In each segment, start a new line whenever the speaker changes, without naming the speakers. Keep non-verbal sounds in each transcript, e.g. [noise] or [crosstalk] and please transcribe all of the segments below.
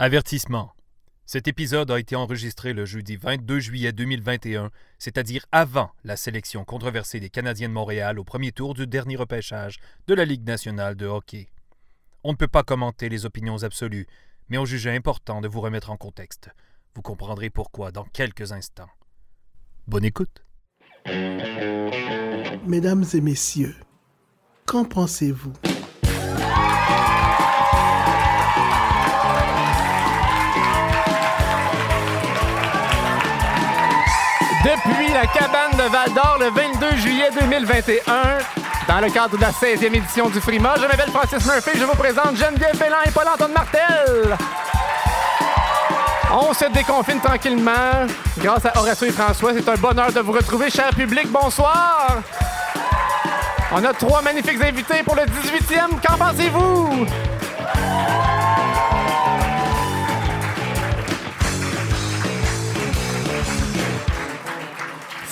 Avertissement. Cet épisode a été enregistré le jeudi 22 juillet 2021, c'est-à-dire avant la sélection controversée des Canadiens de Montréal au premier tour du dernier repêchage de la Ligue nationale de hockey. On ne peut pas commenter les opinions absolues, mais on jugeait important de vous remettre en contexte. Vous comprendrez pourquoi dans quelques instants. Bonne écoute.
Mesdames et messieurs, qu'en pensez-vous?
Depuis la cabane de Val d'Or le 22 juillet 2021, dans le cadre de la 16e édition du Frima, je m'appelle Francis Murphy, je vous présente Geneviève Bélan et Paul-Antoine Martel. On se déconfine tranquillement grâce à Horacio et François. C'est un bonheur de vous retrouver, cher public. Bonsoir. On a trois magnifiques invités pour le 18e. Qu'en pensez-vous?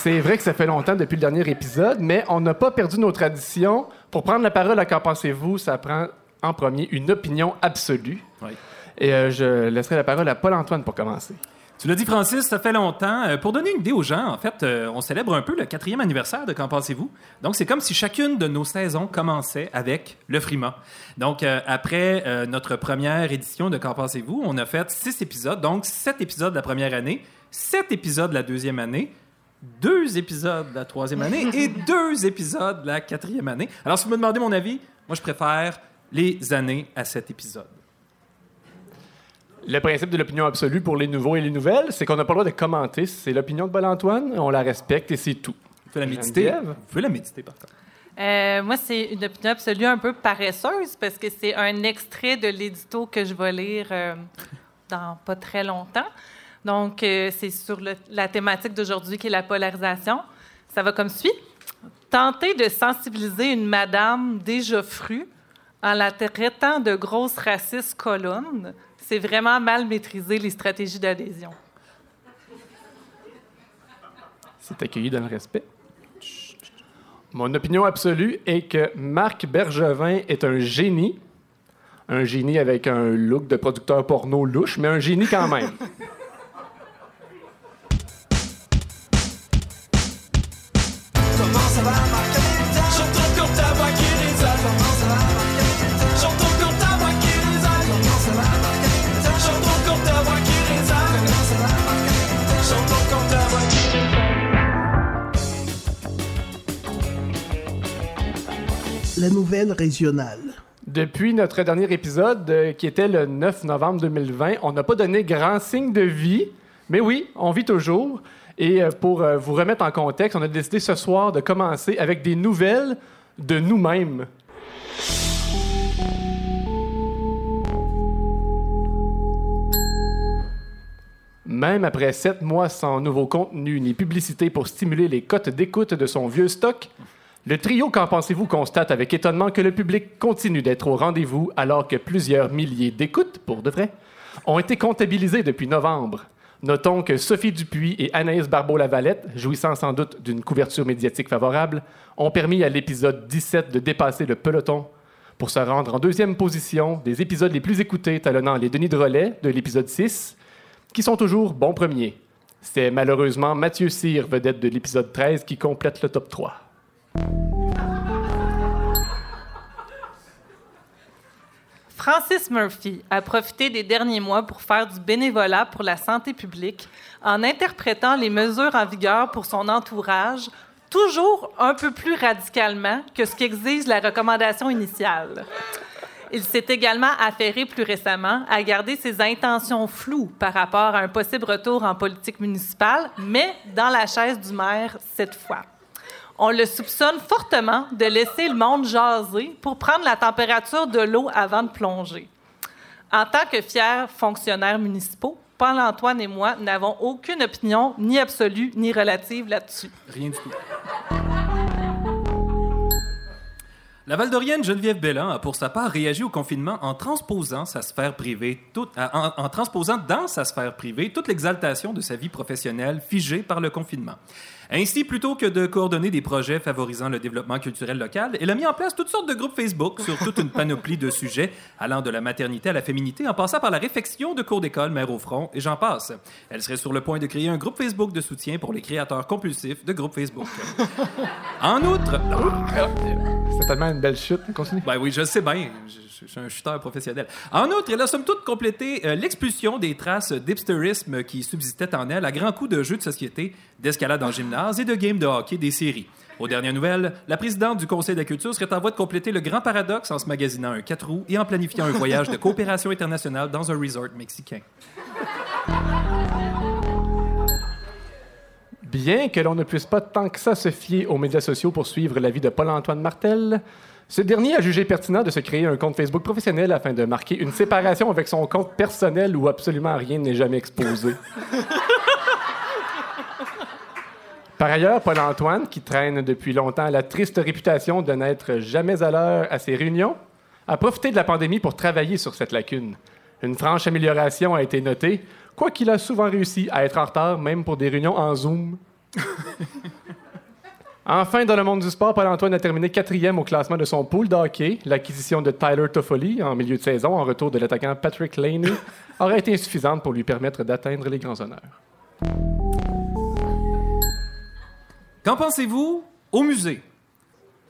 C'est vrai que ça fait longtemps depuis le dernier épisode, mais on n'a pas perdu nos traditions. Pour prendre la parole à Qu'en pensez-vous, ça prend en premier une opinion absolue.
Oui.
Et euh, je laisserai la parole à Paul-Antoine pour commencer.
Tu l'as dit, Francis, ça fait longtemps. Euh, pour donner une idée aux gens, en fait, euh, on célèbre un peu le quatrième anniversaire de Qu'en pensez-vous? Donc, c'est comme si chacune de nos saisons commençait avec le Frima. Donc, euh, après notre première édition de Qu'en pensez-vous, on a fait six épisodes. Donc, sept épisodes de la première année, sept épisodes de la deuxième année, deux épisodes de la troisième année et [laughs] deux épisodes de la quatrième année. Alors, si vous me demandez mon avis, moi, je préfère les années à sept épisodes.
Le principe de l'opinion absolue pour les nouveaux et les nouvelles, c'est qu'on n'a pas le droit de commenter. C'est l'opinion de Paul-Antoine, on la respecte et c'est tout.
Vous pouvez la méditer. Vous pouvez la méditer, par contre.
Euh, moi, c'est une opinion absolue un peu paresseuse parce que c'est un extrait de l'édito que je vais lire euh, dans pas très longtemps. Donc, euh, c'est sur le- la thématique d'aujourd'hui qui est la polarisation. Ça va comme suit. Tenter de sensibiliser une madame déjà frue en la traitant de grosse raciste colonne, c'est vraiment mal maîtriser les stratégies d'adhésion.
C'est accueilli dans le respect. Mon opinion absolue est que Marc Bergevin est un génie. Un génie avec un look de producteur porno louche, mais un génie quand même. [laughs]
La nouvelle régionale.
Depuis notre dernier épisode, euh, qui était le 9 novembre 2020, on n'a pas donné grand signe de vie, mais oui, on vit toujours. Et euh, pour euh, vous remettre en contexte, on a décidé ce soir de commencer avec des nouvelles de nous-mêmes. Même après sept mois sans nouveau contenu ni publicité pour stimuler les cotes d'écoute de son vieux stock, le trio Qu'en pensez-vous constate avec étonnement que le public continue d'être au rendez-vous alors que plusieurs milliers d'écoutes, pour de vrai, ont été comptabilisées depuis novembre. Notons que Sophie Dupuis et Anaïs Barbeau-Lavalette, jouissant sans doute d'une couverture médiatique favorable, ont permis à l'épisode 17 de dépasser le peloton pour se rendre en deuxième position des épisodes les plus écoutés talonnant les Denis de Relais de l'épisode 6, qui sont toujours bons premiers. C'est malheureusement Mathieu Cyr, vedette de l'épisode 13, qui complète le top 3.
Francis Murphy a profité des derniers mois pour faire du bénévolat pour la santé publique en interprétant les mesures en vigueur pour son entourage toujours un peu plus radicalement que ce qu'exige la recommandation initiale. Il s'est également affairé plus récemment à garder ses intentions floues par rapport à un possible retour en politique municipale, mais dans la chaise du maire cette fois. On le soupçonne fortement de laisser le monde jaser pour prendre la température de l'eau avant de plonger. En tant que fiers fonctionnaires municipaux, Paul-Antoine et moi n'avons aucune opinion, ni absolue, ni relative là-dessus.
Rien du tout. La Valdorienne Geneviève Bellan a pour sa part réagi au confinement en transposant transposant dans sa sphère privée toute l'exaltation de sa vie professionnelle figée par le confinement. Ainsi, plutôt que de coordonner des projets favorisant le développement culturel local, elle a mis en place toutes sortes de groupes Facebook sur toute une panoplie de sujets, allant de la maternité à la féminité, en passant par la réfection de cours d'école, mère au front, et j'en passe. Elle serait sur le point de créer un groupe Facebook de soutien pour les créateurs compulsifs de groupes Facebook. En outre...
C'est tellement une belle chute. Continue.
Ben oui, je sais bien. Je, je- suis un chuteur professionnel. En outre, elle a somme toute complété euh, l'expulsion des traces d'hipsterisme qui subsistaient en elle à grands coups de jeux de société, d'escalade en gymnase et de games de hockey des séries. Aux dernières nouvelles, la présidente du Conseil de la culture serait en voie de compléter le grand paradoxe en se magasinant un 4 roues et en planifiant un voyage de coopération internationale dans un resort mexicain.
Bien que l'on ne puisse pas tant que ça se fier aux médias sociaux pour suivre la vie de Paul-Antoine Martel, ce dernier a jugé pertinent de se créer un compte Facebook professionnel afin de marquer une séparation avec son compte personnel où absolument rien n'est jamais exposé. [laughs] Par ailleurs, Paul-Antoine, qui traîne depuis longtemps la triste réputation de n'être jamais à l'heure à ses réunions, a profité de la pandémie pour travailler sur cette lacune. Une franche amélioration a été notée, quoiqu'il a souvent réussi à être en retard, même pour des réunions en Zoom. [laughs] Enfin, dans le monde du sport, Paul-Antoine a terminé quatrième au classement de son pool d'hockey. L'acquisition de Tyler Toffoli en milieu de saison en retour de l'attaquant Patrick Laney [laughs] aurait été insuffisante pour lui permettre d'atteindre les grands honneurs.
Qu'en pensez-vous au musée?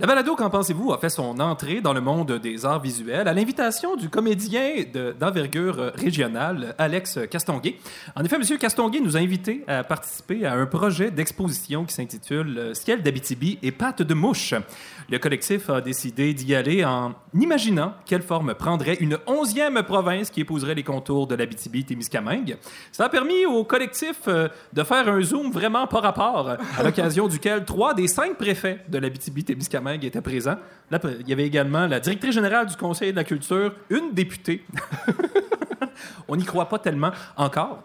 La balado Qu'en pensez-vous a fait son entrée dans le monde des arts visuels à l'invitation du comédien de- d'envergure euh, régionale Alex Castonguay. En effet, M. Castonguay nous a invités à participer à un projet d'exposition qui s'intitule euh, Ciel d'Abitibi et pattes de mouche. Le collectif a décidé d'y aller en imaginant quelle forme prendrait une onzième province qui épouserait les contours de l'Abitibi-Témiscamingue. Ça a permis au collectif euh, de faire un zoom vraiment par rapport, à [laughs] l'occasion duquel trois des cinq préfets de l'Abitibi-Témiscamingue étaient présents. Là, il y avait également la directrice générale du Conseil de la culture, une députée. [laughs] on n'y croit pas tellement encore.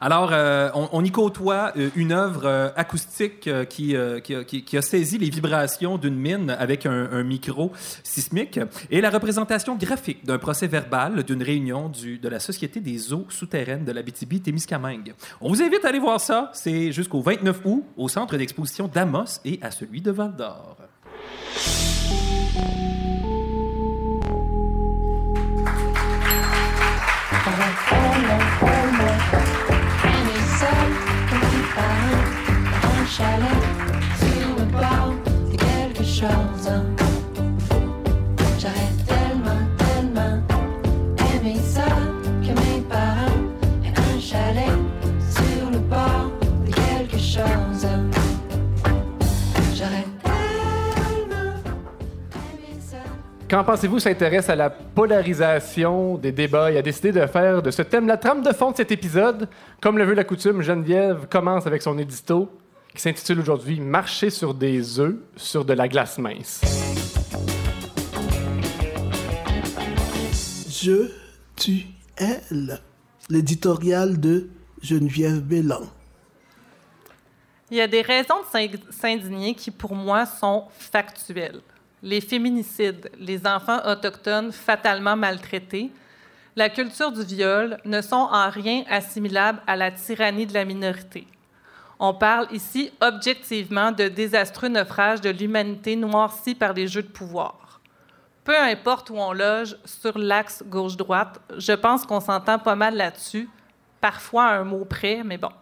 Alors, euh, on, y côtoie euh, une œuvre euh, acoustique qui, qui, a- saisi les vibrations d'une mine avec un, micro sismique et la représentation graphique d'un procès verbal d'une réunion de la Société des eaux souterraines de l'Abitibi-Témiscamingue. On vous invite à aller voir ça. C'est jusqu'au 29 août au centre d'exposition d'Amos et à celui de Val-d'Or.
Chalet sur le bord de quelque chose. J'aurais tellement, tellement aimé ça que mes parents aient un chalet sur le bord de quelque chose. J'aurais tellement aimé ça.
Qu'en pensez-vous s'intéresse à la polarisation des débats et a décidé de faire de ce thème la trame de fond de cet épisode? Comme le veut la coutume, Geneviève commence avec son édito qui s'intitule aujourd'hui Marcher sur des œufs sur de la glace mince.
Je, tu, elle. L'éditorial de Geneviève Bélan.
Il y a des raisons de s'in- s'indigner qui, pour moi, sont factuelles. Les féminicides, les enfants autochtones fatalement maltraités, la culture du viol ne sont en rien assimilables à la tyrannie de la minorité. On parle ici objectivement de désastreux naufrage de l'humanité noircie par les jeux de pouvoir. Peu importe où on loge sur l'axe gauche-droite, je pense qu'on s'entend pas mal là-dessus, parfois à un mot près, mais bon.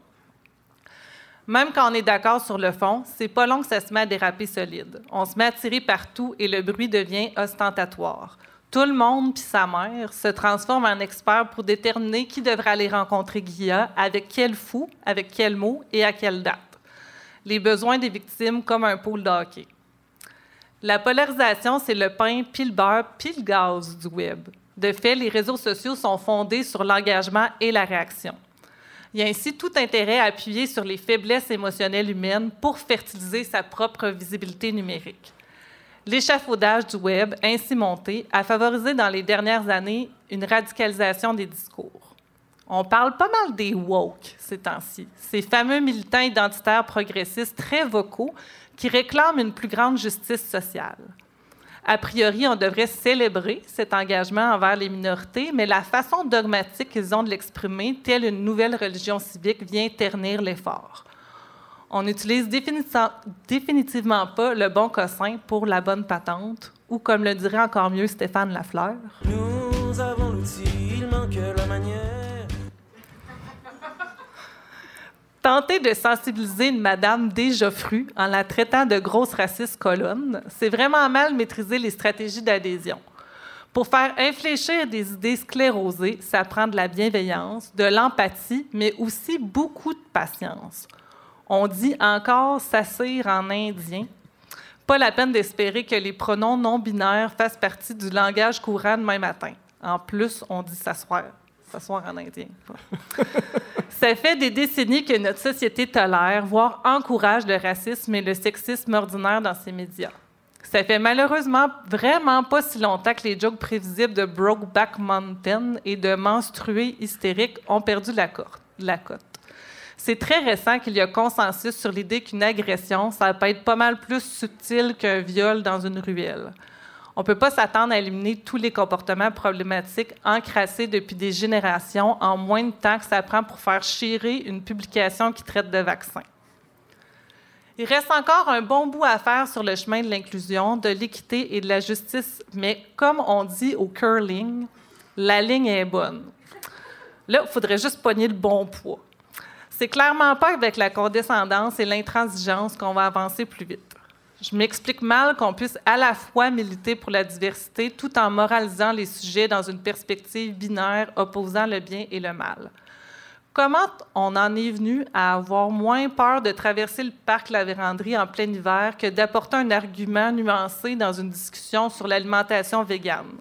Même quand on est d'accord sur le fond, c'est pas long que ça se met à déraper solide. On se met à tirer partout et le bruit devient ostentatoire. Tout le monde puis sa mère se transforme en expert pour déterminer qui devrait aller rencontrer Guilla, avec quel fou, avec quel mot et à quelle date. Les besoins des victimes comme un pôle de. La polarisation, c'est le pain pile beurre pile gaz du web. De fait, les réseaux sociaux sont fondés sur l'engagement et la réaction. Il y a ainsi tout intérêt à appuyer sur les faiblesses émotionnelles humaines pour fertiliser sa propre visibilité numérique. L'échafaudage du web, ainsi monté, a favorisé dans les dernières années une radicalisation des discours. On parle pas mal des woke ces temps-ci, ces fameux militants identitaires progressistes très vocaux qui réclament une plus grande justice sociale. A priori, on devrait célébrer cet engagement envers les minorités, mais la façon dogmatique qu'ils ont de l'exprimer, telle une nouvelle religion civique, vient ternir l'effort. On n'utilise définiti- définitivement pas le bon cossin pour la bonne patente, ou comme le dirait encore mieux Stéphane Lafleur.
Nous avons l'outil, il manque la manière.
Tenter de sensibiliser une madame déjà frue en la traitant de grosse raciste colonne, c'est vraiment mal maîtriser les stratégies d'adhésion. Pour faire infléchir des idées sclérosées, ça prend de la bienveillance, de l'empathie, mais aussi beaucoup de patience. On dit encore s'assire en indien. Pas la peine d'espérer que les pronoms non binaires fassent partie du langage courant demain matin. En plus, on dit s'asseoir. S'asseoir en indien. [laughs] Ça fait des décennies que notre société tolère, voire encourage le racisme et le sexisme ordinaire dans ses médias. Ça fait malheureusement vraiment pas si longtemps que les jokes prévisibles de Brokeback Mountain et de menstrués hystériques ont perdu la, la cote. C'est très récent qu'il y a consensus sur l'idée qu'une agression, ça peut être pas mal plus subtil qu'un viol dans une ruelle. On ne peut pas s'attendre à éliminer tous les comportements problématiques encrassés depuis des générations en moins de temps que ça prend pour faire chirer une publication qui traite de vaccins. Il reste encore un bon bout à faire sur le chemin de l'inclusion, de l'équité et de la justice, mais comme on dit au curling, la ligne est bonne. Là, il faudrait juste pogner le bon poids. C'est clairement pas avec la condescendance et l'intransigeance qu'on va avancer plus vite. Je m'explique mal qu'on puisse à la fois militer pour la diversité tout en moralisant les sujets dans une perspective binaire opposant le bien et le mal. Comment on en est venu à avoir moins peur de traverser le parc La Vérandrie en plein hiver que d'apporter un argument nuancé dans une discussion sur l'alimentation végane?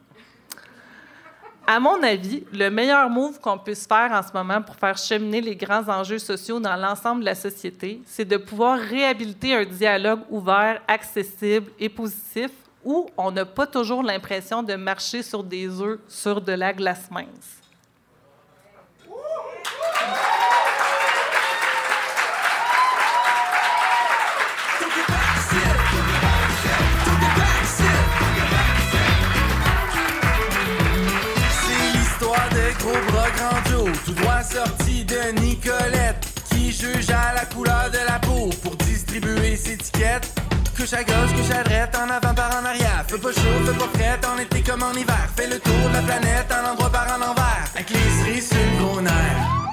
À mon avis, le meilleur move qu'on puisse faire en ce moment pour faire cheminer les grands enjeux sociaux dans l'ensemble de la société, c'est de pouvoir réhabiliter un dialogue ouvert, accessible et positif où on n'a pas toujours l'impression de marcher sur des œufs sur de la glace mince.
Tout droit sorti de Nicolette, qui juge à la couleur de la peau pour distribuer ses étiquettes. Couche à gauche, couche à droite, en avant par en arrière. Fais pas chaud, fais pas frais, en été comme en hiver. Fais le tour de la planète, en endroit par en envers. Avec les cerises sur le gros.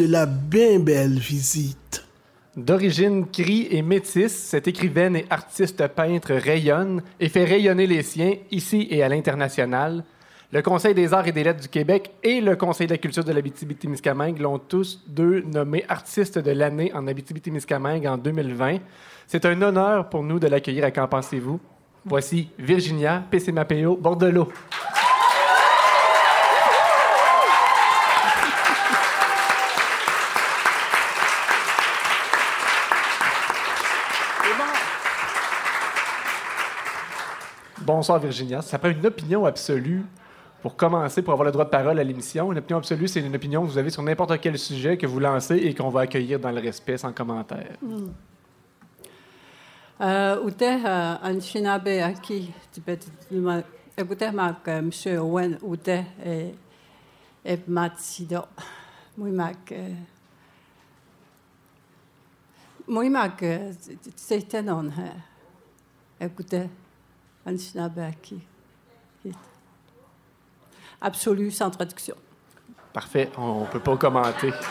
De la bien belle visite.
D'origine cri et métisse, cette écrivaine et artiste peintre rayonne et fait rayonner les siens ici et à l'international. Le Conseil des arts et des lettres du Québec et le Conseil de la culture de l'Abitibi-Témiscamingue l'ont tous deux nommé artiste de l'année en Abitibi-Témiscamingue en 2020. C'est un honneur pour nous de l'accueillir à Qu'en pensez-vous? Voici Virginia Pessimapeo Bordelot. Bonsoir Virginia. Ça prend une opinion absolue pour commencer, pour avoir le droit de parole à l'émission. Une opinion absolue, c'est une opinion que vous avez sur n'importe quel sujet que vous lancez et qu'on va accueillir dans le respect sans commentaire.
Euh, Ute an Shinabe aki tibet ma ekute mak mshe wen ute e e matsido muy mak muy mak seitenon he ekute absolu sans traduction
Parfait, on ne peut pas commenter. [laughs]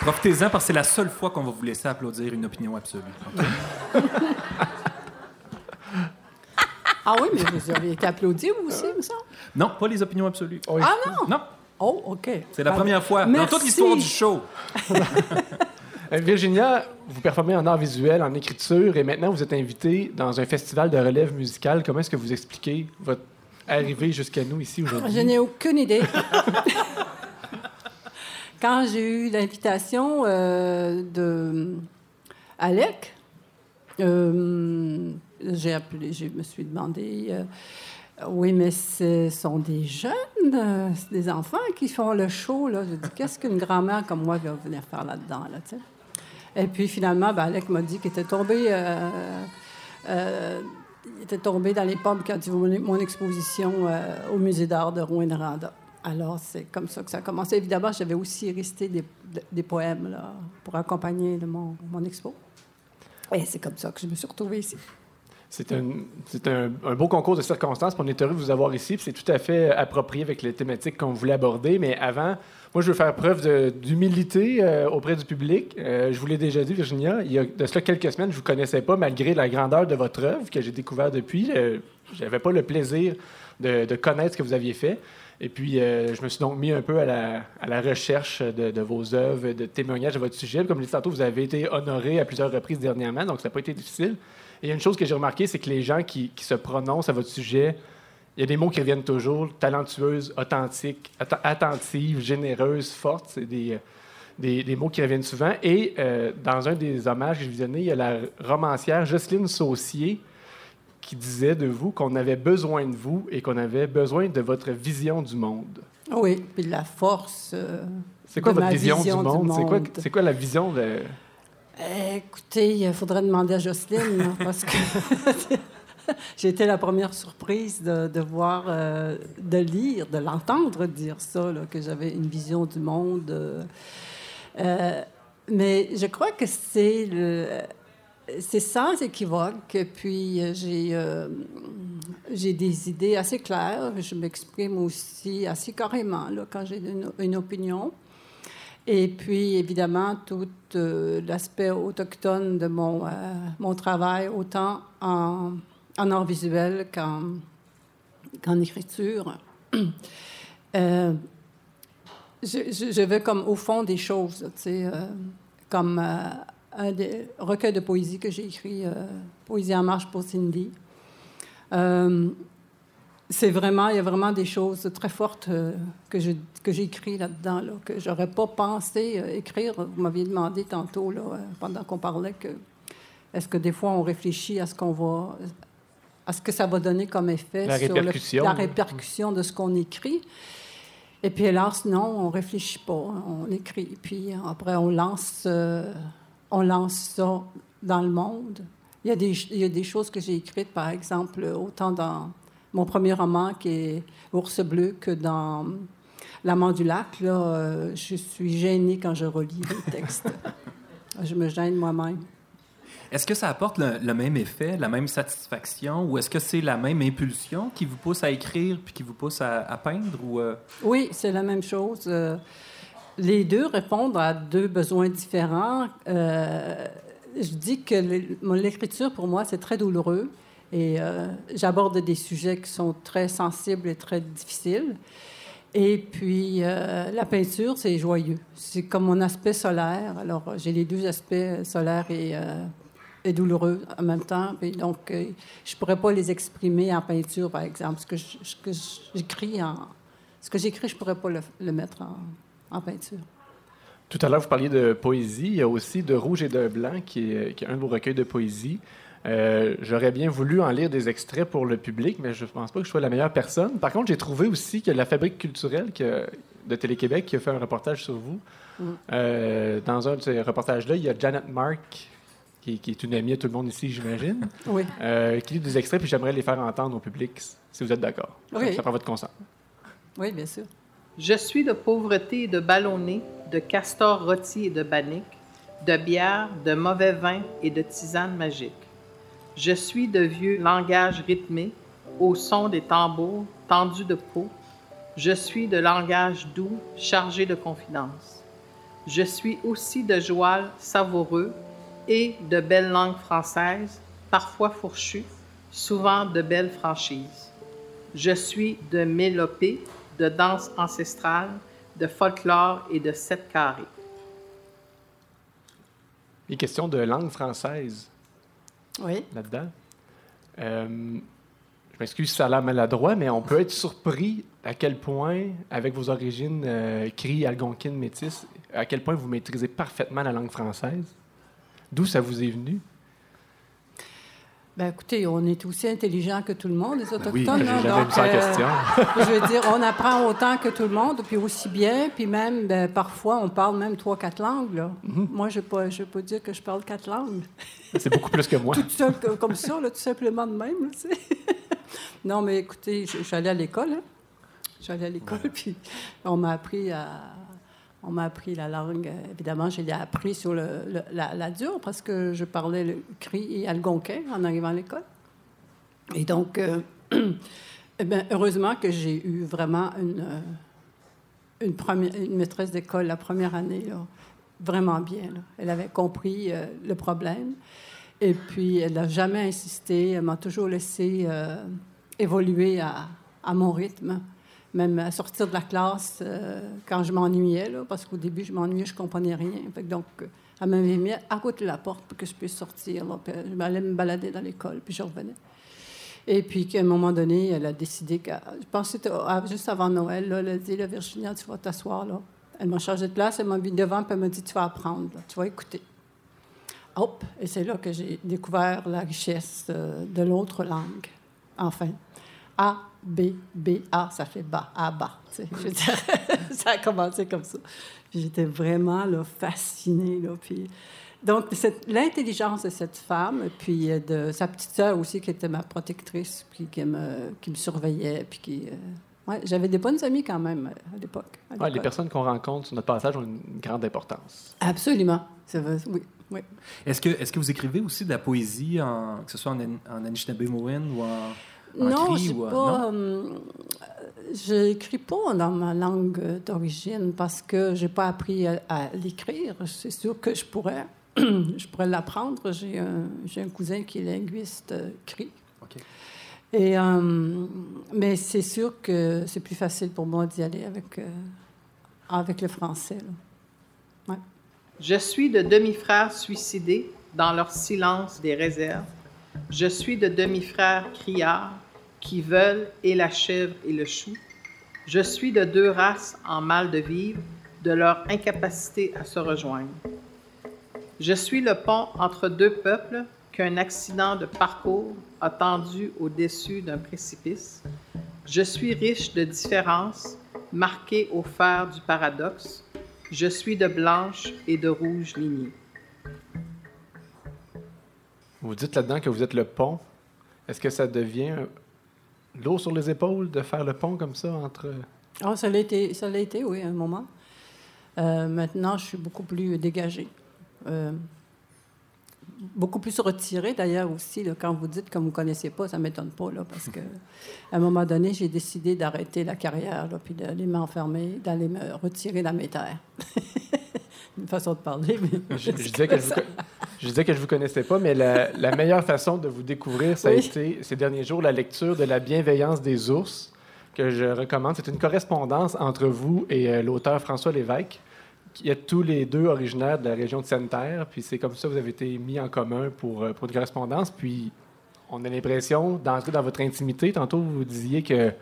Profitez-en parce que c'est la seule fois qu'on va vous laisser applaudir une opinion absolue. [laughs]
ah oui mais vous avez été applaudi vous aussi me semble
Non, pas les opinions absolues.
ah non?
Non,
oh ok
c'est la première fois dans toute l'histoire du show. [laughs]
Euh, Virginia, vous performez en art visuel, en écriture, et maintenant vous êtes invitée dans un festival de relève musicale. Comment est-ce que vous expliquez votre arrivée jusqu'à nous ici aujourd'hui?
Je n'ai aucune idée. [laughs] Quand j'ai eu l'invitation euh, de Alec, euh, j'ai appelé, je me suis demandé euh, Oui, mais ce sont des jeunes, euh, des enfants qui font le show. Là. Je dis, qu'est-ce qu'une grand-mère comme moi va venir faire là-dedans? Là? Et puis finalement, ben, Alec m'a dit qu'il était tombé, euh, euh, il était tombé dans les pommes quand il vu mon, exposition euh, au musée d'art de Rouen-Noranda. Alors, c'est comme ça que ça a commencé. Évidemment, j'avais aussi resté des, des poèmes là, pour accompagner mon, mon expo. Et c'est comme ça que je me suis retrouvée ici.
C'est un, un, un beau concours de circonstances. On est heureux de vous avoir ici. C'est tout à fait approprié avec les thématiques qu'on voulait aborder. Mais avant, moi, je veux faire preuve d'humilité euh, auprès du public. Euh, je vous l'ai déjà dit, Virginia, il y a de cela quelques semaines, je ne vous connaissais pas, malgré la grandeur de votre œuvre que j'ai découvert depuis. Euh, je n'avais pas le plaisir de, connaître ce que vous aviez fait. Et puis, euh, je me suis donc mis un peu à la, recherche de, vos œuvres, de témoignages à votre sujet. Comme je l'ai dit tantôt, vous avez été honoré à plusieurs reprises dernièrement, donc ça n'a pas été difficile. Et une chose que j'ai remarqué, c'est que les gens qui se prononcent à votre sujet, il y a des mots qui reviennent toujours talentueuse, authentique, attentive, généreuse, forte. C'est des, euh, des, des mots qui reviennent souvent. Et euh, dans un des hommages que je visionnais, il y a la romancière Jocelyne Saucier qui disait de vous qu'on avait besoin de vous et qu'on avait besoin de votre vision du monde.
Oui, puis de la force. euh,
C'est quoi
de
votre
ma
vision, du monde? C'est quoi,
monde.
c'est quoi la vision de...
Écoutez, il faudrait demander à Jocelyne, parce que [laughs] [laughs] j'ai été la première surprise de, voir, euh, de lire, de l'entendre dire ça, que j'avais une vision du monde. euh, euh, mais je crois que c'est c'est sans équivoque. Puis j'ai, des idées assez claires. Je m'exprime aussi assez carrément quand j'ai une, opinion. Et puis, évidemment, tout l'aspect autochtone de mon, mon travail, autant en, en art visuel qu'en, écriture. [clears throat] Euh, je, vais comme au fond des choses, tu sais, euh, comme euh, un des recueils de poésie que j'ai écrit, Poésie en marche pour Cindy. C'est vraiment, il y a vraiment des choses très fortes que je- que écrites là-dedans, là, que j'aurais pas pensé écrire. Vous m'aviez demandé tantôt, là, pendant qu'on parlait, que est-ce que des fois on réfléchit à ce qu'on va, à ce que ça va donner comme effet
La
sur
répercussion.
Le, la répercussion de ce qu'on écrit. Et puis hélas, non, on réfléchit pas, on écrit. Puis après, on lance, euh, on lance ça dans le monde. Il y a des, il y a des choses que j'ai écrites, par exemple, autant dans mon premier roman qui est Ours bleu que dans L'amant du lac. Là, euh, je suis gênée quand je relis les textes. [laughs] je me gêne moi-même.
Est-ce que ça apporte le, même effet, la même satisfaction, ou est-ce que c'est la même impulsion qui vous pousse à écrire puis qui vous pousse à, peindre? Euh,
Oui, c'est la même chose. Euh, les deux répondent à deux besoins différents. Euh, je dis que l'écriture, pour moi, c'est très douloureux et j'aborde des sujets qui sont très sensibles et très difficiles. Et puis, la peinture, c'est joyeux. C'est comme mon aspect solaire. Alors, j'ai les deux aspects solaires et, et douloureux en même temps. Et donc, euh, je ne pourrais pas les exprimer en peinture, par exemple. Ce que j'écris en, ce que j'écris, je ne pourrais pas le, le mettre en, en peinture.
Tout à l'heure, vous parliez de poésie. Il y a aussi De Rouge et de Blanc, qui est, qui est un de vos recueils de poésie. Euh, J'aurais bien voulu en lire des extraits pour le public, mais je ne pense pas que je sois la meilleure personne. Par contre, j'ai trouvé aussi que la Fabrique culturelle que- de Télé-Québec qui a fait un reportage sur vous.
Mm.
Euh, dans un de ces reportages-là, il y a Janet Mark, qui, qui est une amie à tout le monde ici, j'imagine, [laughs]
Oui.
euh, qui lit des extraits, puis j'aimerais les faire entendre au public, si vous êtes d'accord.
Oui.
Ça prend votre consentement.
Oui, bien sûr.
Je suis de pauvreté et de ballonné, de castor rôti et de bannique, de bière, de mauvais vin et de tisane magique. Je suis de vieux langage rythmé, au son des tambours, tendu de peau. Je suis de langage doux, chargé de confidence. Je suis aussi de joual savoureux et de belle langue française, parfois fourchue, souvent de belles franchises. Je suis de mélopée, de danse ancestrale, de folklore et de sept carrés.
Il est question de langue française.
Oui.
là-dedans. Euh, je m'excuse si ça a l'air maladroit, mais on peut être surpris à quel point, avec vos origines euh, cri, algonquine, métis, à quel point vous maîtrisez parfaitement la langue française. D'où ça vous est venu?
Ben, écoutez, on est aussi intelligent que tout le monde, les
Ben oui,
Autochtones.
j'ai
hein,
en
euh,
question. [laughs]
je veux dire, on apprend autant que tout le monde, puis aussi bien, puis même, ben, parfois, on parle même trois, quatre langues. Là.
Mhm.
Moi, je ne peux, je peux dire que je parle quatre langues.
C'est beaucoup plus que moi. [laughs]
Toute seule, que- comme ça, là, tout simplement de même. là, [laughs] non, mais écoutez, allée à l'école. Hein. Allée à l'école, puis on m'a appris à... On m'a appris la langue. Évidemment, je l'ai appris sur la, dure parce que je parlais le cri algonquin en arrivant à l'école. Et donc, euh, [clears throat] eh heureusement que j'ai eu vraiment une, euh, une, maîtresse d'école la première année, vraiment bien. Elle avait compris euh, le problème. Et puis, elle n'a jamais insisté. Elle m'a toujours laissé évoluer à mon rythme, même à sortir de la classe euh, quand je m'ennuyais, parce qu'au début, je m'ennuyais, je ne comprenais rien. Donc, elle m'avait mis à côté de la porte pour que je puisse sortir. je m'allais me balader dans l'école, puis je revenais. Et puis qu'à un moment donné, elle a décidé que, je pense juste avant Noël, elle a dit, là, Virginia, tu vas t'asseoir là. Elle m'a changé de place, elle m'a mis devant, puis elle m'a dit, tu vas apprendre, tu vas écouter. Hop! Et c'est là que j'ai découvert la richesse euh, de l'autre langue. Enfin, A, B, B, A, ça fait bas, A, bas. tu sais. Je veux dire, [laughs] ça a commencé comme ça. Puis j'étais vraiment là, fascinée. Là, puis... Donc, cette- l'intelligence de cette femme, puis euh, de sa petite sœur aussi, qui était ma protectrice, puis qui me, qui me surveillait, puis qui... euh, ouais, j'avais des bonnes amies quand même euh, à l'époque. à
Ouais, les personnes qu'on rencontre sur notre passage ont une grande importance.
Absolument. Oui, oui.
Est-ce que, est que vous écrivez aussi de la poésie, en, que ce soit en, An- en Anishinaabemowin ou en,
Non,
cri?
j'ai
ou, euh,
pas. euh, j'écris pas dans ma langue d'origine parce que j'ai pas appris à, à l'écrire. C'est sûr que je pourrais, [clears throat] je pourrais l'apprendre. J'ai un, j'ai un cousin qui est linguiste euh, cri. Et euh, mais c'est sûr que c'est plus facile pour moi d'y aller avec euh, avec le français.
Je suis de demi-frères suicidés dans leur silence des réserves. Je suis de demi-frères criards qui veulent et la chèvre et le chou. Je suis de deux races en mal de vivre, de leur incapacité à se rejoindre. Je suis le pont entre deux peuples qu'un accident de parcours a tendu au-dessus d'un précipice. Je suis riche de différences, marqué au fer du paradoxe. Je suis de blanche et de rouge lignée.
Vous dites là-dedans que vous êtes le pont. Est-ce que ça devient l'eau sur les épaules de faire le pont comme ça entre.
Ah, ça l'a été, ça l'a été, oui, un moment. Euh, maintenant, je suis beaucoup plus dégagée. Euh, beaucoup plus retirée, d'ailleurs, aussi. quand vous dites que vous ne connaissez pas, ça ne m'étonne pas, là, parce que à un moment donné, j'ai décidé d'arrêter la carrière, puis d'aller m'enfermer, d'aller me retirer dans mes terres. [laughs] Une façon de parler, mais...
Je, je [laughs] disais que je, vous, co- je disais que je vous connaissais pas, mais la, la meilleure façon de vous découvrir, ça a été ces derniers jours la lecture de La bienveillance des ours, que je recommande. C'est une correspondance entre vous et euh, l'auteur François Lévesque, qui est tous les deux originaires de la région de Sainte-Terre. Puis c'est comme ça que vous avez été mis en commun pour, euh, pour une correspondance. Puis on a l'impression d'entrer dans votre intimité. Tantôt, vous disiez que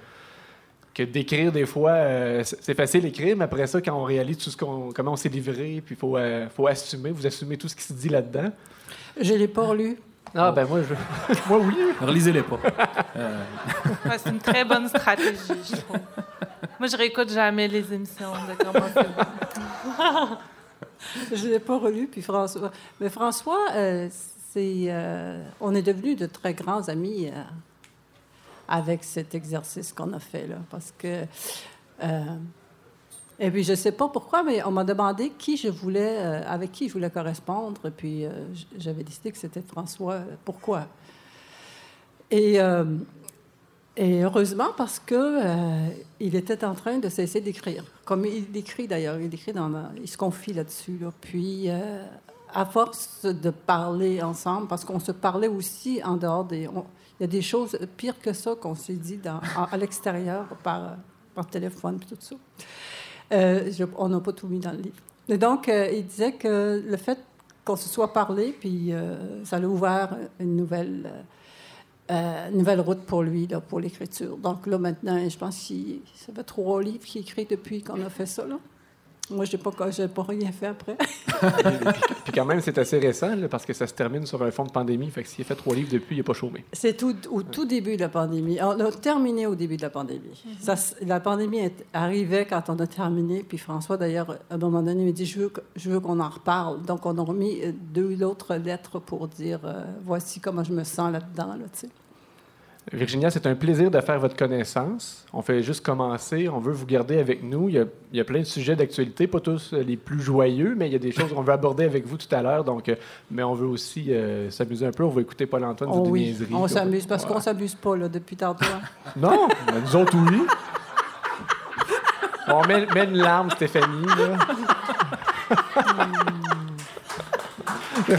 que d'écrire des fois, euh, c'est facile d'écrire, mais après ça, quand on réalise tout ce qu'on, comment on s'est livré, puis il faut, euh, faut assumer, vous assumez tout ce qui se dit là-dedans.
Je ne l'ai pas relu.
Ah, ben moi, je... [laughs] moi oui.
Relisez-les pas. [laughs] Euh,
Ouais, c'est une très bonne stratégie, je trouve. Moi, je réécoute jamais les émissions de comment c'est.
Je ne l'ai pas relu, puis François. Mais François, euh, c'est, euh, on est devenus de très grands amis euh, avec cet exercice qu'on a fait, là, parce que. euh, et puis, je sais pas pourquoi, mais on m'a demandé qui je voulais, euh, avec qui je voulais correspondre, puis euh, j'avais décidé que c'était François. Pourquoi? Et, et heureusement parce que il était en train de cesser d'écrire. Comme il écrit d'ailleurs, il écrit dans, il se confie là-dessus. là. Puis à force de parler ensemble, parce qu'on se parlait aussi en dehors des, il y a des choses pires que ça qu'on s'est dit à, l'extérieur par, par téléphone puis tout ça. Euh, on n'a pas tout mis dans le livre. Et donc, euh, il disait que le fait qu'on se soit parlé, puis euh, ça a ouvert une nouvelle, euh, nouvelle route pour lui, là, pour l'écriture. Donc là, maintenant, je pense qu'il ça fait trois livres qu'il écrit depuis qu'on a fait ça. Là. Moi, je n'ai pas, j'ai pas rien fait après. [laughs]
Puis quand même, c'est assez récent, là, parce que ça se termine sur un fond de pandémie. Fait que s'il a fait trois livres depuis, il n'a pas chômé.
C'est tout, au tout début de la pandémie. On a terminé au début de la pandémie. Ça, s- la pandémie est arrivait quand on a terminé. Puis François, d'ailleurs, à un moment donné, il m'a dit Je veux, je veux qu'on en reparle. Donc, on a remis euh, deux autres lettres pour dire euh, Voici comment je me sens là-dedans. Là.
Virginia, c'est un plaisir de faire votre connaissance. On fait juste commencer. On veut vous garder avec nous. Il y a, il y a plein de sujets d'actualité, pas tous euh, les plus joyeux, mais il y a des choses qu'on veut aborder avec vous tout à l'heure. Donc, euh, mais on veut aussi euh, s'amuser un peu. On va écouter Paul-Antoine
Oh oui, on s'amuse parce
Ouais.
qu'on s'amuse pas là, depuis tantôt. hein. [laughs]
Non, mais nous autres, oui. On met, met une larme, Stéphanie. Là. [laughs]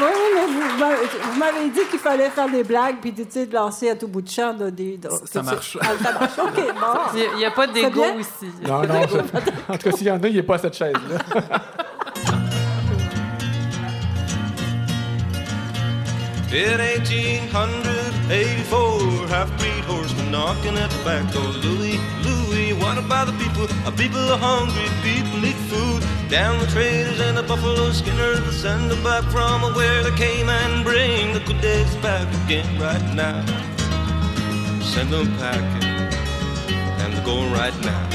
Oui, oui, mais vous m'avez- vous m'avez dit qu'il fallait faire des blagues puis tu sais, de lancer à tout bout de champ de- des. de-
Ça marche.
Ah, ça marche. OK, [laughs] bon.
Il n'y a, pas d'égo ici.
Non, non. [laughs] ça- En tout cas, s'il y en a, il n'est pas à cette chaise-là.
In 1884, half-breed horsemen knocking at the back door. Louis, Louis, what about the people? A people are hungry, people need food. Down the traders and the buffalo skinners, they send them back from where they came and bring the good days back again right now. Send them packing, and they're going right now.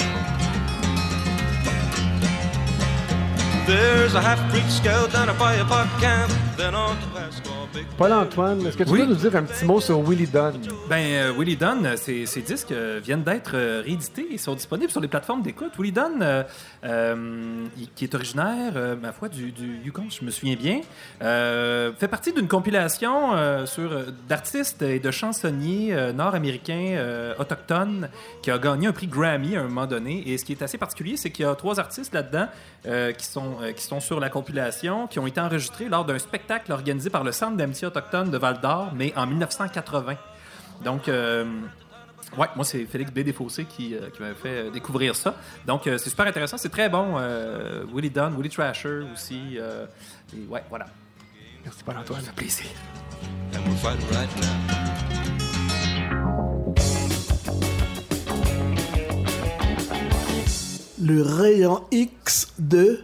There's a half-breed scout down at Fire Park Camp, then on to Big
Paul-Antoine, est-ce que tu
Oui.
peux nous dire un petit mot sur Willie Dunn?
Ben, euh, Willie Dunn, euh, ces disques euh, viennent d'être euh, réédités et sont disponibles sur les plateformes d'écoute. Willie Dunn, euh, euh, qui est originaire, euh, ma foi, du, du Yukon, je me souviens bien, euh, fait partie d'une compilation euh, sur d'artistes et de chansonniers euh, nord-américains euh, autochtones qui a gagné un prix Grammy à un moment donné. Et ce qui est assez particulier, c'est qu'il y a trois artistes là-dedans euh, qui, sont, euh, qui sont sur la compilation, qui ont été enregistrés lors d'un spectacle organisé par le Centre d'amitié autochtone de Val-d'Or, mais en 1980. Donc, euh, ouais, moi, c'est Félix B. Desfossés qui, euh, qui m'a fait euh, découvrir ça. Donc, euh, c'est super intéressant. C'est très bon. Euh, Willie Dunn, Willie Trasher aussi. euh, et ouais, voilà.
Merci, Paul-Antoine.
Ça fait plaisir.
and we're fighting right now.
Le rayon X de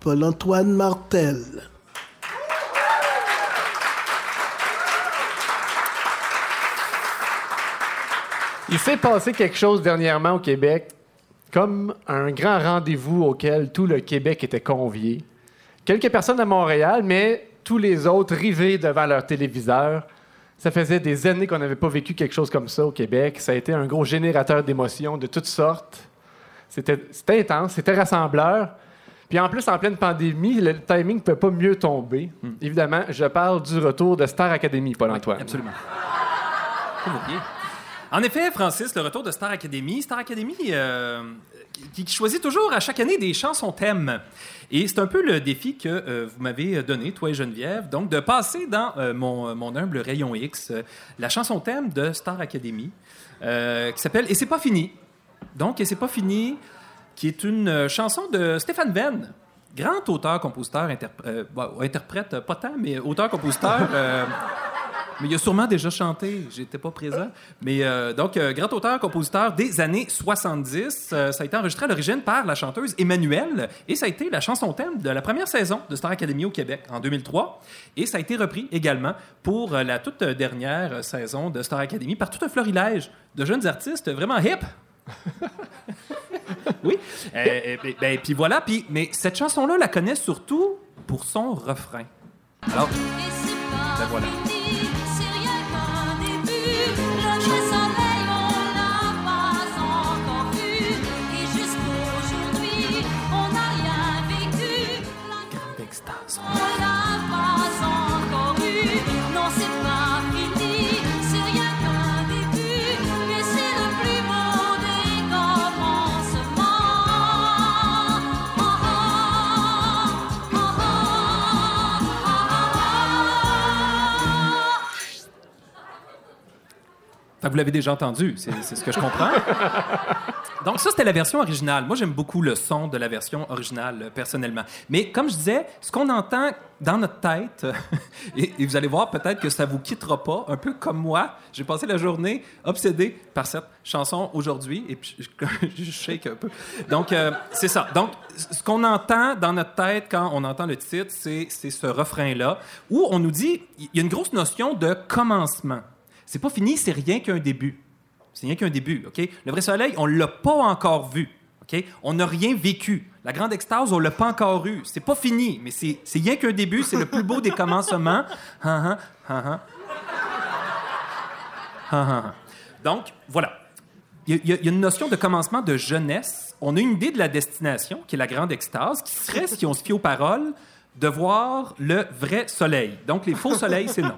Paul-Antoine Martel.
Il s'est passé quelque chose dernièrement au Québec, comme un grand rendez-vous auquel tout le Québec était convié. Quelques personnes à Montréal, mais tous les autres rivés devant leur téléviseur. Ça faisait des années qu'on n'avait pas vécu quelque chose comme ça au Québec. Ça a été un gros générateur d'émotions de toutes sortes. C'était intense, c'était rassembleur. Puis en plus, en pleine pandémie, le timing ne peut pas mieux tomber. Évidemment, je parle du retour de Star Academy, Paul-Antoine.
Absolument. En effet, Francis, le retour de Star Academy. Star Academy euh, qui, choisit toujours à chaque année des chansons thèmes. Et c'est un peu le défi que euh, vous m'avez donné, toi et Geneviève, donc de passer dans euh, mon, humble rayon X la chanson thème de Star Academy qui s'appelle Et c'est pas fini. Donc, Et c'est pas fini, qui est une chanson de Stéphane Venn, grand auteur, compositeur, interp- bon, interprète, euh, pas tant, mais auteur-compositeur. euh, mais il a sûrement déjà chanté, j'étais pas présent. Mais euh, donc, euh, grand auteur, compositeur des années 70. Euh, ça a été enregistré à l'origine par la chanteuse Emmanuelle et ça a été la chanson thème de la première saison de Star Academy au Québec en 2003. Et ça a été repris également pour la toute dernière saison de Star Academy par tout un florilège de jeunes artistes vraiment hip. [laughs] oui. Euh, ben, ben, puis voilà. Mais cette chanson-là, la connaît surtout pour son refrain. Alors, ben voilà. Grande Que vous l'avez déjà entendu, c'est ce que je comprends. [laughs] Donc ça, c'était la version originale. Moi, j'aime beaucoup le son de la version originale, personnellement. Mais comme je disais, ce qu'on entend dans notre tête, [laughs] et, et vous allez voir peut-être que ça vous quittera pas, un peu comme moi, j'ai passé la journée obsédé par cette chanson aujourd'hui, et puis je, [laughs] je shake un peu. Donc, euh, c'est ça. Donc, ce qu'on entend dans notre tête quand on entend le titre, c'est c'est ce refrain-là, où on nous dit, il y a une grosse notion de commencement. C'est pas fini, c'est rien qu'un début. C'est rien qu'un début, OK? Le vrai soleil, on l'a pas encore vu, OK? On n'a rien vécu. La grande extase, on l'a pas encore eu. C'est pas fini, mais c'est rien qu'un début. C'est le plus beau des commencements. [laughs] Donc, voilà. Il y, y a une notion de commencement de jeunesse. On a une idée de la destination, qui est la grande extase, qui serait, si on se fie aux paroles, de voir le vrai soleil. Donc, les faux soleils, c'est non.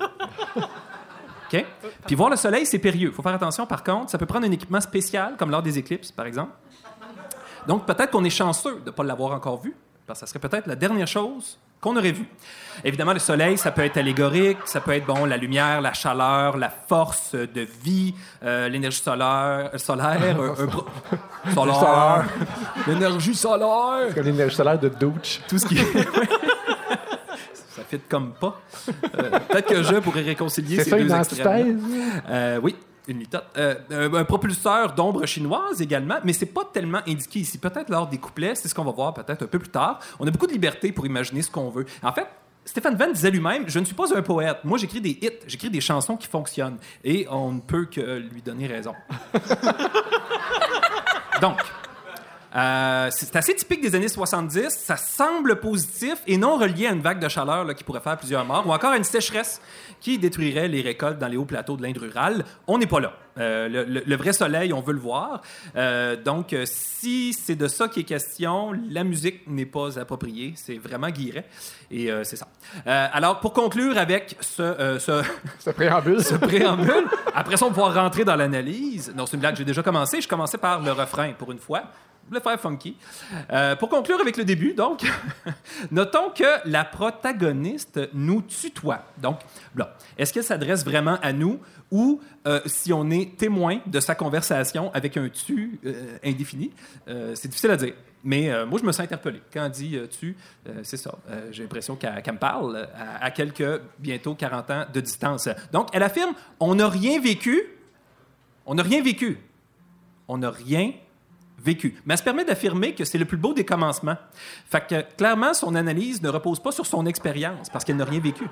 Puis voir le soleil, c'est périlleux. Il faut faire attention, par contre. Ça peut prendre un équipement spécial, comme lors des éclipses, par exemple. Donc, peut-être qu'on est chanceux de ne pas l'avoir encore vu, parce que ça serait peut-être la dernière chose qu'on aurait vue. Évidemment, le soleil, ça peut être allégorique, ça peut être, bon, la lumière, la chaleur, la force de vie, euh, l'énergie solaire, euh, solaire, [laughs] solaire, l'énergie solaire,
Comme l'énergie solaire de Douche.
tout ce qui [laughs] fit comme pas. Euh, Peut-être que je pourrais réconcilier
C'est
ces
ça
deux
une
extrêmes. Euh, oui, une litote. Euh, un propulseur d'ombre chinoise également, mais c'est pas tellement indiqué ici. Peut-être lors des couplets, c'est ce qu'on va voir peut-être un peu plus tard. On a beaucoup de liberté pour imaginer ce qu'on veut. En fait, Stéphane Venn disait lui-même Je ne suis pas un poète. Moi, j'écris des hits, j'écris des chansons qui fonctionnent. Et on ne peut que lui donner raison. [laughs] Donc, euh, c'est assez typique des années 70. Ça semble positif et non relié à une vague de chaleur qui pourrait faire plusieurs morts ou encore à une sécheresse qui détruirait les récoltes dans les hauts plateaux de l'Inde rurale. On n'est pas là. Euh, le, le- le vrai soleil, on veut le voir. Euh, donc, euh, si c'est de ça qui est question, la musique n'est pas appropriée. C'est vraiment guilleret. Et euh, c'est ça. Alors, pour conclure avec ce, ce,
Ce préambule. [laughs]
ce préambule. Après ça, on va pouvoir rentrer dans l'analyse. Non, c'est une blague, j'ai déjà commencé. Je commençais par le refrain pour une fois. Voulais faire funky. Euh, pour conclure avec le début, donc, [laughs] notons que la protagoniste nous tutoie. Donc, là, est-ce qu'elle s'adresse vraiment à nous ou euh, si on est témoin de sa conversation avec un tu euh, indéfini? Euh, c'est difficile à dire. Mais moi, je me sens interpellé. Quand dit tu, c'est ça. J'ai l'impression qu'elle me parle à, à quelques, bientôt 40 ans de distance. Donc, elle affirme on n'a rien vécu. On n'a rien vécu. On n'a rien vécu. Mais elle se permet d'affirmer que c'est le plus beau des commencements. Fait que, clairement, son analyse ne repose pas sur son expérience parce qu'elle n'a rien vécu.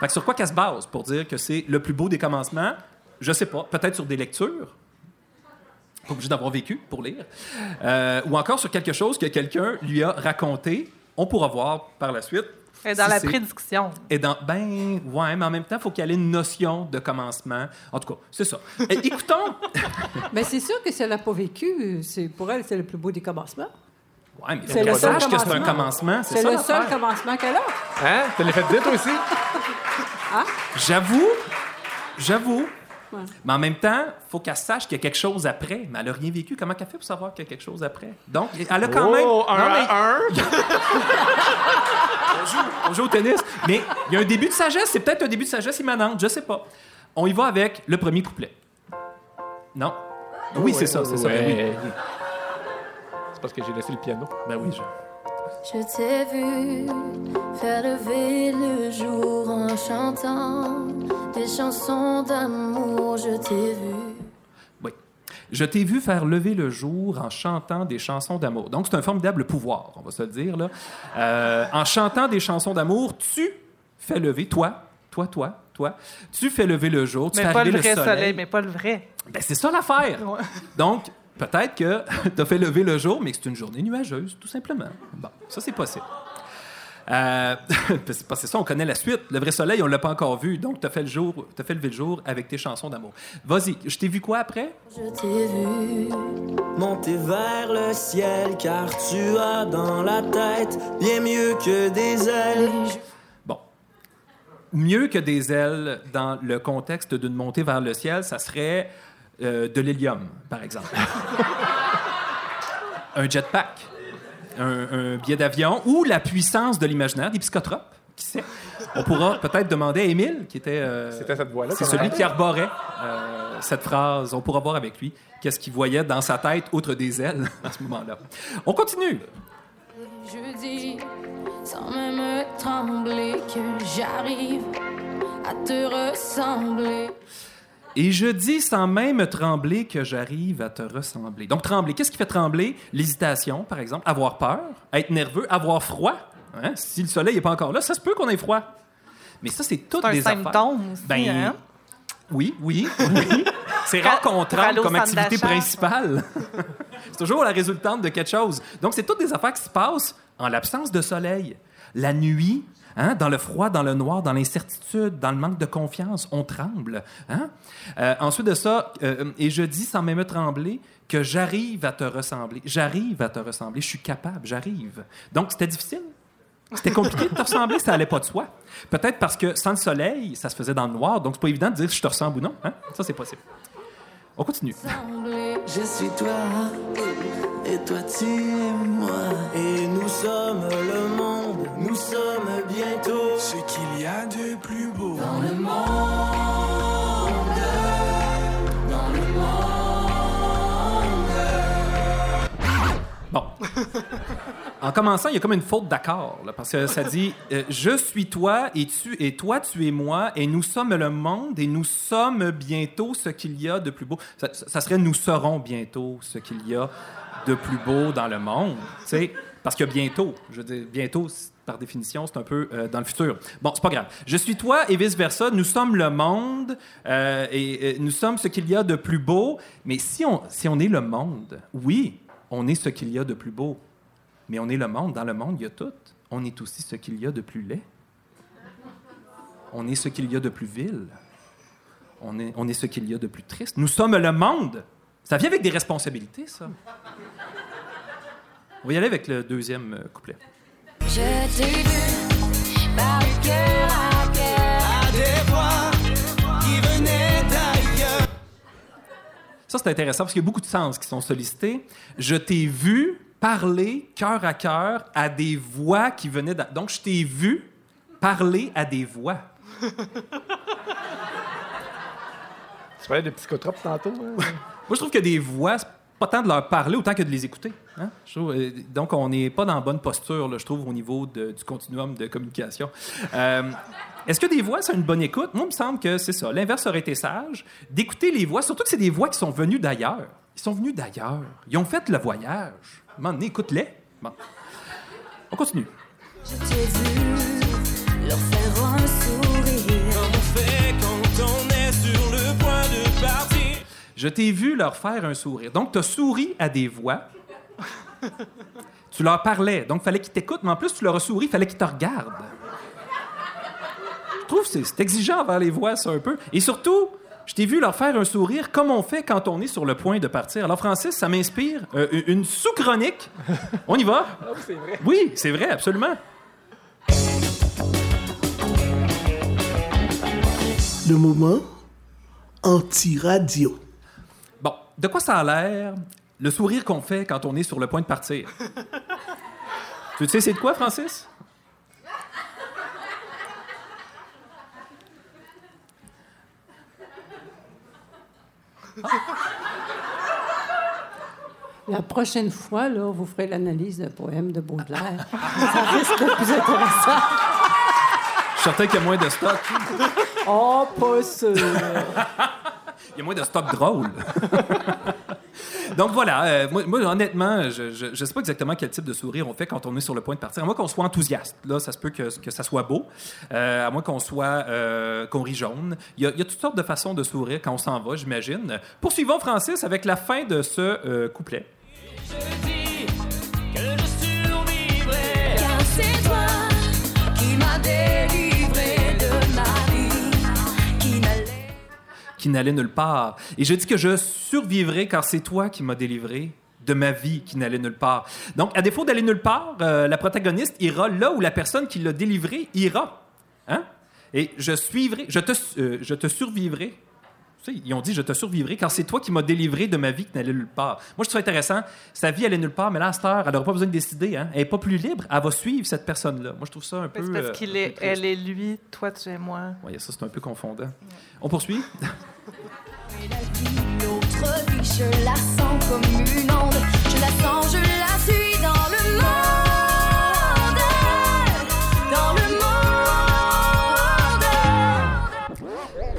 Fait que sur quoi qu'elle se base pour dire que c'est le plus beau des commencements? Je sais pas. Peut-être sur des lectures. Pas obligé d'avoir vécu pour lire. Euh, ou encore sur quelque chose que quelqu'un lui a raconté. On pourra voir par la suite.
Et dans
si
la prédiction.
et dans, ben, ouais, mais en même temps, il faut qu'il y ait une notion de commencement. En tout cas, c'est ça. Et [laughs] écoutons.
Mais c'est sûr que si elle n'a pas vécu, c'est, pour elle, c'est le plus beau des commencements.
Ouais, mais il faut
C'est le
qu'elle
seul
sache que c'est un
commencement.
C'est
le seul commencement qu'elle a.
Hein? Tu l'as fait dire, toi
J'avoue, j'avoue.
Ouais.
Mais en même temps, il faut qu'elle sache qu'il y a quelque chose après. Mais elle n'a rien vécu. Comment qu'elle fait pour savoir qu'il y a quelque chose après? Donc, elle a quand même.
Oh, un
Non, mais-
à un? [laughs]
on, joue, on joue au tennis. Mais il y a un début de sagesse. C'est peut-être un début de sagesse immanente. Je sais pas. On y va avec le premier couplet. Non? Oui, c'est ça, c'est ça. Ben oui.
C'est parce que j'ai laissé le piano.
Ben oui, je-
Je t'ai vu faire lever le jour en chantant des chansons d'amour. Je t'ai vu.
Oui. Je t'ai vu faire lever le jour en chantant des chansons d'amour. Donc, c'est un formidable pouvoir, on va se le dire. Là. Euh, en chantant des chansons d'amour, tu fais lever, toi, toi, toi, toi, tu fais lever le jour, tu
Mais
fais
pas
arriver
le vrai
le
soleil.
soleil.
mais pas le vrai.
Ben, c'est ça l'affaire. Donc, peut-être que [laughs] tu as fait lever le jour, mais que c'est une journée nuageuse, tout simplement. Bon, ça, c'est possible. Euh, parce [laughs] parce que c'est ça, on connaît la suite. Le vrai soleil, on l'a pas encore vu. Donc, tu as fait le jour, t'as fait lever le jour avec tes chansons d'amour. Vas-y, je t'ai vu quoi après?
Je t'ai vu.
Monter vers le ciel car tu as dans la tête bien mieux que des ailes.
Bon. Mieux que des ailes dans le contexte d'une montée vers le ciel, ça serait euh, de l'hélium, par exemple. [laughs] un jetpack, un, un billet d'avion ou la puissance de l'imaginaire, des psychotropes, qui sait? On pourra peut-être demander à Émile, qui était. euh,
C'était cette voix-là.
c'est celui qui arborait euh, cette phrase. On pourra voir avec lui qu'est-ce qu'il voyait dans sa tête, outre des ailes, [laughs] à ce moment-là. On continue.
Je dis, sans même trembler, que j'arrive à te ressembler.
Et je dis sans même trembler que j'arrive à te ressembler. Donc, trembler, qu'est-ce qui fait trembler? L'hésitation, par exemple, avoir peur, être nerveux, avoir froid. Hein? Si le soleil n'est pas encore là, ça se peut qu'on ait froid. Mais ça, c'est toutes
C'est un
des affaires.
symptôme aussi,
Ben,
hein?
Oui, oui, oui. [laughs] C'est rare qu'on tremble comme activité principale. [laughs] c'est toujours la résultante de quelque chose. Donc, c'est toutes des affaires qui se passent en l'absence de soleil. La nuit, hein, dans le froid, dans le noir, dans l'incertitude, dans le manque de confiance, on tremble. Hein? Euh, ensuite de ça, euh, et je dis sans même trembler que j'arrive à te ressembler. J'arrive à te ressembler. Je suis capable, j'arrive. Donc, c'était difficile. C'était compliqué de te ressembler, ça allait pas de soi. Peut-être parce que sans le soleil, ça se faisait dans le noir, donc c'est pas évident de dire si je te ressemble ou non. Hein? Ça, c'est possible. On continue.
Je suis toi, et toi tu es moi. Et nous sommes le monde, nous sommes bientôt ce qu'il y a de plus beau. Dans le monde, dans le monde.
Bon. En commençant, il y a comme une faute d'accord, parce que ça dit euh, Je suis toi et, tu, et toi tu es moi, et nous sommes le monde, et nous sommes bientôt ce qu'il y a de plus beau. Ça, ça serait Nous serons bientôt ce qu'il y a de plus beau dans le monde. tu sais, Parce que bientôt, je veux dire, bientôt, par définition, c'est un peu euh, dans le futur. Bon, c'est pas grave. Je suis toi et vice-versa. Nous sommes le monde euh, et nous sommes ce qu'il y a de plus beau. Mais si on, si on est le monde, oui, on est ce qu'il y a de plus beau. Mais on est le monde. Dans le monde, il y a tout. On est aussi ce qu'il y a de plus laid. On est ce qu'il y a de plus vil. On est, on est ce qu'il y a de plus triste. Nous sommes le monde. Ça vient avec des responsabilités, ça. On va y aller avec le deuxième euh, couplet.
Je t'ai vu par le cœur à cœur.
À des voix qui venaient d'ailleurs.
Ça, c'est intéressant parce qu'il y a beaucoup de sens qui sont sollicités. Je t'ai vu parler cœur à cœur à des voix qui venaient... d'a- Donc, je t'ai vu parler à des voix. [laughs]
Tu parlais de psychotropes tantôt. hein?
Moi, je trouve que des voix, pas de leur parler autant que de les écouter. hein? Euh, donc, on n'est pas dans la bonne posture, je trouve, au niveau du continuum de communication. Euh, Est-ce que des voix, c'est une bonne écoute? Moi, il me semble que c'est ça. L'inverse aurait été sage. D'écouter les voix, surtout que c'est des voix qui sont venues d'ailleurs. Ils sont venus d'ailleurs. Ils ont fait le voyage. Donné, écoute-les. Bon. On continue.
Je leur faire
Je t'ai vu leur faire un sourire. Donc, tu as souri à des voix. tu leur parlais. Donc, il fallait qu'ils t'écoutent, mais en plus, tu leur as souri, il fallait qu'ils te regardent. Je trouve que c'est exigeant envers les voix, ça, un peu. Et surtout, je t'ai vu leur faire un sourire comme on fait quand on est sur le point de partir. Alors, Francis, ça m'inspire euh, une sous-chronique. On y va? [laughs] Oui, c'est vrai, absolument.
Le moment anti-radio.
De quoi ça a l'air le sourire qu'on fait quand on est sur le point de partir? [laughs] tu sais, c'est de quoi, Francis?
La prochaine fois, là, vous ferez l'analyse d'un poème de Baudelaire. Ça risque d'être plus intéressant.
Je suis certain qu'il y a moins de stock.
Oh, pas sûr.
Il y a moins de stock drôle. [laughs] Donc voilà, euh, moi, honnêtement, je ne sais pas exactement quel type de sourire on fait quand on est sur le point de partir. À moins qu'on soit enthousiaste, là, ça se peut que, que ça soit beau. Euh, à moins qu'on soit euh, qu'on rit jaune. Il y, a, toutes sortes de façons de sourire quand on s'en va, j'imagine. Poursuivons Francis avec la fin de ce couplet.
Car c'est toi qui m'as qui n'allait
nulle part. Et je dis que je survivrai car c'est toi qui m'as délivré de ma vie qui n'allait nulle part. Donc, à défaut d'aller nulle part, euh, la protagoniste ira là où la personne qui l'a délivré ira. Hein? Et je suivrai, je te, euh, je te survivrai. Ils ont dit je te survivrai quand c'est toi qui m'as délivré de ma vie qui n'allait nulle part. Moi, je trouve ça intéressant. Sa vie allait nulle part, mais là, à cette heure, elle n'aura pas besoin de décider. Hein. Elle n'est pas plus libre. Elle va suivre cette personne-là. Moi, je trouve ça un peu.
C'est parce
euh, peu
est, elle est lui, toi tu es moi.
Ouais, ça, c'est un peu confondant. On poursuit? [laughs]
L'autre vie, je la sens comme une onde. Je la sens, je la suis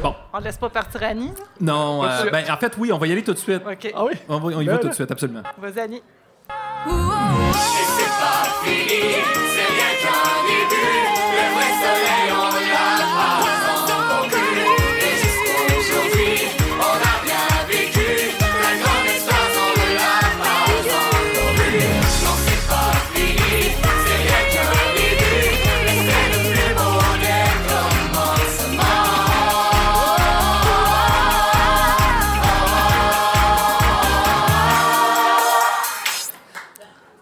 Bon.
On laisse pas partir Annie.
Non,
Pas
euh, ben, en fait, oui, on va y aller tout de suite.
OK.
Ah oui?
On va, on y
Ben
va
là.
tout de suite, absolument.
Vas-y, Annie.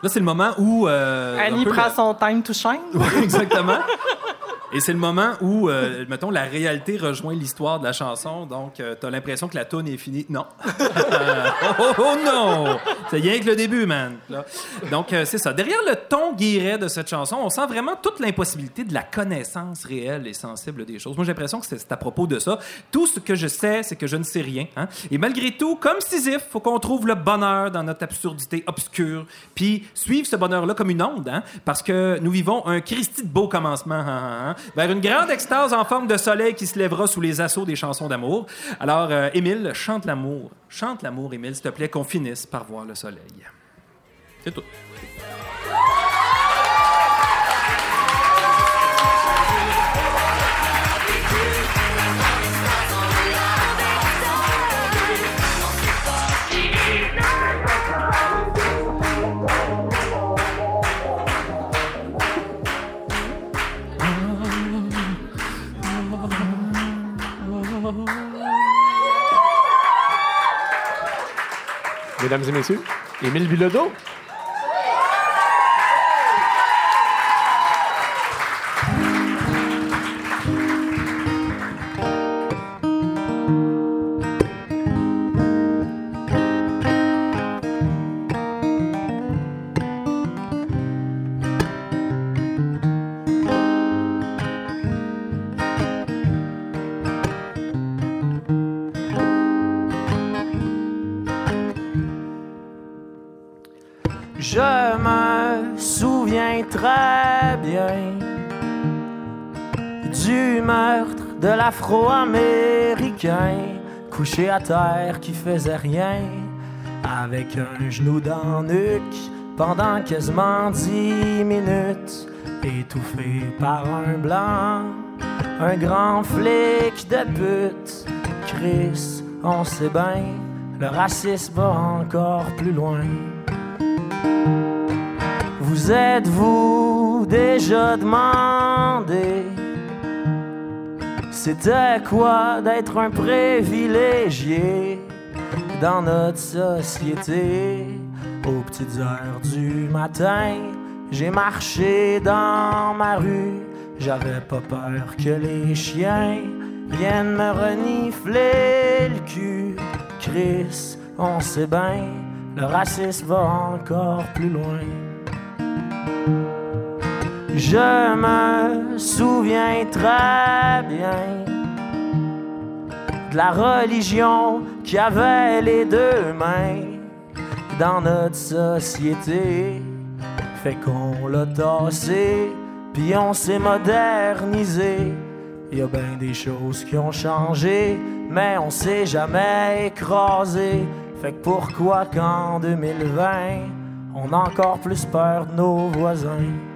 Là, c'est le moment où. euh,
Annie prend
le-
son time to shine.
Ouais, exactement. [laughs] Et c'est le moment où, euh, mettons, la réalité rejoint l'histoire de la chanson. Donc, tu t'as l'impression que la tune est finie. Non. [laughs] oh, oh, oh, non! C'est rien que le début, man. Donc, euh, c'est ça. Derrière le ton guiré de cette chanson, on sent vraiment toute l'impossibilité de la connaissance réelle et sensible des choses. Moi, j'ai l'impression que c'est à propos de ça. Tout ce que je sais, c'est que je ne sais rien. hein. Et malgré tout, comme Sisyphe, faut qu'on trouve le bonheur dans notre absurdité obscure, puis suivre ce bonheur-là comme une onde, hein, parce que nous vivons un Christi de beau commencement, hein, vers une grande extase en forme de soleil qui se lèvera sous les assauts des chansons d'amour. Alors, euh, Émile, chante l'amour. Chante l'amour, Émile, s'il te plaît, qu'on finisse par voir le soleil. C'est tout.
Mesdames et messieurs, Émile Bilodeau.
l'Afro-Américain couché à terre qui faisait rien avec un genou dans le nuque pendant quasiment dix minutes étouffé par un blanc, un grand flic de pute. Chris, on sait bien, le racisme va encore plus loin. Vous êtes-vous déjà demandé c'était quoi d'être un privilégié dans notre société? Aux petites heures du matin, j'ai marché dans ma rue. J'avais pas peur que les chiens viennent me renifler le cul. Chris, on sait bien, le racisme va encore plus loin. Je me souviens très bien de la religion qui avait les deux mains dans notre société. Fait qu'on l'a tassé, puis on s'est modernisé. Y a bien des choses qui ont changé, mais on s'est jamais écrasé. Fait que pourquoi qu'en 2020, on a encore plus peur de nos voisins?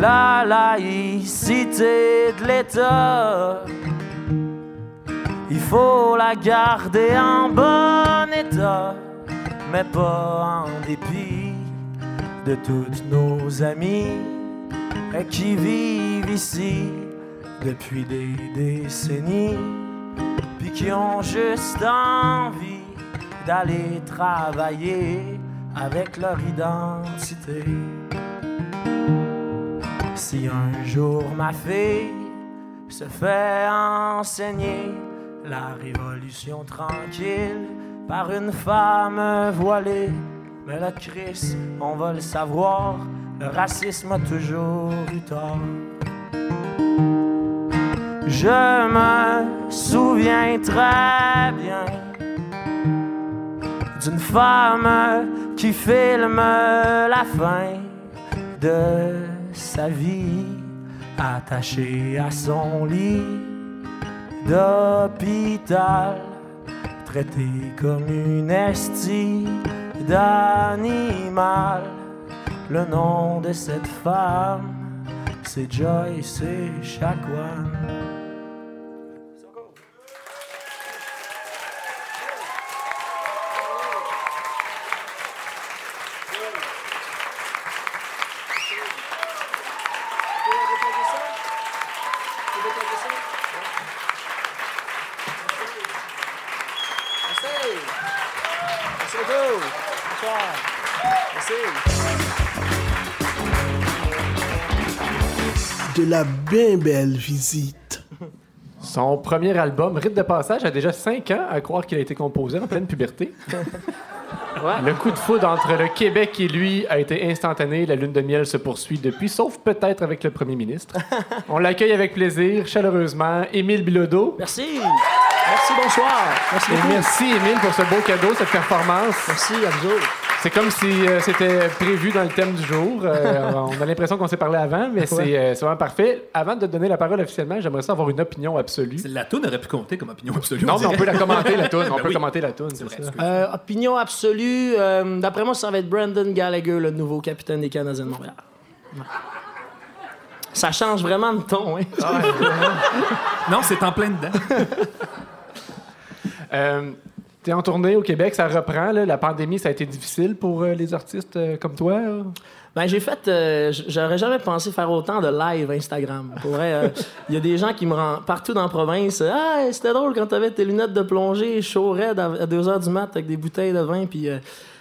La laïcité de l'État, il faut la garder en bon état, mais pas en dépit de tous nos amis qui vivent ici depuis des décennies, puis qui ont juste envie d'aller travailler avec leur identité. Si un jour ma fille se fait enseigner la révolution tranquille par une femme voilée. Mais le Christ, on va le savoir, le racisme a toujours eu tort. Je me souviens très bien d'une femme qui filme la fin de sa vie attachée à son lit d'hôpital, traitée comme une estie d'animal. Le nom de cette femme, c'est Joyce Chacoan.
De bien belle visite.
Son premier album, Rite de passage, a déjà 5 ans, à croire qu'il a été composé en pleine puberté. [laughs] Le coup de foudre entre le Québec et lui a été instantané. La lune de miel se poursuit depuis, sauf peut-être avec le premier ministre. [laughs] On l'accueille avec plaisir, chaleureusement. Émile Bilodeau.
Merci. Merci, bonsoir. Merci
Et
beaucoup.
merci, Émile, pour ce beau cadeau, cette performance.
Merci à vous autres.
C'est comme si euh, c'était prévu dans le thème du jour. Euh, [laughs] on a l'impression qu'on s'est parlé avant, mais c'est euh, c'est vraiment parfait. Avant de te donner la parole officiellement, j'aimerais ça avoir une opinion absolue.
La toune aurait pu compter comme opinion absolue.
Non, mais on peut la commenter, la toune. [laughs] On
Ben
peut
oui.
commenter la toune,
C'est
c'est
vrai,
ça.
excuse.
Euh, opinion absolue, euh, d'après moi, ça va être Brandon Gallagher, le nouveau capitaine des Canadiens de Montréal. Ça change vraiment de ton, hein?
Non, c'est en plein dedans. [laughs]
Euh, T'es en tournée au Québec, ça reprend. là. La pandémie, ça a été difficile pour euh, les artistes euh, comme toi.
Ben, j'ai fait. euh, J'aurais jamais pensé faire autant de live Instagram. Il y a des gens qui me rendent partout dans la province. Ah, c'était drôle quand t'avais tes lunettes de plongée chaud raide à 2 h du mat avec des bouteilles de vin. Puis,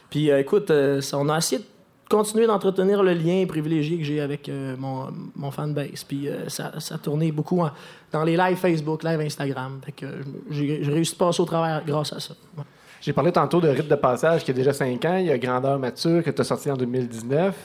puis écoute, on a essayé de continuer d'entretenir le lien privilégié que j'ai avec euh, mon, mon fanbase. Puis euh, ça, ça a tourné beaucoup en- dans les lives Facebook, live Instagram. Fait que euh, j'ai réussi à passer au travers grâce à ça. Ouais.
J'ai parlé tantôt de Rite de passage qui a déjà 5 ans. Il y a Grandeur mature que tu as sorti en 2019.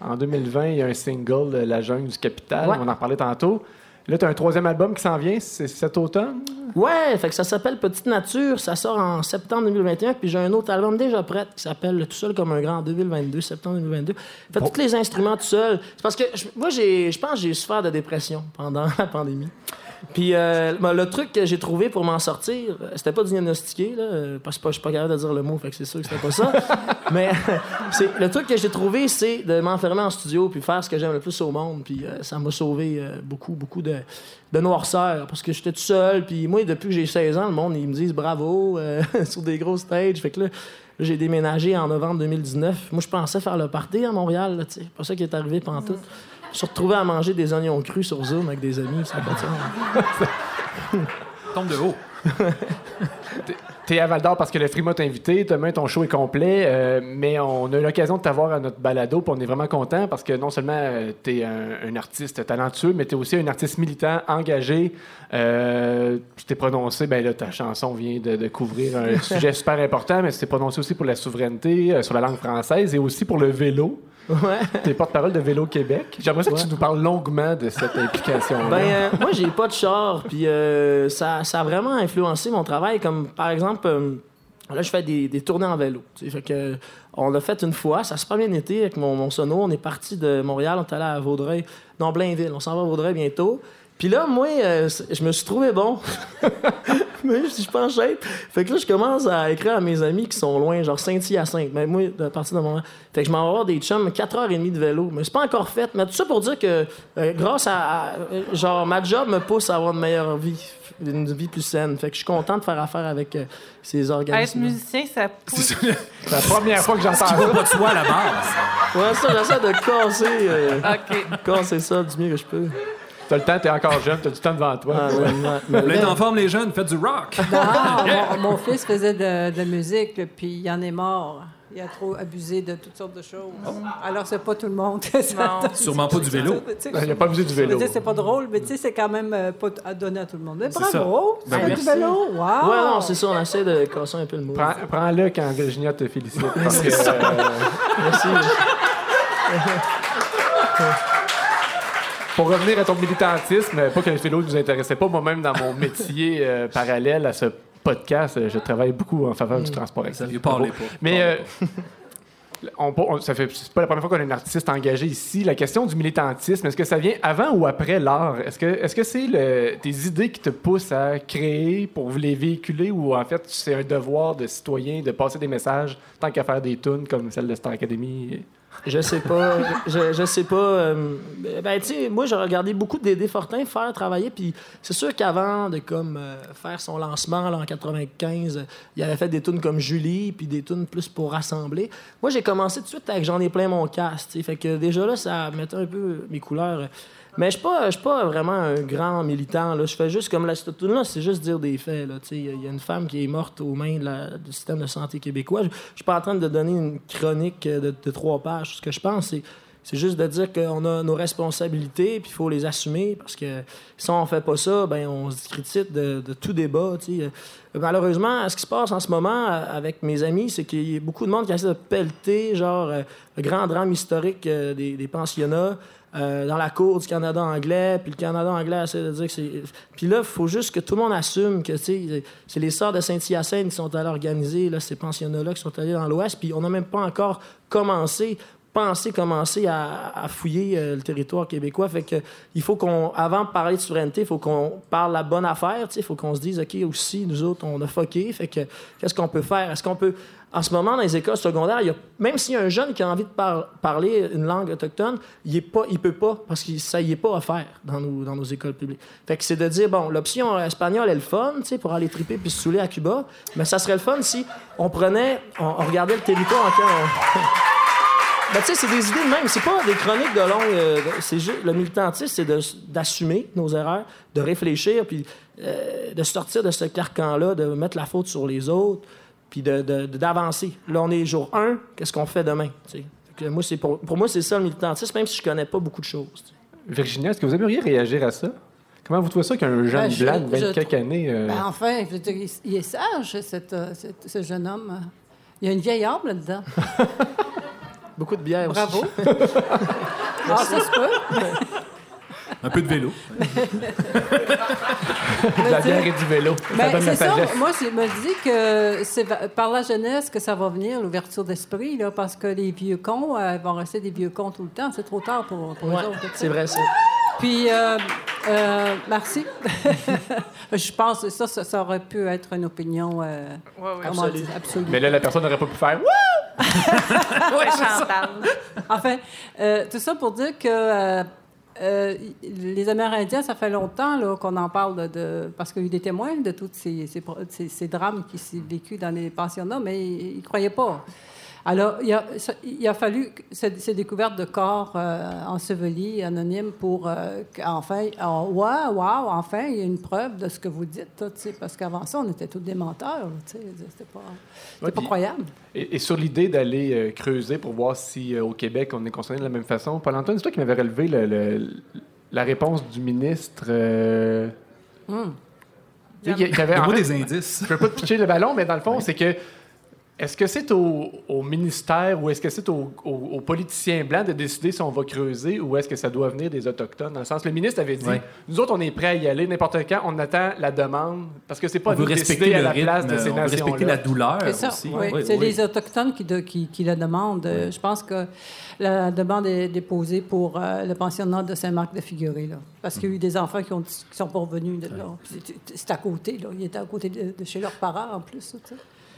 En 2020, il y a un single, euh, La jungle du capital.
Ouais.
On en reparlait tantôt. Là, tu as un troisième album qui s'en vient, c'est cet automne?
Ouais, fait que ça s'appelle Petite Nature, ça sort en septembre 2021, puis j'ai un autre album déjà prêt qui s'appelle Tout seul comme un grand en 2022, septembre 2022. Fait tous les instruments tout seul. C'est parce que moi, j'ai, je pense que j'ai souffert de dépression pendant [laughs] la pandémie. Puis euh, ben, le truc que j'ai trouvé pour m'en sortir, euh, c'était pas diagnostiqué, là, euh, parce que je suis pas capable de dire le mot, fait que c'est sûr que c'était pas ça. [laughs] Mais [laughs] c'est, le truc que j'ai trouvé, c'est de m'enfermer en studio puis faire ce que j'aime le plus au monde. Puis euh, ça m'a sauvé euh, beaucoup, beaucoup de, de noirceur parce que j'étais tout seul. Puis moi, depuis que j'ai 16 ans, le monde, ils me disent bravo [laughs] sur des gros stages. Fait que là, j'ai déménagé en novembre 2019. Moi, je pensais faire le party à Montréal, tu sais. Pas ça qui est arrivé pendant tout. Je suis retrouvé à manger des oignons crus sur Zoom avec des amis. Ça pas sens.
Tombe de haut. [laughs]
T'es à Val d'Or parce que le Frima t'a invité. Demain, ton show est complet. euh, mais on a eu l'occasion de t'avoir à notre balado. Puis on est vraiment content parce que non seulement euh, t'es un, un artiste talentueux, mais t'es aussi un artiste militant, engagé. Euh, tu t'es prononcé, ben là, ta chanson vient de, de couvrir un [laughs] sujet super important, mais tu t'es prononcé aussi pour la souveraineté, euh, sur la langue française et aussi pour le vélo.
Ouais.
T'es porte-parole de Vélo Québec. J'aimerais ça que tu nous parles longuement de cette implication-là.
Ben, euh, moi, j'ai pas de char, puis euh, ça, ça a vraiment influencé mon travail. Comme par exemple, euh, là, je fais des, des tournées en vélo. que, on l'a fait une fois, ça pas bien été avec mon, mon sono. On est parti de Montréal, on est allé à Vaudreuil, non, Blainville. On s'en va à Vaudreuil bientôt. Puis là, moi, euh, je me suis trouvé bon. [laughs] Mais je suis pas en shape. Fait que là, je commence à écrire à mes amis qui sont loin, genre Saint-Hyacinthe. Mais moi, à partir de mon. Fait que je m'en vais avoir des chums 4h30 de vélo. Mais c'est pas encore fait. Mais tout ça pour dire que, euh, grâce à, à- Genre, ma job me pousse à avoir une meilleure vie, une vie plus saine. Fait que je suis content de faire affaire avec euh, ces
Être
organismes.
musicien, ça pousse.
C'est la première fois que j'entends ça.
Pas de soi à la base.
Ouais, ça, j'essaie de casser, euh,
OK.
casser ça du mieux que je peux.
T'as le temps, t'es encore jeune, t'as du temps devant toi.
Ah, ouais,
Vous êtes en forme, les jeunes, faites du rock.
Ah, mon, [laughs] mon fils faisait de, de la musique, puis il en est mort. Il a trop abusé de toutes sortes de choses. Alors, c'est pas tout le monde. [laughs]
Non.
Sûrement pas du vélo. [laughs]
Il n'a pas abusé du
je veux
vélo.
dire, c'est pas drôle, mais tu sais, c'est quand même euh, pas à donner à tout le monde. Mais
C'est
bravo!
ça. Ben,
c'est du
merci.
vélo! Wow!
Ouais, non, c'est ça, on essaie de casser un peu le mot.
Prends- Prends-le quand Virginia te félicite. Parce que, euh,
Merci.
Pour revenir à ton militantisme, pas que le vélo ne nous intéressait pas, moi-même dans mon métier euh, parallèle à ce podcast, euh, je travaille beaucoup en faveur du transport
Ça
actif.
lui parlez pas.
Mais euh, [laughs] on, on- ça fait c'est pas la première fois qu'on a un artiste engagé ici. La question du militantisme, est-ce que ça vient avant ou après l'art? Est-ce que est-ce que c'est le- tes idées qui te poussent à créer pour les véhiculer ou en fait c'est un devoir de citoyen de passer des messages tant qu'à faire des tunes comme celle de Star Academy?
Je sais pas. Je, sais pas. euh, ben, tu sais, moi, j'ai regardé beaucoup Dédé Fortin faire travailler. Puis c'est sûr qu'avant de comme euh, faire son lancement là, en 95, euh, il avait fait des tunes comme Julie, puis des tunes plus pour rassembler. Moi, j'ai commencé tout de suite avec J'en ai plein mon sais. Fait que déjà là, ça mettait un peu mes couleurs. Mais je je suis pas vraiment un grand militant. Je fais juste comme la tune là c'est juste dire des faits. Il y a une femme qui est morte aux mains du système de santé québécois. Je, je suis pas en train de donner une chronique euh, de, trois pages. Ce que je pense, c'est c'est juste de dire qu'on a nos responsabilités puis il faut les assumer parce que si on fait pas ça, ben on se discrédite de, tout débat. tu sais. Euh, Malheureusement, ce qui se passe en ce moment euh, avec mes amis, c'est qu'il y a beaucoup de monde qui essaie de pelleter genre le grand drame historique des pensionnats. Euh, dans la cour du Canada anglais, puis le Canada anglais essaie de dire que c'est... Puis là, il faut juste que tout le monde assume que, c'est les sœurs de Saint-Hyacinthe qui sont allées organiser là, ces pensionnats-là qui sont allés dans l'Ouest, puis on n'a même pas encore commencé penser commencer à, à fouiller euh, le territoire québécois. Fait que il faut qu'on, avant de parler de souveraineté, il faut qu'on parle la bonne affaire. Il faut qu'on se dise, OK, aussi, nous autres, on a fucké. Fait que qu'est-ce qu'on peut faire? Est-ce qu'on peut. En ce moment, dans les écoles secondaires, même s'il y a un jeune qui a envie de par- parler une langue autochtone, il il peut pas, parce que ça y est pas offert dans nos, dans nos écoles publiques. Fait que c'est de dire, bon, l'option espagnole est le fun, tu sais, pour aller triper puis se saouler à Cuba, mais ça serait le fun si on prenait, on, regardait le territoire en on... Ben, [laughs] tu sais, c'est des idées de même. C'est pas des chroniques de longue. euh, c'est juste, le militantisme, c'est d'assumer nos erreurs, de réfléchir, puis euh, de sortir de ce carcan-là, de mettre la faute sur les autres, puis de- de- de- d'avancer. Là, on est jour 1, qu'est-ce qu'on fait demain? que moi, c'est pour, pour moi, c'est ça le militantisme, même si je connais pas beaucoup de choses.
Virginia, est-ce que vous aimeriez réagir à ça? Comment vous trouvez ça qu'un jeune
Ben, je-
blanc de
je
20 quelques années euh,
Ben, enfin, je veux dire, il, il est sage, cet, euh, cet- ce jeune homme. Il y a une vieille âme là-dedans. [laughs]
Beaucoup de bière aussi.
Bravo. [laughs] ah, ça se peut. [laughs]
Un peu de vélo.
de [laughs] la bière et du vélo Ça
Ben,
donne la
c'est ça. Moi, je me dis que c'est va- par la jeunesse que ça va venir, l'ouverture d'esprit, là, parce que les vieux cons euh, vont rester des vieux cons tout le temps. C'est trop tard pour, pour
Ouais,
eux autres.
c'est vrai, ça.
Puis, euh, euh, merci. [laughs] je pense que ça, ça, ça aurait pu être une opinion euh,
Ouais, ouais.
comment
Absolue.
Mais là, la personne n'aurait pas pu faire Wouh! [laughs]
Ouais, Chantal.
Enfin, euh, tout ça pour dire que euh, les Amérindiens, ça fait longtemps qu'on en parle de, parce qu'il y a eu des témoins de tous ces- ces drames qui s'est vécu dans les pensionnats, mais ils ne croyaient pas. Alors, il a, il a fallu ces, ces découvertes de corps euh, ensevelis, anonymes, pour euh, qu'enfin, oh, ouais, wow, enfin, il y a une preuve de ce que vous dites, là, parce qu'avant ça, on était tous des menteurs, c'était pas,
Ouais,
croyable.
Et, et sur l'idée d'aller euh, creuser pour voir si euh, au Québec on est concerné de la même façon, Paul-Antoine, c'est toi qui m'avais relevé le- le- la réponse du ministre. sais, il y a- il y avait- en
Donne-moi
fait,
des indices.
Je peux pas te pitcher le ballon, mais dans le fond, c'est que. Est-ce que c'est au, au ministère ou est-ce que c'est au- au- aux politiciens blancs de décider si on va creuser ou est-ce que ça doit venir des Autochtones? Dans le sens, le ministre avait dit
Ouais.
nous autres, on est prêts à y aller n'importe quand, on attend la demande parce que c'est pas
On
nous de
respecter
décider
le
à la
rythme,
place de ces
on veut respecter
nations-là.
la douleur
C'est ça,
aussi.
oui.
Oui,
c'est
oui.
les Autochtones qui, de- qui, qui la demandent. Je pense que la demande est déposée pour euh, le pensionnat de Saint-Marc-de-Figuré, là. Parce qu'il y a eu des enfants qui ne sont pas revenus de là. C'est- C'est à côté, là. Ils étaient à côté de, de chez leurs parents, en plus.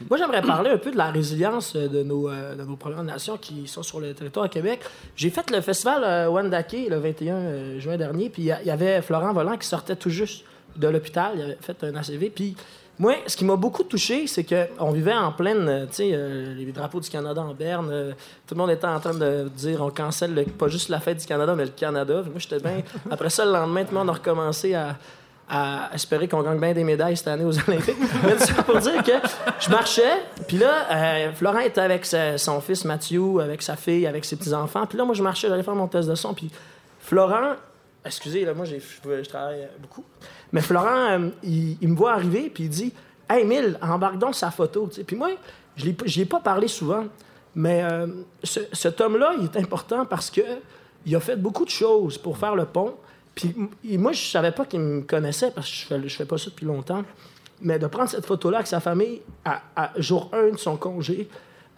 Moi, j'aimerais parler un peu de la résilience euh, de nos, euh, de nos Premières Nations qui sont sur le territoire à Québec. J'ai fait le festival euh, Wendake le 21 euh, juin dernier, puis il y avait Florent Volant qui sortait tout juste de l'hôpital. Il avait fait un ACV. Puis moi, ce qui m'a beaucoup touché, c'est qu'on vivait en pleine, tu sais, euh, les drapeaux du Canada en berne. euh, tout le monde était en train de dire on cancelle le- pas juste la fête du Canada, mais le Canada. Moi, j'étais bien. [laughs] Après ça, le lendemain, tout le monde a recommencé à à espérer qu'on gagne bien des médailles cette année aux [laughs] Olympiques. Mais ça pour dire que je marchais, puis là, euh, Florent était avec son fils Mathieu, avec sa fille, avec ses petits-enfants. Puis là, moi, je marchais, j'allais faire mon test de son, puis Florent, excusez, là, moi, je, travaille beaucoup, mais Florent, euh, il, me voit arriver, puis il dit Hey, Emile, embarque donc sa photo. Puis moi, je n'y ai pas parlé souvent, mais euh, ce- cet homme-là, il est important parce que il a fait beaucoup de choses pour faire le pont. Puis moi, je savais pas qu'il me connaissait parce que je fais, fais pas ça depuis longtemps. Mais de prendre cette photo-là avec sa famille à, jour 1 de son congé,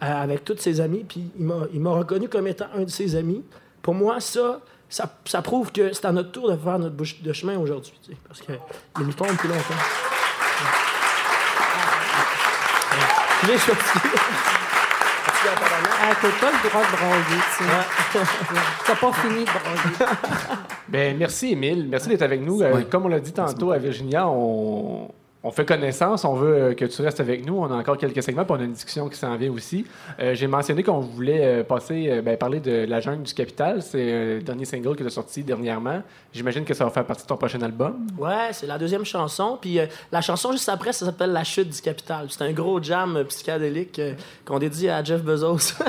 euh, avec tous ses amis, puis il m'a- reconnu comme étant un de ses amis. Pour moi, ça, ça, prouve que c'est à notre tour de faire notre bouche de chemin aujourd'hui. Parce qu'il me tombe depuis longtemps.
Ah, t'as pas le droit de broyer, tu sais. [laughs] T'as pas fini de broyer.
Ben, merci, Émile. Merci d'être avec nous. Euh, Comme on l'a dit tantôt à Virginia, on, on fait connaissance. On veut euh, que tu restes avec nous. On a encore quelques segments, puis on a une discussion qui s'en vient aussi. Euh, J'ai mentionné qu'on voulait euh, passer, ben, parler de La Jungle du Capital. C'est le dernier single qui est sorti dernièrement. J'imagine que ça va faire partie de ton prochain album.
Ouais, c'est la deuxième chanson. Puis euh, la chanson juste après, ça s'appelle La chute du capital. C'est un gros jam psychédélique euh, qu'on dédie à Jeff Bezos. [laughs]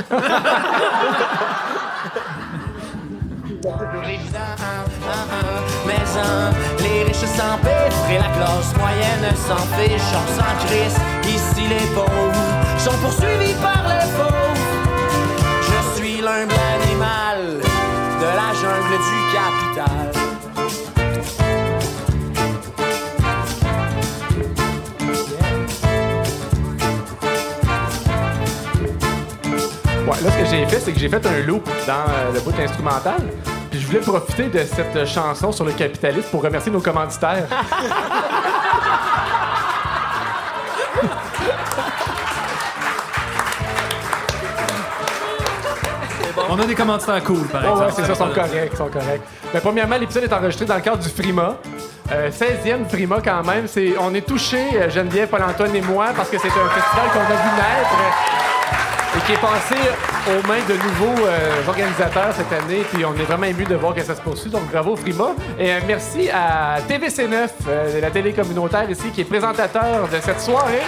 Les riches s'empêtrent et la classe moyenne s'en fiche, on s'en crisse. Ici les pauvres sont poursuivis par les pauvres. Je suis l'humble animal de la jungle du capital.
Ouais, là, ce que j'ai fait, c'est que j'ai fait un loop dans euh, le bout instrumental. Puis je voulais profiter de cette chanson sur le capitalisme pour remercier nos commanditaires.
On a des commentaires cool, par exemple.
ouais, c'est ça, sont corrects, sont corrects. Mais premièrement, l'épisode est enregistré dans le cadre du Frima. Euh, 16e Frima quand même. C'est, on est touchés, euh, Geneviève, Paul-Antoine et moi, parce que c'est un festival qu'on a vu naître euh, et qui est passé aux mains de nouveaux euh, organisateurs cette année. Puis on est vraiment ému de voir que ça se poursuit. Donc bravo Frima. Et euh, merci à TVC9, euh, la télé communautaire ici, qui est présentateur de cette soirée.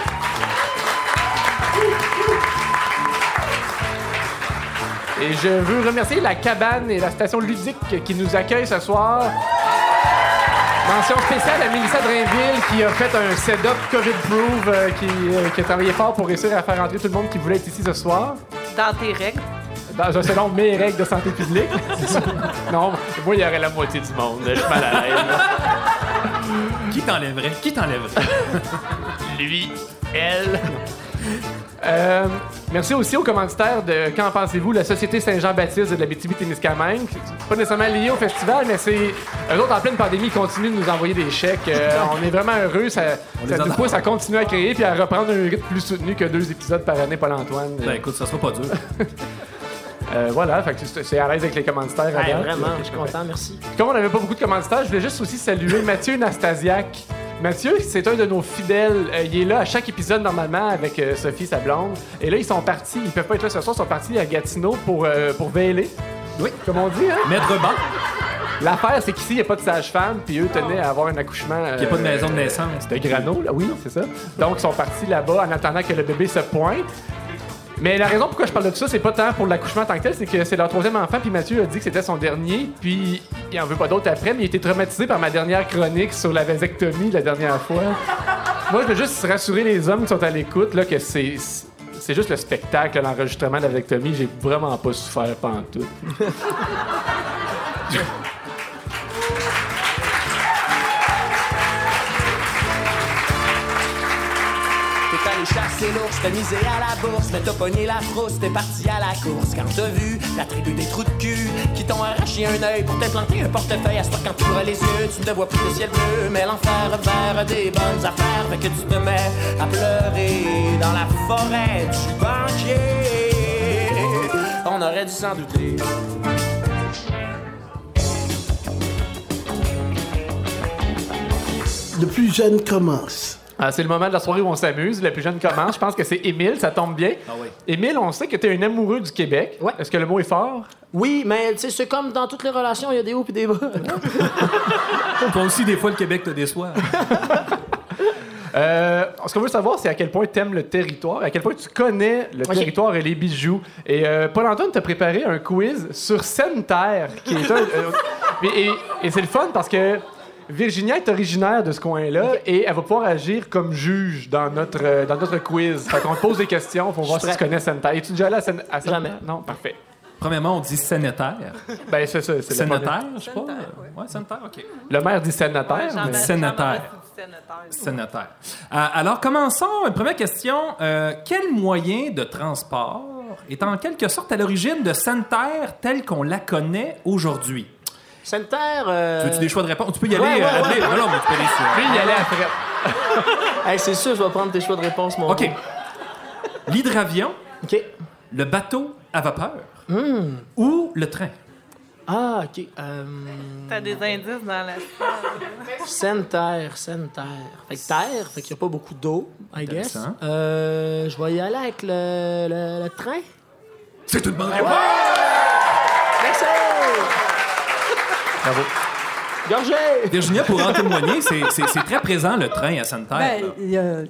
Et je veux remercier la cabane et la station ludique qui nous accueillent ce soir. Mention spéciale à Mélissa Drainville qui a fait un setup COVID-proof, euh, qui, euh, qui a travaillé fort pour réussir à faire entrer tout le monde qui voulait être ici ce soir.
Dans tes règles.
Dans, selon mes règles de santé publique. [laughs] non, moi, il y aurait la moitié du monde. Je suis mal à l'aise.
Qui t'enlèverait? Qui t'enlèverait? [laughs]
Lui, elle. Euh, merci aussi aux commanditaires de Qu'en pensez-vous, la Société Saint-Jean-Baptiste de la BTB-Témiscamingue. Pas nécessairement lié au festival, mais c'est. Eux autres, en pleine pandémie, ils continuent de nous envoyer des chèques. Euh, [laughs] on est vraiment heureux. Ça, ça nous pousse à continuer à créer puis à reprendre un rythme plus soutenu que deux épisodes par année, Paul-Antoine.
Ben écoute, ça sera pas dur. [laughs]
Euh, voilà, fait que c'est à l'aise avec les commanditaires.
Ouais, vraiment, je suis content, merci.
Comme on n'avait pas beaucoup de commanditaires, je voulais juste aussi saluer [laughs] Mathieu Nastasiak. Mathieu, c'est un de nos fidèles. Euh, il est là à chaque épisode normalement avec euh, Sophie, sa blonde. Et là, ils sont partis. Ils peuvent pas être là ce soir. Ils sont partis à Gatineau pour, euh, pour veiller.
Oui.
Comme on dit, hein?
Maître bas,
L'affaire, c'est qu'ici, il n'y a pas de sage-femme. Puis eux tenaient à avoir un accouchement.
il n'y a pas de maison de naissance.
De grano, là, oui, c'est ça. Donc, ils sont partis là-bas en attendant que le bébé se pointe. Mais la raison pourquoi je parle de tout ça, c'est pas tant pour l'accouchement en tant que tel, c'est que c'est leur troisième enfant, puis Mathieu a dit que c'était son dernier, puis il en veut pas d'autre après, mais il été traumatisé par ma dernière chronique sur la vasectomie la dernière fois. Moi, je veux juste rassurer les hommes qui sont à l'écoute, là, que c'est. C'est juste le spectacle, l'enregistrement de la vasectomie. J'ai vraiment pas souffert pantoute.
T'es [laughs] allé chasser l'ours, t'as misé à la bourse, mais t'as pogné la frousse, t'es parti à la course. Quand t'as vu la tribu des trous de cul qui t'ont arraché un œil pour t'implanter un portefeuille, à ce quand tu ouvres les yeux, tu ne vois plus le ciel bleu, mais l'enfer vers des bonnes affaires, fait que tu te mets à pleurer dans la forêt du banquier. On aurait dû s'en douter.
Le plus jeune commence.
Ah, c'est le moment de la soirée où on s'amuse. Le plus jeune commence. Je pense que c'est Émile, ça tombe bien.
Ah oui.
Émile, on sait que tu es un amoureux du Québec.
Ouais.
Est-ce que le mot est fort?
Oui, mais tu sais, c'est comme dans toutes les relations, il y a des hauts et des bas. [laughs]
Toi aussi, des fois, le Québec te déçoit. [laughs]
Euh, ce qu'on veut savoir, c'est à quel point tu aimes le territoire, à quel point tu connais le territoire et les bijoux. Et euh, Paul-Antoine t'a préparé un quiz sur Sainte-Terre, qui est un... euh, et [laughs] et- et c'est le fun parce que Virginia est originaire de ce coin-là et elle va pouvoir agir comme juge dans notre, euh, dans notre quiz. Fait qu'on te pose des questions pour voir si tu connais Sainte-Terre. Es-tu déjà allé à?
Jamais.
Non? Parfait.
Premièrement, on dit sénétaire.
Ben, c'est ça. C'est premier.
je sais pas. Ouais, sénétaire, OK.
Le maire dit sénateur.
Ouais,
mais-
Sénateur.
Sénateur.
Sénateur. Euh, alors, commençons. Une première question. Euh, quel moyen de transport est en quelque sorte à l'origine de Sainte-Terre telle qu'on la connaît aujourd'hui?
Sainte-Terre. euh,
Tu veux-tu des choix de réponse? Tu peux y aller,
ouais, ouais,
euh,
ouais.
Non, non, mais tu peux aller
il allait après. [laughs]
hey, c'est sûr, je vais prendre tes choix de réponse, mon
OK. L'hydravion,
OK.
le bateau à vapeur ou le train?
Ah, OK. Euh,
T'as des indices dans la salle.
Sainte-Terre, Sainte-Terre. Fait que terre, fait qu'il n'y a pas beaucoup d'eau, I guess. Euh, je vais y aller avec le, le, le train.
C'est une bonne réponse!
Merci!
Bravo.
Gorgé!
Virginia, pour en témoigner, c'est très présent le train à Sainte-Terre.
Ben, il y, a,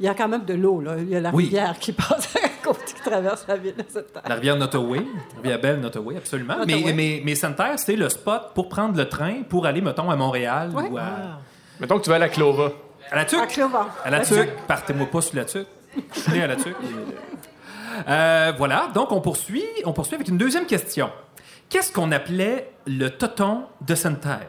il y a quand même de l'eau, là. Il y a la
Oui.
rivière qui passe à côté, qui traverse la ville de cette terre.
La rivière Nottoway, la rivière Belle Nottoway, absolument. Mais, mais, mais Sainte-Terre, c'est le spot pour prendre le train pour aller, mettons, à Montréal
Ouais.
ou à,
Mettons que tu vas à la Clova.
à la Tuque.
À
la Tuque. Partez-moi pas sur la Tuque. Je suis né à la Tuque. Euh, voilà, donc on poursuit, on poursuit avec une deuxième question. Qu'est-ce qu'on appelait le toton de Sainte-Terre?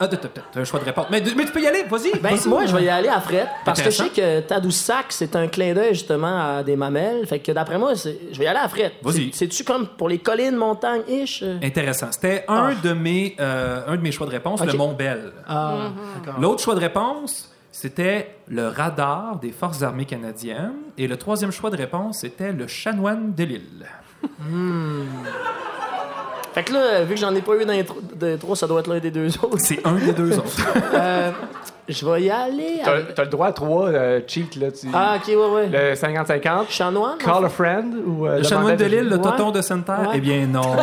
Ah, un choix de réponse. Mais, mais tu peux y aller, vas-y.
Ben, moi, je vais y aller à Fred, parce que je sais que Tadoussac, c'est un clin d'œil justement à des mamelles. Fait que d'après moi, je vais y aller à Fred.
Vas-y.
C'est- C'est-tu comme pour les collines, montagnes, ish?
Intéressant. C'était un,
Ah.
de mes, euh, un de mes choix de réponse, le Mont Bell.
Ah, d'accord.
L'autre choix de réponse, c'était le radar des Forces armées canadiennes. Et le troisième choix de réponse, c'était le chanoine de l'île.
Fait que là, vu que j'en ai pas eu dans les tro- trois, ça doit être l'un des deux autres.
C'est un des deux autres. [laughs]
Euh, je vais y aller.
T'as
avec-
le droit à trois euh, cheats, là. Tu...
Ah, ok, ouais, ouais.
Le 50-50.
Chanoine?
Call a friend ou euh,
Le chanoine de l'île,
Virginie.
le
Ouais.
toton de Sainte-Terre?
Ouais.
Eh bien, non. [laughs]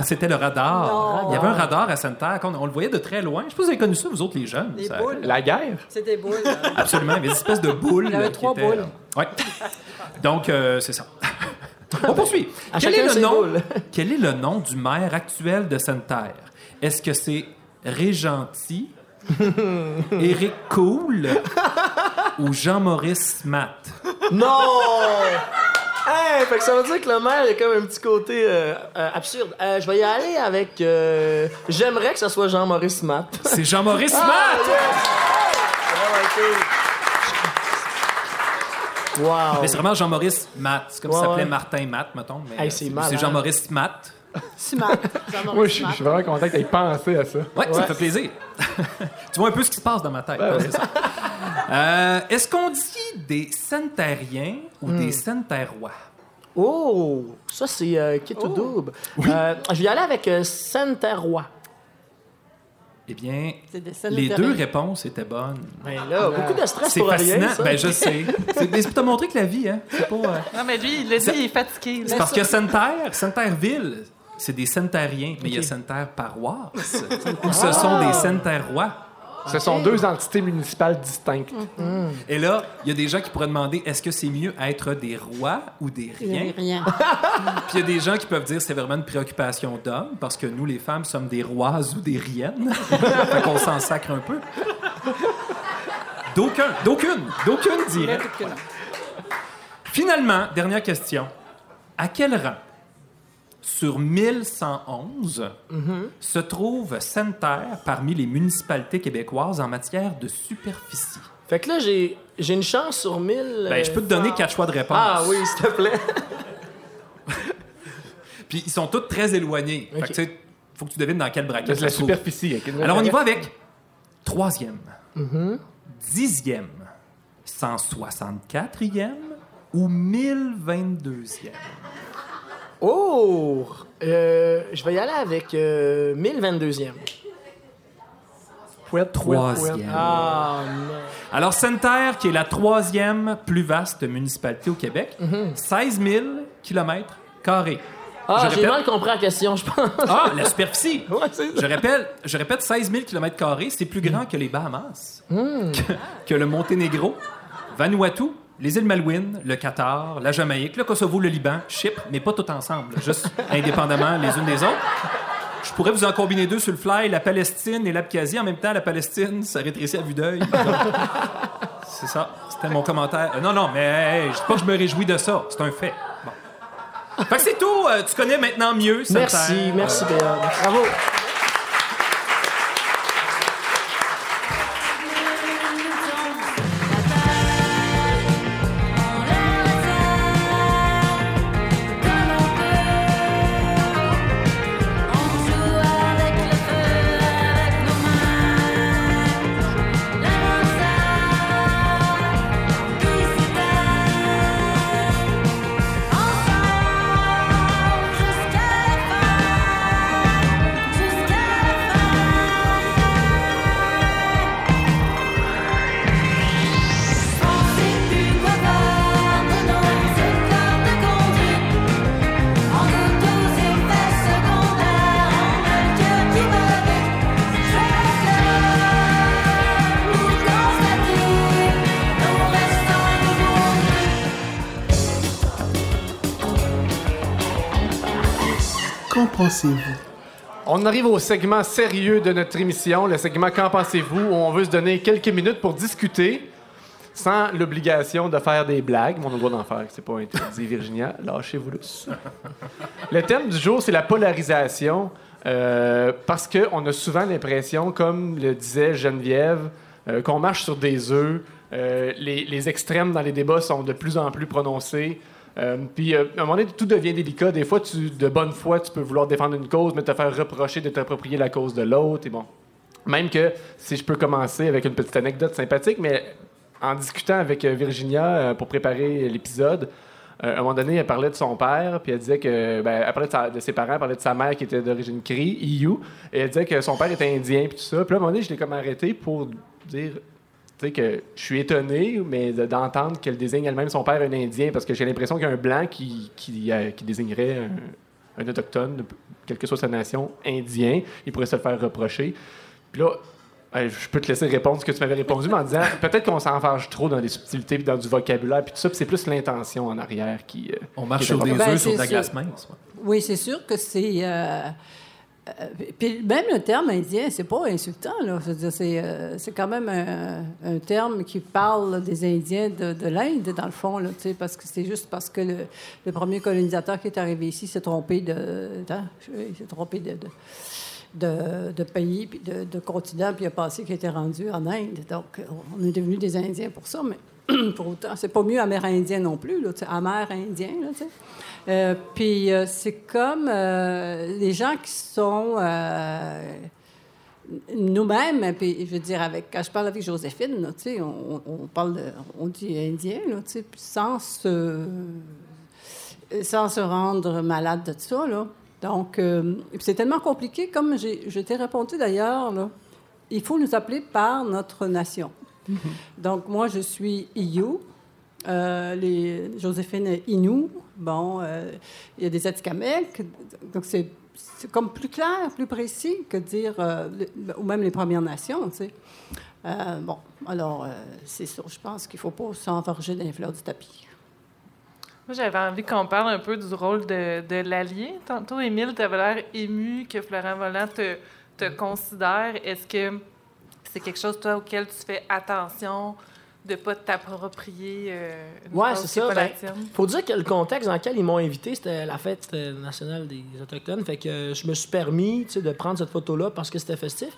C'était le radar. Il y avait un radar à Sainte-Terre. On, on le voyait de très loin. Je sais pas si vous avez connu ça, vous autres, les jeunes.
Les
Ça-
boules.
La guerre?
C'est des boules.
Absolument. Il y avait des espèces de boules.
Il y avait trois boules.
Ouais. Donc, euh, c'est ça. On poursuit.
À
Quel est, le nom, [laughs] quel est le nom du maire actuel de Sainte-Terre? Est-ce que c'est Régenti, [laughs] Éric Cool ou Jean-Maurice Matt?
Non! Hey, fait que ça veut dire que le maire a comme un petit côté euh, euh, absurde. Euh, je vais y aller avec. euh, J'aimerais que ce soit Jean-Maurice Matt.
C'est Jean-Maurice
Ah,
Matt!
yes! Vraiment cool. Wow!
Mais c'est vraiment Jean-Maurice Matt. C'est comme ça s'appelait. Martin Matt, mettons.
Hey,
euh,
c'est
c'est c'est Jean-Maurice Matt.
Smart. Jean-Maurice
Moi, je suis vraiment content que tu aies pensé à ça.
Ouais, ça me fait plaisir. [laughs] tu vois un peu ce qui se passe dans ma tête. C'est ça. Euh, Est-ce qu'on dit des Sainte-Terriens ou
Hmm.
des Sainte-Terrois?
Oh! Ça, c'est euh, kit ou double. Euh, je vais y aller avec euh.
Eh bien, les
de
deux réponses étaient bonnes.
Ben là, beaucoup de stress
C'est
pour
fascinant.
rien. ça.
Ben, je sais. C'est mais c'est pour te montrer que la vie, hein, c'est pas... euh,
Non, mais lui, il l'a dit, il est fatigué.
C'est parce que Sainte-Terre, Sainte-Terre-Ville, c'est des Sainte-Terriens, mais il y a Sainte-Terre-Paroisse, [laughs] où ce sont des Sainte-Terrois.
Ce sont deux entités municipales distinctes.
Et là, il y a des gens qui pourraient demander est-ce que c'est mieux être des rois ou des riens?
Rien. [laughs]
Puis il y a des gens qui peuvent dire c'est vraiment une préoccupation d'homme parce que nous, les femmes, sommes des roises ou des riennes. [laughs] fait qu'on s'en sacre un peu. D'aucun, d'aucune, d'aucune dirait. Finalement, dernière question. À quel rang sur 1111 se trouve Sainte-Terre parmi les municipalités québécoises en matière de superficie?
Fait que là, j'ai j'ai une chance sur 1000.
Ben, je peux te donner quatre choix de réponse.
Ah oui, s'il te plaît. [laughs]
Puis ils sont tous très éloignés. Fait que
Ok.
tu sais, faut que tu devines dans quel braquet
C'est
ça
la
trouve.
superficie.
Alors on y va avec troisième,
Mm-hmm.
dixième, 164e ou 1022e.
Oh! Euh, je vais y aller avec euh, 1022e.
Fouette,
Troisième.
Ah, non.
Alors, Sainte-Terre, qui est la troisième plus vaste municipalité au Québec, 16 000 km carrés.
Ah,
Je
j'ai
répète.
mal compris la question, je pense.
Ah, la superficie! [laughs]
Ouais, c'est
Je répète, je répète 16 000 km carrés, c'est plus grand que les Bahamas, que, que le Monténégro, Vanuatu, les îles Malouines, le Qatar, la Jamaïque, le Kosovo, le Liban, Chypre, mais pas tout ensemble, juste [laughs] indépendamment les unes des autres. Je pourrais vous en combiner deux sur le fly, la Palestine et l'Abkhazie. En même temps, la Palestine, ça rétrécit à vue d'œil. [laughs] C'est ça. C'était mon commentaire. Euh, non, non, mais hey, je dis pas que je me réjouis de ça. C'est un fait. Bon. Fait que c'est tout. Euh, tu connais maintenant mieux.
Merci, merci, Béa. Bravo.
Pensez-vous?
On arrive au segment sérieux de notre émission, le segment Qu'en pensez-vous, où on veut se donner quelques minutes pour discuter sans l'obligation de faire des blagues. Mon droit d'en faire, c'est pas interdit, [laughs] Virginia. Lâchez-vous lousse. Le thème du jour, c'est la polarisation. euh, parce qu'on a souvent l'impression, comme le disait Geneviève, euh, qu'on marche sur des œufs. Euh, les extrêmes dans les débats sont de plus en plus prononcés. Euh, puis, euh, à un moment donné, tout devient délicat. Des fois, de bonne foi, tu peux vouloir défendre une cause, mais te faire reprocher de t'approprier la cause de l'autre. Et bon, même que, si je peux commencer avec une petite anecdote sympathique, mais en discutant avec euh, Virginia pour préparer l'épisode, à un moment donné, elle parlait de son père, puis elle disait que, ben, parlait de, ses parents, elle parlait de sa mère qui était d'origine Cree, Iou, et elle disait que son père était indien, puis tout ça. Puis à un moment donné, je l'ai comme arrêté pour dire, sais, que je suis étonné, mais de- d'entendre qu'elle désigne elle-même son père un indien, parce que j'ai l'impression qu'il y a un blanc qui, qui, euh, qui désignerait un, un autochtone, quelle que soit sa nation, indien, il pourrait se le faire reprocher. Puis là, euh, je peux te laisser répondre ce que tu m'avais répondu, mais en disant [laughs] peut-être qu'on s'enfarge trop dans les subtilités, puis dans du vocabulaire, puis tout ça, puis c'est plus l'intention en arrière qui. euh,
On marche
qui
sur des
important.
Ben,
œufs sur de la glace mince. ouais.
Oui, c'est sûr que c'est. Euh, puis même le terme indien, c'est pas insultant. C'est, euh, quand même un, terme qui parle des Indiens de, de l'Inde, dans le fond, là, parce que c'est juste parce que le, premier colonisateur qui est arrivé ici s'est trompé de, il s'est trompé de, pays, puis de, de continent, puis il a pensé qu'il était rendu en Inde. Donc, on est devenus des Indiens pour ça, mais [clears throat] pour autant, c'est pas mieux amérindien non plus, là, tu sais, amérindien, là, tu sais. Euh, puis euh, c'est comme euh, les gens qui sont nous-mêmes, puis je veux dire, avec, quand je parle avec Joséphine, là, on, on parle, on dit indien, là, sans se, sans se rendre malade de ça, là. Donc, c'est tellement compliqué, comme j'ai, je t'ai répondu d'ailleurs, là, il faut nous appeler par notre nation. Donc, moi, je suis Iou. Euh, les, Joséphine Inou. Bon, euh, il y a des Atikamekw. Donc, c'est, comme plus clair, plus précis que dire, euh, ou même les Premières Nations, tu sais. Bon, alors, c'est ça. Je pense qu'il ne faut pas s'enfarger dans les fleurs du tapis.
Moi, j'avais envie qu'on parle un peu du rôle de, de l'allié. Tantôt, Émile, tu avais l'air ému que Florent Volant te, te considère. Est-ce que c'est quelque chose, toi, auquel tu fais attention? De ne pas t'approprier euh, cause
c'est ça. ben, faut dire que le contexte dans lequel ils m'ont invité, c'était la fête nationale des Autochtones. Fait que euh, je me suis permis tu sais, de prendre cette photo-là parce que c'était festif.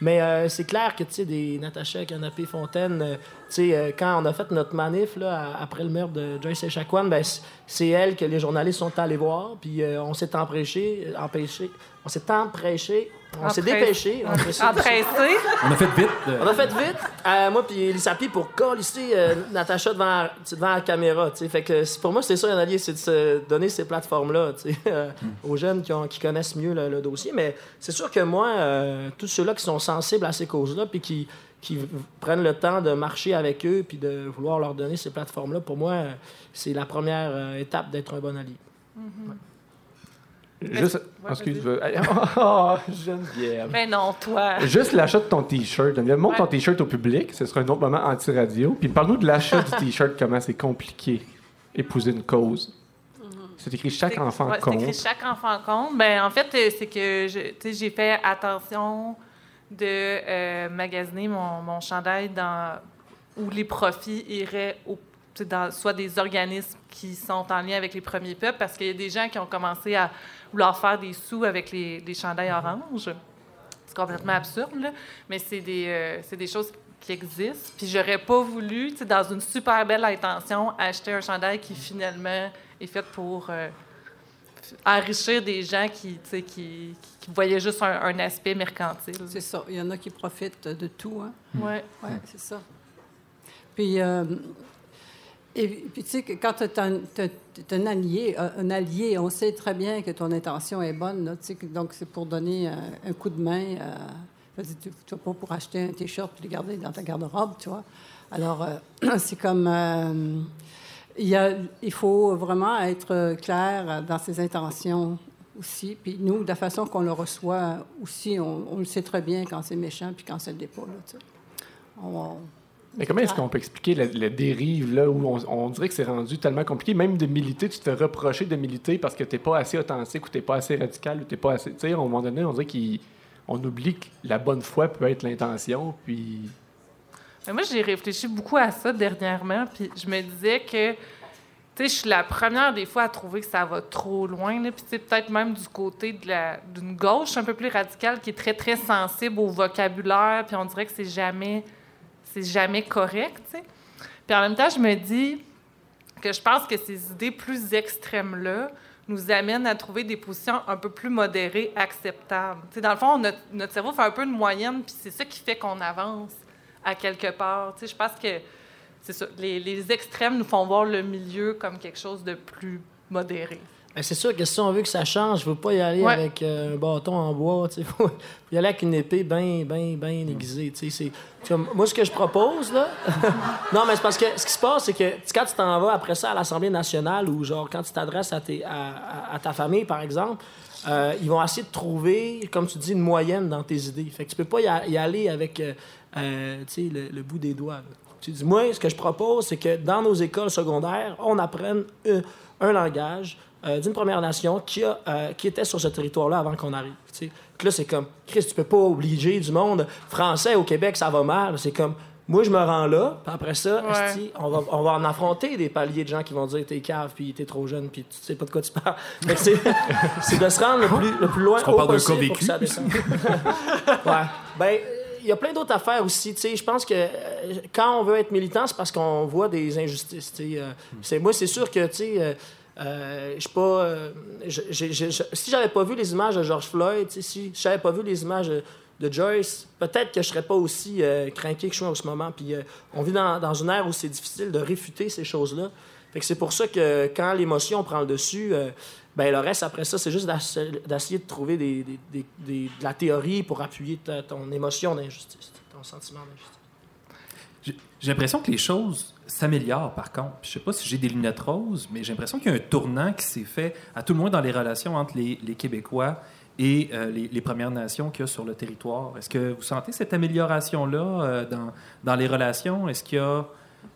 Mais euh, c'est clair que tu sais, des Natacha Canapé Fontaine, euh, tu sais, euh, quand on a fait notre manif là, à- après le meurtre de Joyce Echaquan, ben, c'est elle que les journalistes sont allés voir. Puis euh, on s'est empêché, empêché, on s'est empêché,
On s'est dépêché. on a fait ça.
Empressé.
On a fait vite. euh,
On a fait vite, euh, moi puis Elisapie, pour coller euh, Natacha devant, la- tu sais, devant la caméra. tu sais. Fait que c'est- pour moi, c'est ça, un allié, c'est de se donner ces plateformes-là tu sais, [laughs] euh, aux jeunes qui, ont- qui connaissent mieux le, le dossier. Mais c'est sûr que moi, euh, tous ceux-là qui sont sensibles à ces causes-là, puis qui, qui prennent le temps de marcher avec eux, puis de vouloir leur donner ces plateformes-là, pour moi, c'est la première euh, étape d'être un bon allié.
Juste,
Ouais,
excuse,
vas-y. [laughs]
oh, Geneviève.
Mais non, toi.
Juste l'achat de ton T-shirt. Geneviève, montre ton. T-shirt au public. Ce sera un autre moment anti-radio. Puis parle-nous de l'achat du T-shirt, comment c'est compliqué. Épouser une cause. C'est écrit chaque
C'est-
enfant
ouais, c'est
compte.
écrit chaque enfant compte. Ben, en fait, euh, c'est que j'ai fait attention de euh, magasiner mon, mon chandail dans, où les profits iraient au, dans soit des organismes qui sont en lien avec les premiers peuples, parce qu'il y a des gens qui ont commencé à vouloir faire des sous avec les, les chandails oranges. C'est complètement absurde, là. mais c'est des, euh, des choses qui existent. Puis j'aurais pas voulu, dans une super belle intention, acheter un chandail qui finalement est fait pour euh, enrichir des gens qui, sais, qui, qui voyaient juste un, un aspect mercantile.
C'est ça. Il y en a qui profitent de tout. Hein?
Ouais.
Oui, c'est ça. Puis, euh, et, puis tu sais, quand tu as, un allié, un un allié, on sait très bien que ton intention est bonne. là, tu sais, que- donc, c'est pour donner un, un coup de main. euh, tu ne vas pas pour acheter un T-shirt et le garder dans ta garde-robe, tu vois. Alors, euh, [clears throat] c'est comme... il, y a, il faut vraiment être clair dans ses intentions aussi. Puis nous, de la façon qu'on le reçoit aussi, on, on le sait très bien quand c'est méchant puis quand pas. Là, sais. On- on-
Mais comment est-ce qu'on peut expliquer la, la dérive là où on, on dirait que c'est rendu tellement compliqué, même de militer, tu te reprocher de militer parce que t'es pas assez authentique ou t'es pas assez radical ou t'es pas assez. Tu sais, à un moment donné, on dirait qu'on oublie que la bonne foi peut être l'intention, puis.
Mais moi, j'ai réfléchi beaucoup à ça dernièrement, puis je me disais que, tu sais, je suis la première des fois à trouver que ça va trop loin, puis tu peut-être même du côté d'une gauche un peu plus radicale qui est très, très sensible au vocabulaire, puis on dirait que c'est jamais, jamais correct, tu sais. Puis en même temps, je me dis que je pense que ces idées plus extrêmes-là nous amènent à trouver des positions un peu plus modérées, acceptables. Tu sais, dans le fond, notre, notre cerveau fait un peu une moyenne, puis c'est ça qui fait qu'on avance à quelque part. Tu sais, je pense que c'est ça. Les, les extrêmes nous font voir le milieu comme quelque chose de plus modéré.
Ben, c'est sûr que si on veut que ça change, il ne faut pas y aller
Ouais.
avec euh, un bâton en bois. Il faut, faut y aller avec une épée bien, bien, bien aiguisée. tu sais, C'est, c'est comme- moi, ce que je propose, là. [laughs] non, mais c'est parce que ce qui se passe, c'est que tu sais, quand tu t'en vas après ça à l'Assemblée nationale ou genre quand tu t'adresses à, tes- à, à- à ta famille, par exemple, euh, ils vont essayer de trouver, comme tu dis, une moyenne dans tes idées. Fait que tu peux pas y, a- y aller avec euh, euh, le, le bout des doigts. Tu dis, moi, ce que je propose, c'est que dans nos écoles secondaires, on apprenne un, un langage euh, d'une Première Nation qui, a, euh, qui était sur ce territoire-là avant qu'on arrive. là, c'est comme, Chris, tu peux pas obliger du monde français au Québec, ça va mal. C'est comme, moi, je me rends là, puis après ça,
Ouais.
esti, on, va, on va en affronter des paliers de gens qui vont dire t'es cave, puis t'es trop jeune, puis tu sais pas de quoi tu parles. [laughs] C'est, c'est de se rendre le plus, le plus loin
qu'on
haut
parle d'un
possible
cas
pour que
vécu?
ça descende. [laughs] ouais. Ben, il y a plein d'autres affaires aussi. Je pense que euh, quand on veut être militant, c'est parce qu'on voit des injustices. Euh, moi, c'est sûr que, euh, euh, je pas. si j'avais pas vu les images de George Floyd, si j'avais pas vu les images de, Joyce, peut-être que je serais pas aussi craqué que je suis en ce moment. Puis on vit dans, une ère où c'est difficile de réfuter ces choses-là. Fait que c'est pour ça que quand l'émotion prend le dessus, ben le reste après ça, c'est juste d'essayer de trouver de la théorie pour appuyer ton émotion d'injustice, ton sentiment d'injustice.
J'ai l'impression que les choses s'améliorent, par contre. Je sais pas si j'ai des lunettes roses, mais j'ai l'impression qu'il y a un tournant qui s'est fait, à tout le moins dans les relations entre les, Québécois et euh, les, Premières Nations qu'il y a sur le territoire. Est-ce que vous sentez cette amélioration-là euh, dans, dans les relations? Est-ce qu'il y a...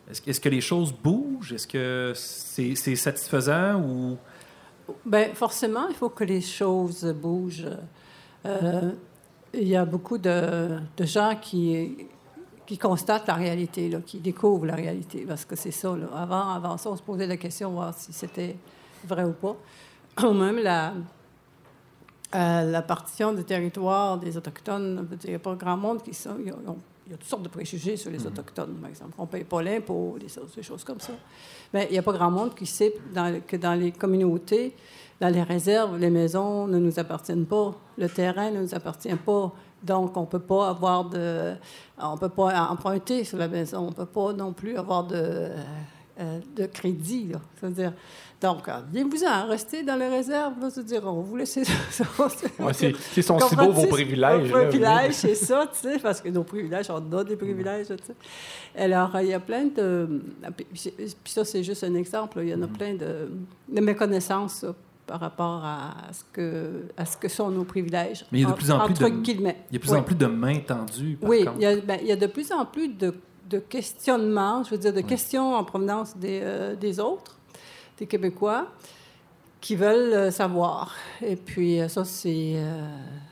Est-ce, que- les choses bougent? Est-ce que c'est satisfaisant ou...
Bien, forcément, il faut que les choses bougent. Euh, il y a beaucoup de, gens qui, qui constatent la réalité, là, qui découvrent la réalité, parce que c'est ça. Avant, avant ça, on se posait la question, voir si c'était vrai ou pas. [clears throat] Ou même la, euh, la partition du territoire des Autochtones, il n'y a pas grand monde qui sont. Il y a toutes sortes de préjugés sur les
Mhm.
Autochtones, par exemple. On ne paye pas l'impôt, des, choses- des choses comme ça. Mais il n'y a pas grand monde qui sait dans- que dans les communautés, dans les réserves, les maisons ne nous appartiennent pas, le terrain ne nous appartient pas. Donc, on ne peut pas avoir de. On peut pas emprunter sur la maison. On ne peut pas non plus avoir de, euh, de crédit. là. C'est-à-dire. Donc, euh, bien-vous-en, restez dans les réserves. Là, c'est-à-dire, on vous laisser [laughs] ça.
Ouais, c'est- sont si beaux, vos privilèges,
Vos privilèges, c'est ça, tu sais, parce que nos privilèges, on a des privilèges, tu sais. Alors, euh, il y a plein de... Puis ça, c'est juste un exemple. Il y en a plein de, de méconnaissances ça, par rapport à ce, que, à ce que sont nos privilèges.
Mais il y a de plus en plus de,
guillemets.
il y a de plus
Oui.
en plus de mains tendues. Par
Oui,
contre.
il y, a, ben, il y a de plus en plus de, de questionnements, je veux dire, de questions en provenance des, euh, des autres, des Québécois, qui veulent euh, savoir. Et puis, euh, ça, c'est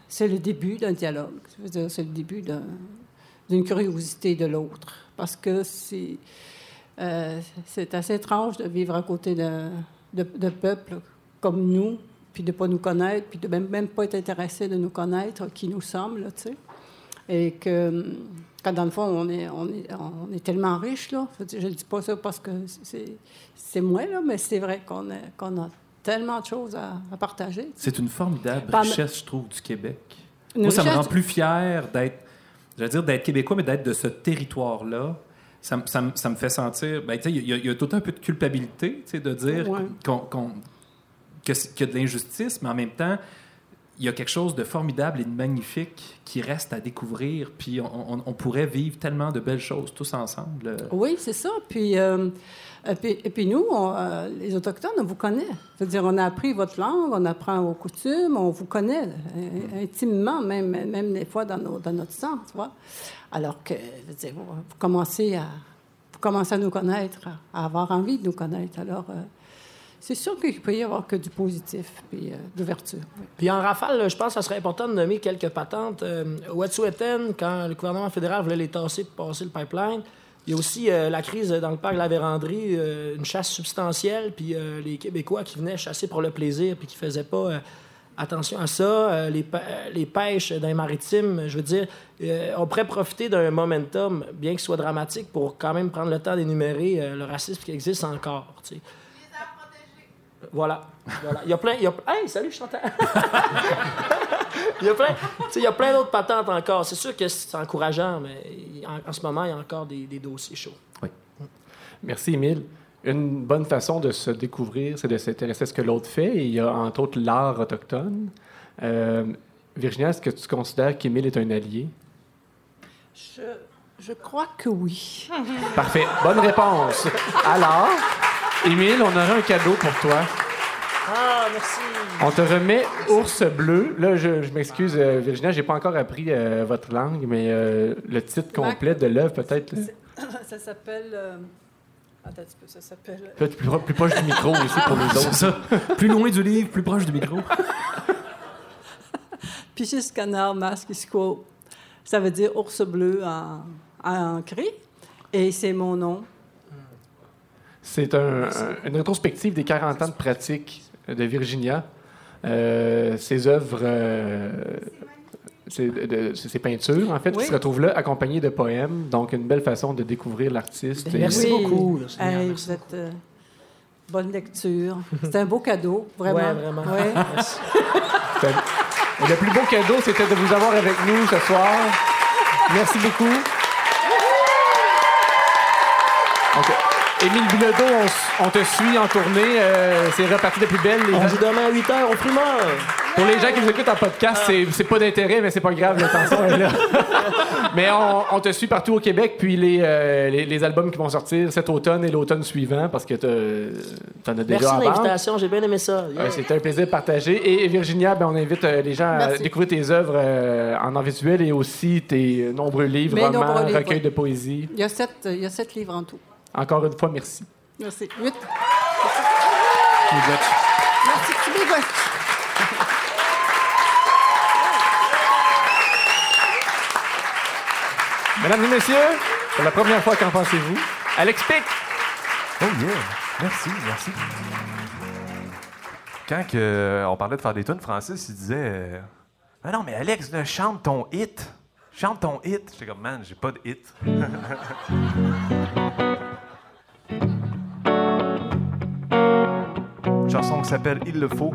c'est le début d'un dialogue. Je veux dire, c'est le début d'un- d'une curiosité de l'autre. Parce que c'est c'est assez étrange de vivre à côté de, de, de peuples comme nous, puis de ne pas nous connaître, puis de même, même pas être intéressé de nous connaître, qui nous sommes, là, tu sais. Et que, hum, quand dans le fond, on est, on est, on est tellement riche, là. Je ne dis pas ça parce que c'est moi, là, mais c'est vrai qu'on a, a tellement de choses à, à partager.
C'est une formidable richesse, je trouve, du Québec. Moi, ça me rend plus fier d'être, je veux dire, d'être québécois, mais d'être de ce territoire-là. Ça, me- ça, ça me fait sentir, ben, il y, a- il y a tout un peu de culpabilité, de dire
Ouais.
qu'on, qu'il y a de l'injustice, mais en même temps, il y a quelque chose de formidable et de magnifique qui reste à découvrir, puis on, pourrait vivre tellement de belles choses tous ensemble. euh.
Oui, c'est ça. Puis, euh, et puis, et puis nous, euh, les Autochtones, on vous connaît. C'est-à-dire, on a appris votre langue, on apprend vos coutumes, on vous connaît euh, intimement, même, même des fois dans, notre sang, tu vois. Alors que, vous, commencez à, vous commencez à nous connaître, à, avoir envie de nous connaître. Alors, euh, c'est sûr qu'il peut y avoir que du positif, puis euh, d'ouverture.
Puis en rafale, je pense que ça serait important de nommer quelques patentes. Euh, Wet'suwet'en, quand le gouvernement fédéral voulait les tasser pour passer le pipeline, il y a aussi euh, la crise dans le parc de la Vérandrie, euh, une chasse substantielle, puis les Québécois qui venaient chasser pour le plaisir, puis qui faisaient pas attention à ça. Les, pê- les pêches dans les maritimes, je veux dire, on pourrait profiter d'un momentum, bien qu'il soit dramatique, pour quand même prendre le temps d'énumérer le racisme qui existe encore. Voilà. voilà. Il y a plein. il Y a... Hey, salut Chantal! [laughs] il y a plein, tu sais, il y a plein d'autres patentes encore. C'est sûr que c'est encourageant, mais en, en ce moment, il y a encore des, des dossiers chauds.
Merci, Émile. Une bonne façon de se découvrir, c'est de s'intéresser à ce que l'autre fait. Et il y a entre autres l'art autochtone. Euh, Virginia, est-ce que tu considères qu'Émile est un allié?
Je, je crois que oui.
Parfait. Bonne réponse. Alors, Émile, on aurait un cadeau pour toi.
Ah, merci!
On te remet ours bleu. Là, je, je m'excuse, euh, Virginia, j'ai pas encore appris euh, votre langue, mais euh, le titre complet de l'œuvre, peut-être. [coughs]
ça s'appelle. euh, Attends un petit peu, ça s'appelle.
Peut-être plus, plus proche du micro aussi pour les [laughs] autres.
ça. Plus loin du livre, plus proche du micro. [laughs]
Pichis canard masque isquo. Ça veut dire ours bleu en, en cri. Et c'est mon nom.
C'est un- un- une rétrospective des 40 ans de pratique de Virginia. Euh, ses œuvres, euh, ses, de- de- ses peintures, en fait,
Oui.
qui se retrouvent là, accompagnées de poèmes. Donc, une belle façon de découvrir l'artiste.
Ben, merci
Oui.
beaucoup,
Hey,
merci
vous êtes, euh, bonne lecture. C'est un beau cadeau, [laughs] vraiment.
Ouais, vraiment.
Ouais. [laughs]
Merci.
C'est un- Et le plus beau cadeau, c'était de vous avoir avec nous ce soir. Merci beaucoup. Émile Bilodeau, on, te suit en tournée. euh, c'est reparti de plus belle. Les
On
gens-
joue demain à 8 h au primeur.
Pour les gens qui nous écoutent en podcast, c'est- c'est pas d'intérêt, mais c'est pas grave, l'intention est là. [laughs] mais on, on te suit partout au Québec, puis les, euh, les, les albums qui vont sortir cet automne et l'automne suivant, parce que t'en as déjà
Merci
vente.
l'invitation, j'ai bien aimé ça. Yeah.
C'était un plaisir de partager. Et, et Virginia, ben, on invite euh, les gens à découvrir tes œuvres euh, en visuel et aussi tes nombreux livres,
Mes
romans,
nombreux livres,
recueils de poésie.
Il y, a sept, il y a sept livres en tout.
Encore une fois, merci.
Merci. Huit. Merci, bébé.
Mesdames et messieurs, pour la première fois, qu'en pensez-vous? Alex Pic!
Oh yeah! Merci, merci. quand que, euh, on parlait de faire des tunes, Francis, il disait euh, Ah non, mais Alex, là, chante ton hit. Chante ton hit. J'étais comme, man, j'ai pas de hit. [laughs] chanson qui s'appelle Il le faut.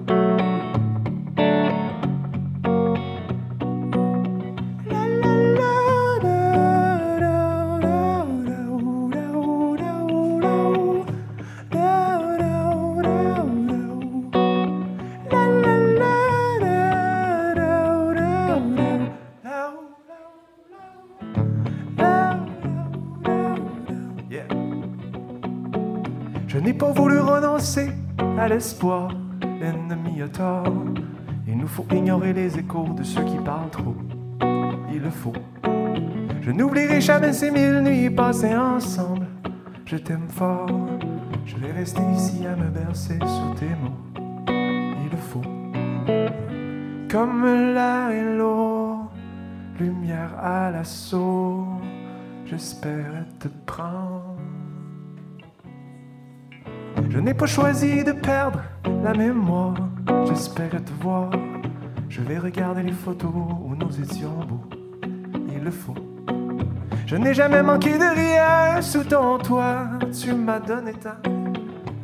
Je n'ai pas voulu à l'espoir, l'ennemi a tort. Il nous faut ignorer les échos de ceux qui parlent trop. Il le faut. Je n'oublierai jamais ces mille nuits passées ensemble. Je t'aime fort. Je vais rester ici à me bercer sous tes mots. Il le faut. Comme l'air et l'eau, lumière à l'assaut. J'espère te prendre. Je n'ai pas choisi de perdre la mémoire. J'espère te voir. Je vais regarder les photos où nous étions beaux. Il le faut. Je n'ai jamais manqué de rien sous ton toit. Tu m'as donné tant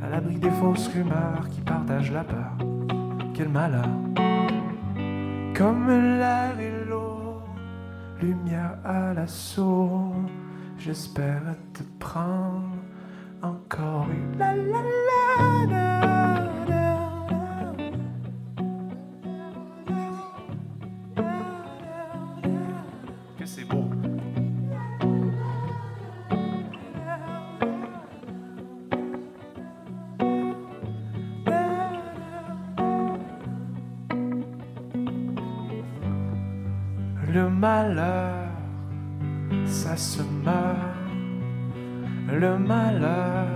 à l'abri des fausses rumeurs qui partagent la peur. Quel malheur. Comme l'air et l'eau, lumière à l'assaut. J'espère te prendre encore une. La, la, la, la, la. Le malheur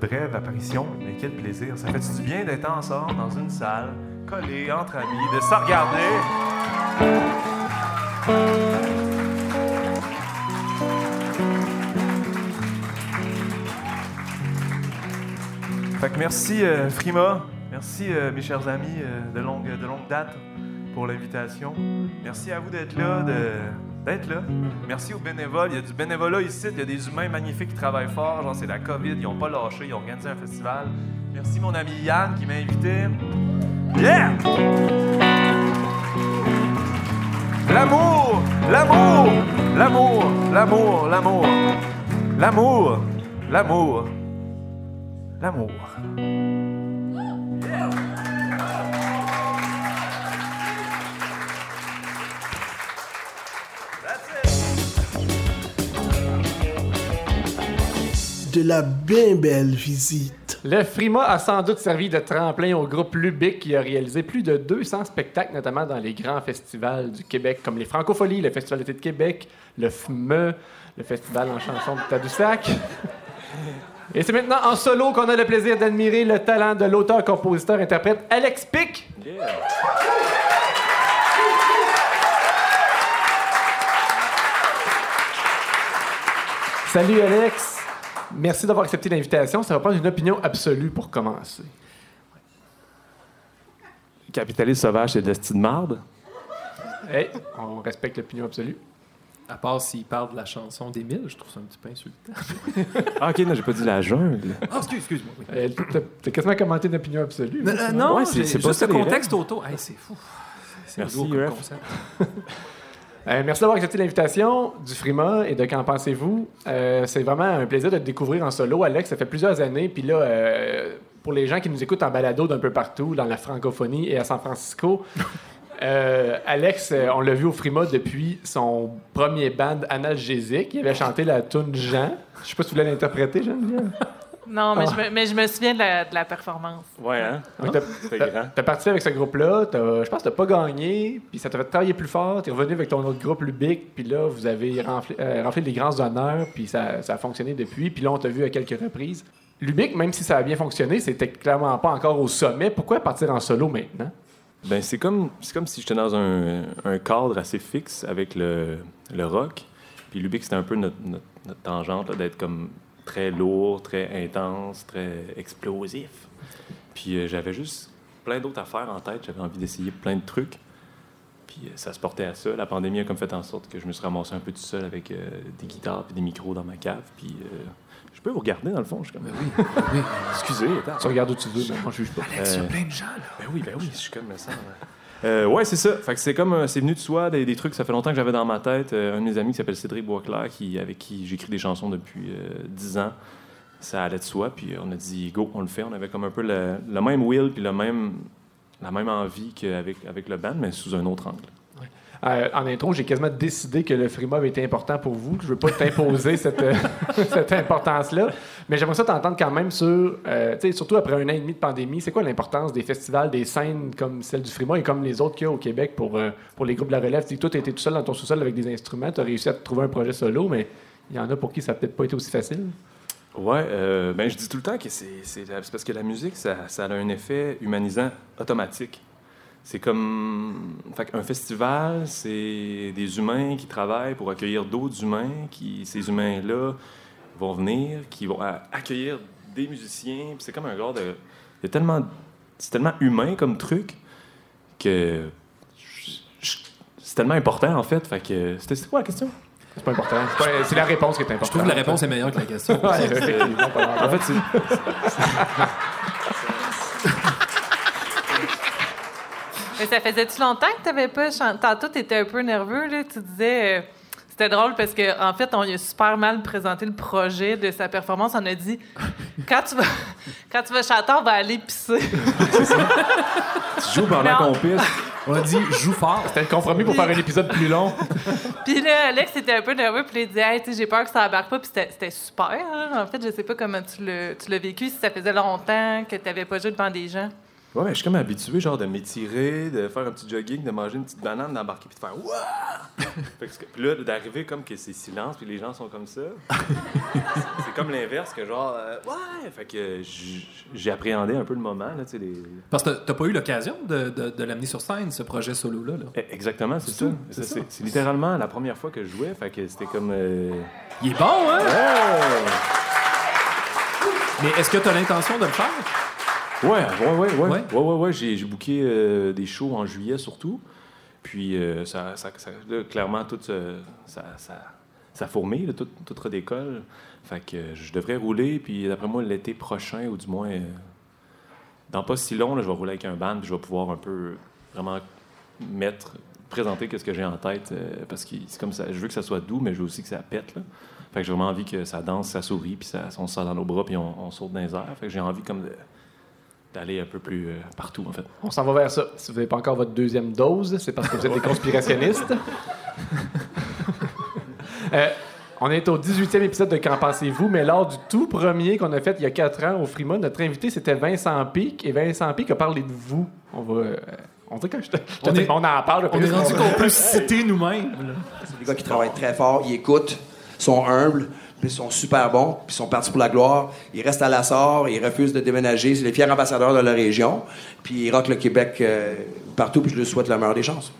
brève apparition, mais quel plaisir. Ça fait du bien d'être ensemble dans une salle, collés entre amis, de se regarder? Fait que merci euh, Frima, merci euh, mes chers amis euh, de, longue, de longue date pour l'invitation. Merci à vous d'être là, de- d'être là. Merci aux bénévoles. Il y a du bénévolat ici, il y a des humains magnifiques qui travaillent fort. Genre, c'est la COVID, ils n'ont pas lâché, ils ont organisé un festival. Merci mon ami Yann qui m'a invité. Yeah! L'amour, l'amour, l'amour, l'amour, l'amour, l'amour, l'amour, l'amour.
De la bien belle visite.
Le Frima a sans doute servi de tremplin au groupe Lubic qui a réalisé plus de 200 spectacles, notamment dans les grands festivals du Québec, comme les Francopholies, le Festival d'été de Québec, le FME, le Festival en chanson de Tadoussac. Et c'est maintenant en solo qu'on a le plaisir d'admirer le talent de l'auteur, compositeur, interprète Alex Pic. Salut Alex. Merci d'avoir accepté l'invitation. Ça va prendre une opinion absolue pour commencer.
Capitaliste sauvage, c'est de de marde.
Hey, on respecte l'opinion absolue.
À part s'il parle de la chanson d'Émile, je trouve ça un petit peu insultant.
Ah, ok, non, j'ai pas dit la jungle.
Ah, excuse, excuse-moi. oui.
Euh, T'as quasiment commenté une opinion absolue.
Non, euh, non,
Ouais, c'est- pas ça,
le contexte autour. Hey, c'est fou. C'est
Merci,
lourd comme concept. [laughs]
Euh, merci d'avoir accepté l'invitation du Frima et de Qu'en pensez-vous? Euh, c'est vraiment un plaisir de te découvrir en solo, Alex. Ça fait plusieurs années. Puis là, euh, pour les gens qui nous écoutent en balado d'un peu partout, dans la francophonie et à San Francisco, [laughs] Alex, on l'a vu au Frima depuis son premier band analgésique. Il avait chanté la tune Jean. Je sais pas si tu voulais l'interpréter, Geneviève. [laughs]
Non, mais,
Ah.
je me, mais je me souviens de la, de la performance.
Ouais, hein?
T'as-
grand.
T'as parti avec ce groupe-là, t'as- je pense que t'as pas gagné, puis ça t'a fait travailler plus fort, t'es revenu avec ton autre groupe Lubic, puis là, vous avez rempli, euh, rempli les grands honneurs, puis ça, ça a fonctionné depuis, puis là, on t'a vu à quelques reprises. Lubic, même si ça a bien fonctionné, c'était clairement pas encore au sommet. Pourquoi partir en solo maintenant?
Ben, c'est comme, c'est comme si j'étais dans un, un cadre assez fixe avec le, le rock. Puis Lubic, c'était un peu notre, notre, notre tangente là, d'être comme très lourd, très intense, très explosif. Puis euh, j'avais juste plein d'autres affaires en tête. J'avais envie d'essayer plein de trucs. Puis euh, ça se portait à ça. La pandémie a comme fait en sorte que je me suis ramassé un peu tout seul avec euh, des guitares puis des micros dans ma cave. Puis euh, je peux vous regarder dans le fond. Je suis comme, oui, oui. [laughs] Excusez, attends.
Tu regardes où tu veux, mais moi, je juge pas.
Alex, il y a plein de gens, là.
Ben oui, ben oui, je suis comme ça. Euh, ouais, c'est ça. Fait que c'est comme euh, c'est venu de soi, des, trucs. Ça fait longtemps que j'avais dans ma tête. Euh, un de mes amis qui s'appelle Cédric Boisclair, qui, avec qui j'écris des chansons depuis euh, 10 ans. Ça allait de soi, puis on a dit go, on le fait. On avait comme un peu le, le même will puis le même, la même envie qu'avec avec le band, mais sous un autre angle.
Euh, en intro, j'ai quasiment décidé que le Frima avait été important pour vous. Je veux pas t'imposer [laughs] cette, euh, [laughs] cette importance-là. Mais j'aimerais ça t'entendre quand même sur, euh, surtout après un an et demi de pandémie, c'est quoi l'importance des festivals, des scènes comme celle du Frima et comme les autres qu'il y a au Québec pour, les groupes de la relève? Tu sais, toi, tu étais tout seul dans ton sous-sol avec des instruments, tu as réussi à trouver un projet solo, mais il y en a pour qui ça n'a peut-être pas été aussi facile.
Euh, ben je dis tout le temps que c'est parce que la musique, ça a un effet humanisant automatique. C'est comme. Fait un festival, c'est des humains qui travaillent pour accueillir d'autres humains, qui ces humains-là vont venir, qui vont accueillir des musiciens. puis C'est comme un genre de. tellement. C'est tellement humain comme truc que. C'est tellement important, en fait. Fait que. C'était quoi la question?
C'est pas important. C'est la réponse qui est importante.
Je trouve que la réponse est meilleure que la question.
Ouais.
En fait, c'est. [laughs]
Mais ça faisait-tu longtemps que tu n'avais pas chanté? Tantôt, tu étais un peu nerveux, là? Tu disais. euh, c'était drôle parce qu'en en fait, on lui a super mal présenté le projet de sa performance. On a dit [laughs] quand tu vas, quand tu vas chanter, on va aller pisser.
Tu joues pendant qu'on pisse.
On a dit joue fort.
C'était le compromis pour faire un épisode plus long. [laughs]
Puis là, Alex était un peu nerveux, puis il dit hey, tu sais, j'ai peur que ça embarque pas, puis c'était c'était super. hein? En fait, je sais pas comment tu l'as tu l'as vécu, si ça faisait longtemps que tu n'avais pas joué devant des gens.
Ouais, mais je suis comme habitué, genre, de m'étirer, de faire un petit jogging, de manger une petite banane, d'embarquer, puis de faire Wouah! [laughs] Fait que Puis là, d'arriver comme que c'est silence, puis les gens sont comme ça. [laughs] c'est comme l'inverse, que genre, euh, ouais! Fait que j'ai appréhendé un peu le moment, là, tu sais. les-
Parce que t'as- t'as pas eu l'occasion de, de- de l'amener sur scène, ce projet solo-là. là?
Eh, Exactement, c'est ça. C'est
ça.
littéralement la première fois que je jouais, fait que c'était comme. euh,
Il est bon, hein?
Ouais!
Mais est-ce que tu as l'intention de le faire?
Ouais, ouais, ouais, ouais.
Ouais?
Ouais, ouais, ouais. J'ai, booké euh, des shows en juillet surtout. Puis euh, ça, ça, ça- là, clairement, tout euh, ça, ça, ça fourmille, là, tout, tout redécolle. Fait que euh, je devrais rouler. Puis d'après moi, l'été prochain, ou du moins, dans pas si long, là, je vais rouler avec un band. Puis je vais pouvoir un peu vraiment mettre, présenter ce que j'ai en tête. parce que c'est comme ça. Je veux que ça soit doux, mais je veux aussi que ça pète. Là. Fait que j'ai vraiment envie que ça danse, ça sourit, puis ça, on se sort dans nos bras, puis on, on saute dans les airs. Fait que j'ai envie comme de- d'aller un peu plus euh, partout, en fait.
On s'en va vers ça. Si vous n'avez pas encore votre deuxième dose, c'est parce que vous êtes des conspirationnistes. [laughs] Euh, on est au 18e épisode de Qu'en pensez-vous? Mais lors du tout premier qu'on a fait il y a quatre ans au Frima, notre invité c'était Vincent Pic. Et Vincent Pic a parlé de vous. On va. euh, on dirait que je te,
On est-
qu'on en parle.
On est rendu qu'on peut citer nous-mêmes.
C'est des gars qui travaillent très fort, ils écoutent, sont humbles, puis ils sont super bons, puis ils sont partis pour la gloire. Ils restent à la Sarre, ils refusent de déménager. C'est les fiers ambassadeurs de la région. Puis ils rockent le Québec euh, partout, puis je leur souhaite la meilleure des chances.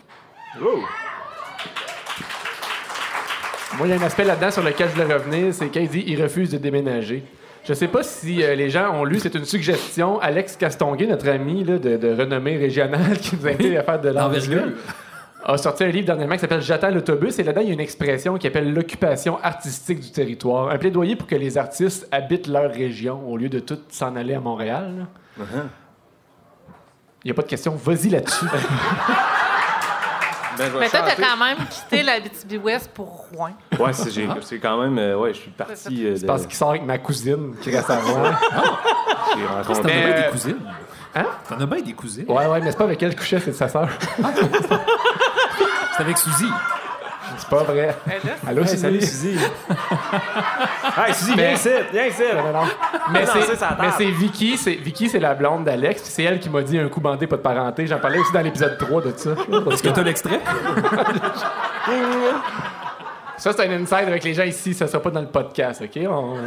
Moi, il y a un aspect là-dedans sur lequel je voulais revenir, c'est quand il dit il refuse de déménager. Je sais pas si euh, les gens ont lu, c'est une suggestion. Alex Castonguay, notre ami là, de, de renommée régionale [laughs] qui nous a aidé à faire de L'envergure. A sorti un livre dernièrement qui s'appelle J'attends l'autobus. Et là-dedans, il y a une expression qui appelle l'occupation artistique du territoire. Un plaidoyer pour que les artistes habitent leur région au lieu de tout s'en aller à Montréal. là. Il n'y a pas de question. Vas-y là-dessus. [laughs]
Ben,
Mais toi, t'as quand même quitté la BTB-Ouest pour Rouen.
Ouais, c'est j'ai- c'est quand même. euh, ouais, je suis parti. euh,
C'est
de-
parce qu'il sort avec ma cousine qui reste à Rouen.
J'ai
T'en as
rencontré.
bien
Mais-
des cousines.
Hein?
T'en as bien des cousines.
Ouais, ouais, mais c'est pas avec elle que je couchais, c'est de sa sœur.
C'est avec Suzy.
C'est pas vrai. Allô,
Hey,
Suzy?
salut, Suzy. [laughs] hey, Suzy,
Mais-
viens ici, viens ici.
Mais mais c'est Vicky, c'est Vicky, c'est la blonde d'Alex, c'est elle qui m'a dit un coup bandé, pas de parenté. J'en parlais aussi dans l'épisode 3 de ça.
Est-ce que t'as l'extrait? [laughs]
Ça, c'est un inside avec les gens ici, ça sera pas dans le podcast, OK? On,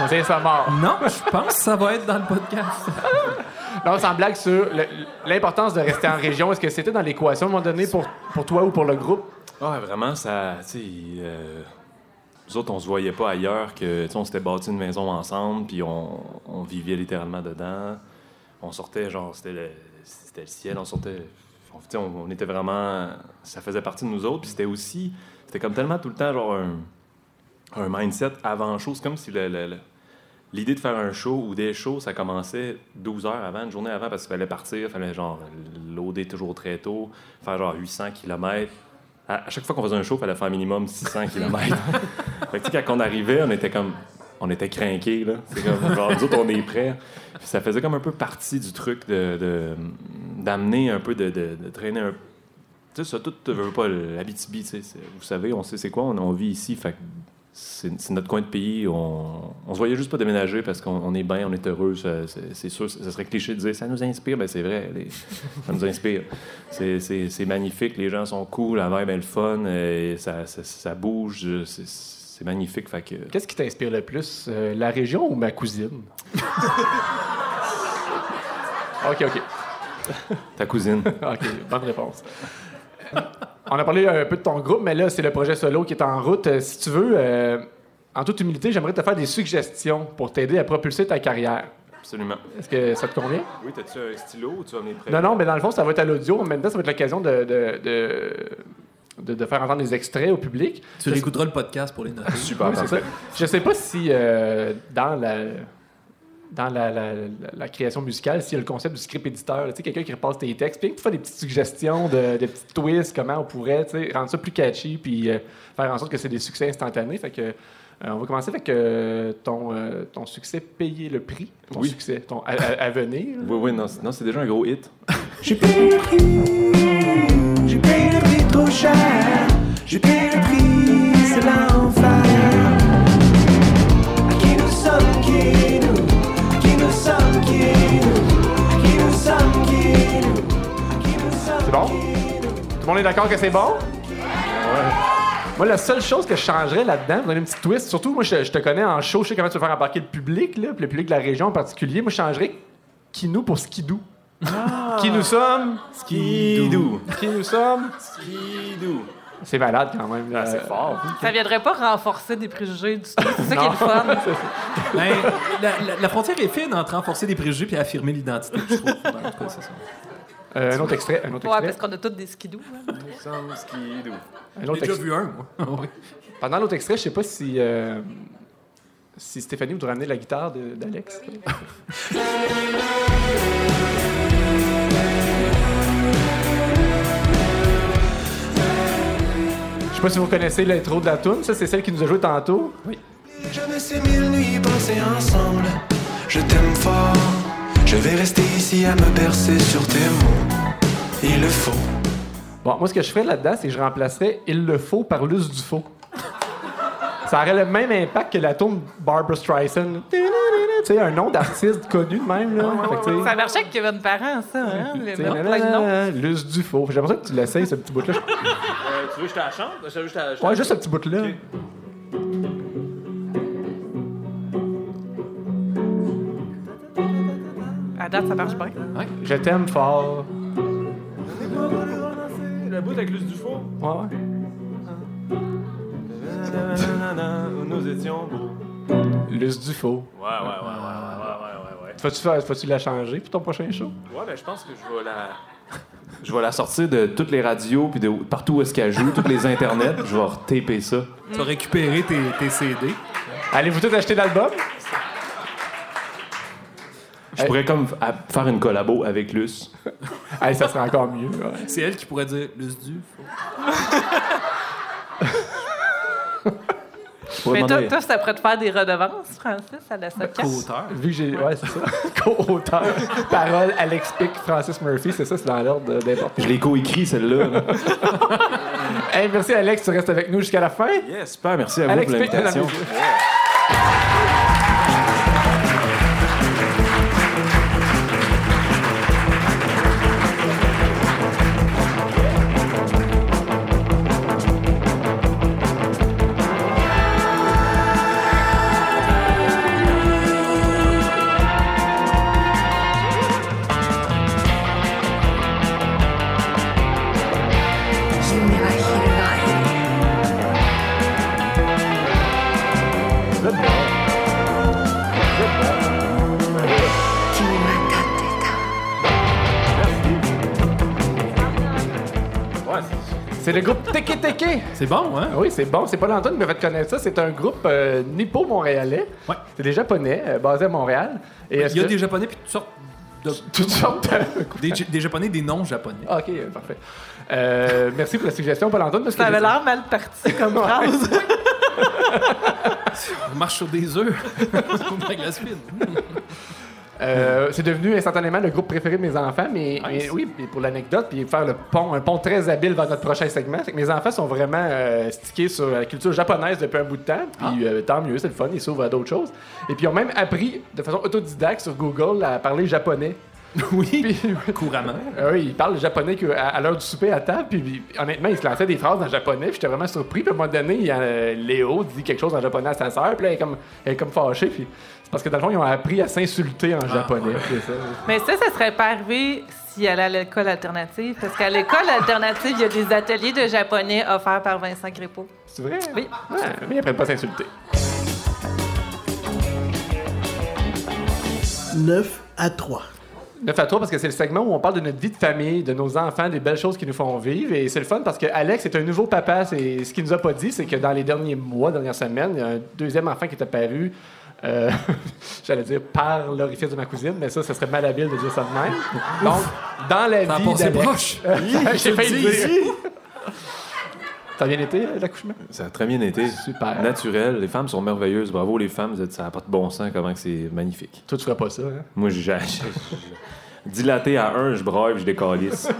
on tient ça mort.
Non, je pense que ça va être dans le podcast.
Non, sans blague sur l'importance de rester en région. Est-ce que c'était dans l'équation à un moment donné pour, pour toi ou pour le groupe?
Ouais, vraiment, ça. Tu sais, euh, nous autres, on se voyait pas ailleurs que. On s'était bâti une maison ensemble, puis on, vivait littéralement dedans. On sortait, genre, c'était le, c'était le ciel, on sortait. on- on, était vraiment. Ça faisait partie de nous autres, puis c'était aussi. C'était comme tellement tout le temps, genre, un, un mindset avant. C'est comme si le- l'idée de faire un show ou des shows, ça commençait 12 heures avant, une journée avant, parce qu'il fallait partir, il fallait genre loader toujours très tôt, faire genre 800 km. À, à chaque fois qu'on faisait un show, il fallait faire minimum 600 [laughs] km. fait que, tu sais, quand on arrivait, on était comme. On était craqués, là. C'est comme, genre, nous autres, on est prêts. Puis ça faisait comme un peu partie du truc de, d'amener un peu, de, de- de traîner un tu sais, ça, tout ne veut pas l'Abitibi, tu sais. Vous savez, on sait c'est quoi, on, on vit ici, fait c'est notre coin de pays. On, on se voyait juste pas déménager parce qu'on on est bien, on est heureux. C'est sûr, ça serait cliché de dire ça nous inspire. Ben, c'est vrai, les- ça nous inspire. C'est- magnifique, les gens sont cool, la vibe est le fun, et ça, ça, ça bouge, c'est magnifique.
Qu'est-ce qui t'inspire le plus? euh, la région ou ma cousine? [laughs] OK, OK.
ta cousine. [laughs]
OK, bonne réponse. [laughs] On a parlé un peu de ton groupe, mais là, c'est le projet solo qui est en route. Euh, si tu veux, euh, en toute humilité, j'aimerais te faire des suggestions pour t'aider à propulser ta carrière.
Absolument.
Est-ce que ça te convient?
Oui, t'as-tu un stylo ou tu vas venir prêt?
Non, non, mais dans le fond, ça va être à l'audio. Maintenant, ça va être l'occasion de, de, de, de- de faire entendre des extraits au public.
Tu réécouteras le podcast pour les noter. [laughs]
Super,
Oui, c'est ça. Je sais pas si euh, dans la dans la, la- la- la création musicale, s'il y a le concept du script éditeur, tu sais, quelqu'un qui repasse tes textes, puis pour faire des petites suggestions, de, des petits twists, comment on pourrait tu sais, rendre ça plus catchy, puis euh, faire en sorte que c'est des succès instantanés. Fait que, euh, on va commencer avec euh, ton, euh, ton succès payé le prix, ton
Oui.
succès, ton à, à- à venir.
Oui, oui, non, c'est- non, c'est déjà un gros hit.
J'ai payé le prix, j'ai payé le prix trop cher. J'ai payé le prix, c'est l'enfer. Qui nous sommes, qui
bon? Tout le monde est d'accord que c'est bon? Moi, la seule chose que je changerais là-dedans, pour donner une petite twist, surtout, moi, je, je te connais en show, je sais comment tu veux faire embarquer le public, là, puis le public de la région en particulier. Moi, je changerais Kinou pour Skidou. Qui nous sommes?
Skidou.
Qui nous sommes?
Skidou.
C'est malade quand même. là.
C'est fort.
Ça viendrait pas renforcer des préjugés du tout. C'est ça qui est le fun. [laughs]
Ben, la, la- la frontière est fine entre renforcer des préjugés et affirmer l'identité, je trouve. Ben, en tout cas, c'est ça.
Euh, un autre extrait. Un autre
Ouais,
extrait.
parce qu'on a tous des skidoo. hein. [laughs]
Nous sommes Skidou.
Un
J'ai déjà
extrait.
vu un, moi. [laughs]
Pendant l'autre extrait, je sais pas si, euh, si Stéphanie voudrait ramener la guitare de- d'Alex. Je sais pas si vous connaissez l'intro de la tune. Ça, c'est celle qui nous a joué tantôt. Oui.
Jamais ces mille nuits passées ensemble. Je t'aime fort. Je vais rester ici à me bercer sur tes mots. Il le faut.
Bon, moi, ce que je ferais là-dedans, c'est que je remplacerais Il le faut par Luce du faux. Ça aurait le même impact que la tune Barbara Streisand. Tu sais, un nom d'artiste connu de même, là. Fait que,
Ça marchait avec Kevin Parent, ça, hein? Les
tu sais,
mettre plein de noms.
nanana, Luce du faux. J'aimerais ça que tu l'essayes, ce petit bout-là.
Euh, tu veux que je te la chante? Je je je
Ouais, juste ce petit bout-là.
À date, ça marche bien.
Je t'aime fort.
Le bout avec l'us du faux.
Ouais, ouais.
Nous étions beaux.
Luce du faux.
Ouais, ouais, ouais, ouais, ouais, ouais, ouais, ouais.
Faut-tu, faire- faut-tu la changer pour ton prochain show?
Ouais, ben je pense que je vais la. Je vais la sortir de toutes les radios, puis de partout où est-ce qu'elle joue, tous les internets. Je vais retaper ça.
Tu vas récupérer tes, tes CD.
Allez-vous tous acheter l'album?
Je pourrais comme à- faire une collabo avec Luce. [laughs]
Hey, ça serait encore mieux. ouais.
C'est elle qui pourrait dire le du. [laughs]
Mais toi, toi, ça pourrait te faire des redevances, Francis, à la SOCAS.
Co-auteur.
Vu que j'ai. Ouais, c'est ça. [laughs] Co-auteur. Parole, Alex Pick, Francis Murphy. C'est ça, c'est dans l'ordre d'importance.
Je l'ai coécrit, celle-là. là.
Hey, merci, Alex. Tu restes avec nous jusqu'à la fin.
Yeah, super, merci à vous
Alex
pour l'invitation.
C'est
bon, hein?
Oui, c'est bon. C'est pas longtemps qui m'a fait connaître ça. C'est un groupe euh, nippo-montréalais.
Ouais.
C'est des Japonais euh, basés à Montréal. Et
Il y a
que-
des Japonais puis toutes sortes de. [laughs]
toutes sortes de...
Des, des Japonais, des non-Japonais.
Ah, OK, euh, parfait. Euh, merci pour la suggestion, Paul Antoine. parce que
Ça avait l'air mal parti comme phrase. [laughs]
On marche sur des œufs. [laughs] On la spin.
Euh, c'est devenu instantanément le groupe préféré de mes enfants, mais, mais oui, pour l'anecdote, puis faire le pont, un pont très habile vers notre prochain segment. C'est que mes enfants sont vraiment euh, stickés sur la culture japonaise depuis un bout de temps, puis euh, tant mieux, c'est le fun, ils s'ouvrent à d'autres choses. Et puis ils ont même appris de façon autodidacte sur Google à parler japonais. [laughs]
Oui, couramment. [laughs]
Oui, ils parlent japonais à, à l'heure du souper à table, puis honnêtement, ils se lançaient des phrases en japonais, puis j'étais vraiment surpris. Puis à un moment donné, il y a, Léo dit quelque chose en japonais à sa sœur, puis là, elle est comme, elle est comme fâchée, puis parce que dans le fond, ils ont appris à s'insulter en japonais. c'est ça.
Mais ça, ça serait pas arrivé s'il allait à l'école alternative. Parce qu'à l'école alternative, il y a des ateliers de japonais offerts par Vincent Grépeau.
C'est vrai?
Oui.
Ouais, mais ils apprennent pas à s'insulter.
9 à 3.
9 à 3 parce que c'est le segment où on parle de notre vie de famille, de nos enfants, des belles choses qui nous font vivre. Et c'est le fun parce que Alex est un nouveau papa. C'est ce qu'il nous a pas dit, c'est que dans les derniers mois, dernières semaines, il y a un deuxième enfant qui est apparu. Euh, [laughs] J'allais dire par l'orifice de ma cousine, mais ça, ce serait malhabile de dire ça de même. Donc, dans la
Ça a
vie d'Alex-
proche. [laughs]
J'ai failli le dire.
ici.
Ça a bien été, euh, l'accouchement?
Ça a très bien été.
Super.
Naturel. Les femmes sont merveilleuses. Bravo, les femmes. Vous êtes- Ça n'a pas de bon sens, comment que c'est magnifique.
Toi, tu ferais pas ça, hein?
Moi, j'ai. Dilaté à un, je broye puis je décalisse. [laughs]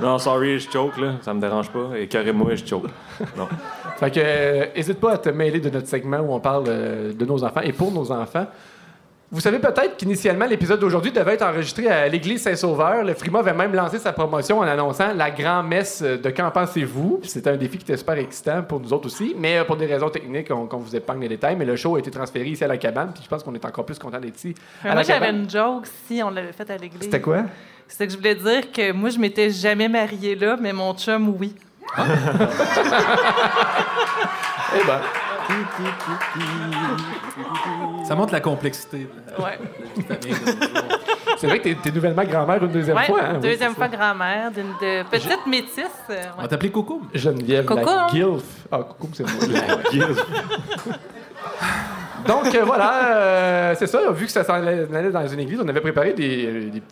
non, sorry, je choke, là. Ça me dérange pas. Et carrément, je choke. Non.
Fait que, euh, hésite pas à te mêler de notre segment où on parle euh, de nos enfants et pour nos enfants. Vous savez peut-être qu'initialement, l'épisode d'aujourd'hui devait être enregistré à l'église Saint-Sauveur. Le Frima avait même lancé sa promotion en annonçant la grand-messe de Qu'en pensez-vous? C'était un défi qui était super excitant pour nous autres aussi, mais euh, pour des raisons techniques, on, qu'on vous épargne les détails. Mais le show a été transféré ici à la cabane, puis je pense qu'on est encore plus content d'être ici. à
Moi, j'avais une joke si on l'avait faite à l'église.
C'était quoi?
C'est que je voulais dire que moi, je m'étais jamais mariée là, mais mon chum, oui.
Eh ben.
Ça montre la complexité. de
Ouais.
de.
C'est vrai que t'es, t'es nouvellement grand-mère une deuxième
Ouais,
fois. hein?
Deuxième fois
ça.
grand-mère d'une de petite métisse. euh, ouais.
On va t'appeler Coco.
Geneviève
Coco,
la? Guilf. Ah, Coco, c'est moi. Donc euh, voilà, euh, c'est ça. Vu que ça s'en allait dans une église, on avait préparé des, euh, des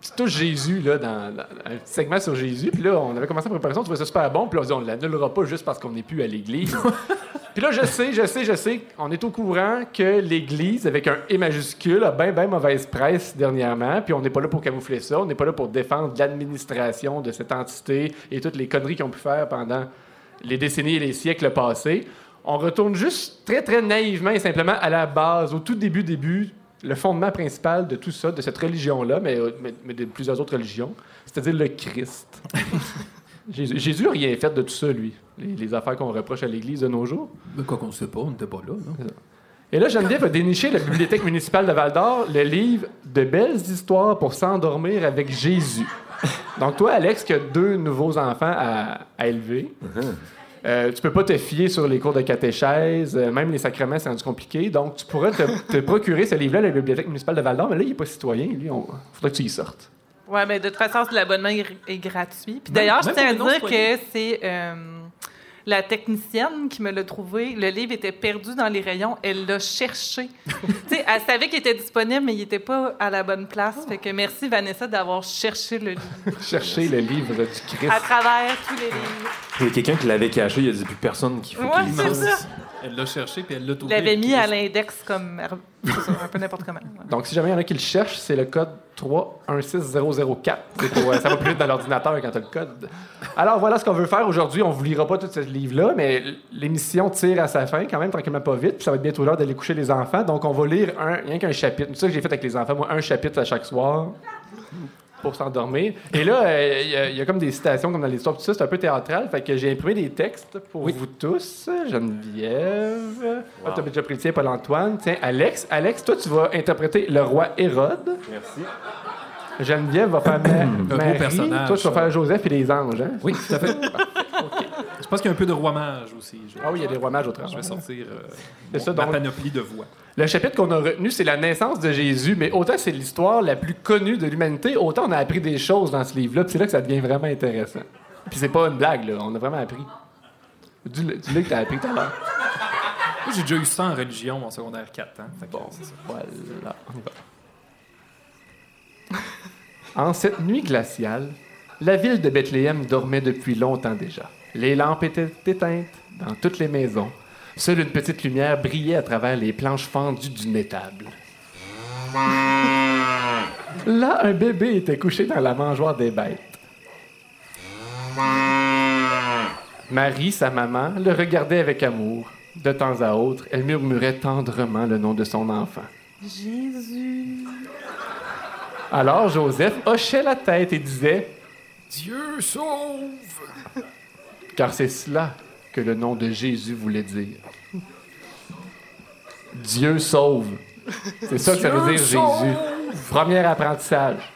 petites touches Jésus là, dans, dans un petit segment sur Jésus. Puis là, on avait commencé à préparer ça, on trouvait ça super bon. Puis là, on dit on l'annulera pas juste parce qu'on n'est plus à l'église. [laughs] Puis là, je sais, je sais, je sais, on est au courant que l'Église, avec un E majuscule, a bien, bien mauvaise presse dernièrement. Puis on n'est pas là pour camoufler ça. On n'est pas là pour défendre l'administration de cette entité et toutes les conneries qu'ils ont pu faire pendant les décennies et les siècles passés. On retourne juste très, très naïvement et simplement à la base, au tout début, début, le fondement principal de tout ça, de cette religion-là, mais, mais, mais de plusieurs autres religions, c'est-à-dire le Christ. [laughs] Jésus, Jésus n'a rien fait de tout ça, lui. Les, les affaires qu'on reproche à l'Église de nos jours.
Mais quoi qu'on sait pas, on n'était pas là, non?
Et là, Geneviève a déniché la bibliothèque municipale de Val-d'Or le livre De belles histoires pour s'endormir avec Jésus. Donc, toi, Alex, qui as deux nouveaux enfants à, à élever, euh, tu peux pas te fier sur les cours de catéchèse, euh, même les sacrements, c'est rendu compliqué. Donc, tu pourrais te, [laughs] te procurer ce livre-là à la bibliothèque municipale de Val-d'Or, mais là, il est pas citoyen. Lui, il faudrait que tu y sortes.
Ouais, mais de toute façon, l'abonnement est, gratuit. Puis d'ailleurs, je tiens à dire que c'est euh, la technicienne qui me l'a trouvé. Le livre était perdu dans les rayons. Elle l'a cherché. [laughs] tu sais, elle savait qu'il était disponible, mais il n'était pas à la bonne place. Fait que merci, Vanessa, d'avoir cherché le livre [laughs]
Chercher le livre du Christ.
à travers tous les livres.
Il y a quelqu'un qui l'avait caché, il y a dit plus personne qui faut
Ouais,
qu'il
c'est
lise.
ça.
Elle l'a cherché puis elle l'a trouvé.
l'avait mis à l'index comme un peu n'importe comment.
Donc, si jamais il y en a qui le cherchent, c'est le code 316004. C'est pour, euh, ça va plus vite dans l'ordinateur quand tu as le code. Alors, voilà ce qu'on veut faire aujourd'hui. On ne vous lira pas tout ce livre-là, mais l'émission tire à sa fin, quand même, tranquillement pas vite. Puis ça va être bientôt l'heure d'aller coucher les enfants. Donc, on va lire un, rien qu'un chapitre. C'est ça que j'ai fait avec les enfants, moi, un chapitre à chaque soir pour s'endormir. Et là, euh, il y a- il y, a comme des citations comme dans l'histoire, tout ça, c'est un peu théâtral. Fait que j'ai imprimé des textes pour vous tous. Geneviève. Ah, tu as déjà pris le tien, Paul-Antoine. Tiens, Alex. Alex, toi, tu vas interpréter le roi Hérode.
Merci.
Geneviève va faire [clears throat] Ma- Marie.
personnage,
Toi, tu vas faire Joseph et les anges. Hein?
Oui, tout à fait. [laughs] Je pense qu'il y a un peu de roi mage aussi. Je-
Ah oui, il y a des rois mages au travers.
Je vais sortir euh,
C'est ça,
ma panoplie de voix.
Le chapitre qu'on a retenu, c'est la naissance de Jésus, mais autant c'est l'histoire la plus connue de l'humanité, autant on a appris des choses dans ce livre-là, puis c'est là que ça devient vraiment intéressant. Puis c'est pas une blague, là, on a vraiment appris. Dis-le dis-le que t'as appris tout à l'heure.
Moi, j'ai déjà eu ça en religion en secondaire 4. Hein, Fait que ça.
Voilà, on y va. En cette nuit glaciale, la ville de Bethléem dormait depuis longtemps déjà. Les lampes étaient éteintes dans toutes les maisons. Seule une petite lumière brillait à travers les planches fendues d'une étable. Là, un bébé était couché dans la mangeoire des bêtes. Marie, sa maman, le regardait avec amour. De temps à autre, elle murmurait tendrement le nom de son enfant.
Jésus.
Alors Joseph hochait la tête et disait
Dieu sauve!
Car c'est cela que le nom de Jésus voulait dire. Dieu sauve. C'est ça que ça veut dire
sauve.
Jésus. Premier apprentissage.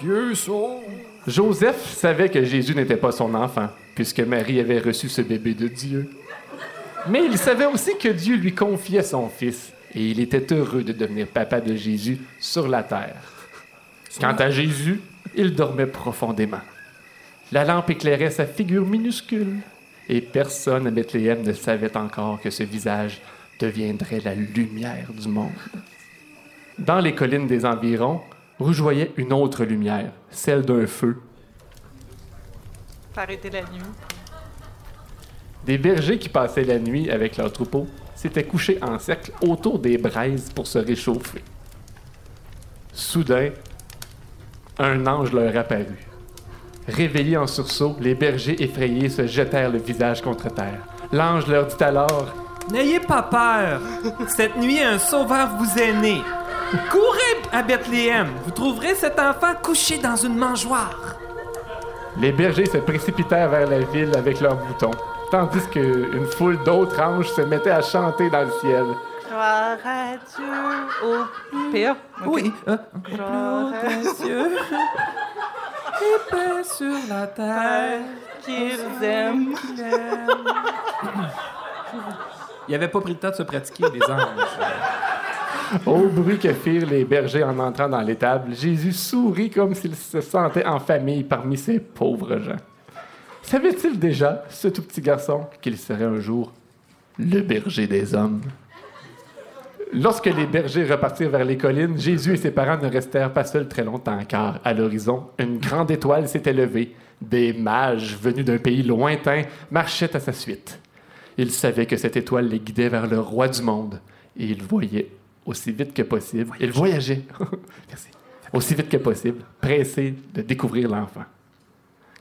Dieu sauve!
Joseph savait que Jésus n'était pas son enfant, puisque Marie avait reçu ce bébé de Dieu. Mais il savait aussi que Dieu lui confiait son fils, et il était heureux de devenir papa de Jésus sur la terre. Quant à Jésus, il dormait profondément. La lampe éclairait sa figure minuscule, et personne à Bethléem ne savait encore que ce visage deviendrait la lumière du monde. Dans les collines des environs, rougeoyait une autre lumière, celle d'un feu.
Arrêter la nuit.
Des bergers qui passaient la nuit avec leurs troupeaux s'étaient couchés en cercle autour des braises pour se réchauffer. Soudain, un ange leur apparut. Réveillés en sursaut, les bergers effrayés se jetèrent le visage contre terre. L'ange leur dit alors
N'ayez pas peur. Cette nuit, un sauveur vous est né. Courez à Bethléem. Vous trouverez cet enfant couché dans une mangeoire.
Les bergers se précipitèrent vers la ville avec leurs moutons, tandis qu'une foule d'autres anges se mettait à chanter dans le ciel.
Gloire à Dieu au PA.
Oui. euh,
Gloire à
Dieu. Et paix sur la terre.
qu'ils aiment.
Il avait pas pris le temps de se pratiquer, les anges. [laughs]
Au bruit que firent les bergers en entrant dans l'étable, Jésus sourit comme s'il se sentait en famille parmi ces pauvres gens. Savait-il déjà, ce tout petit garçon, qu'il serait un jour le berger des hommes? Lorsque les bergers repartirent vers les collines, Jésus et ses parents ne restèrent pas seuls très longtemps, car à l'horizon, une grande étoile s'était levée. Des mages venus d'un pays lointain marchaient à sa suite. Ils savaient que cette étoile les guidait vers le roi du monde, et ils voyaient aussi vite que possible. Ils voyageaient. [laughs] Aussi vite que possible, pressés de découvrir l'enfant.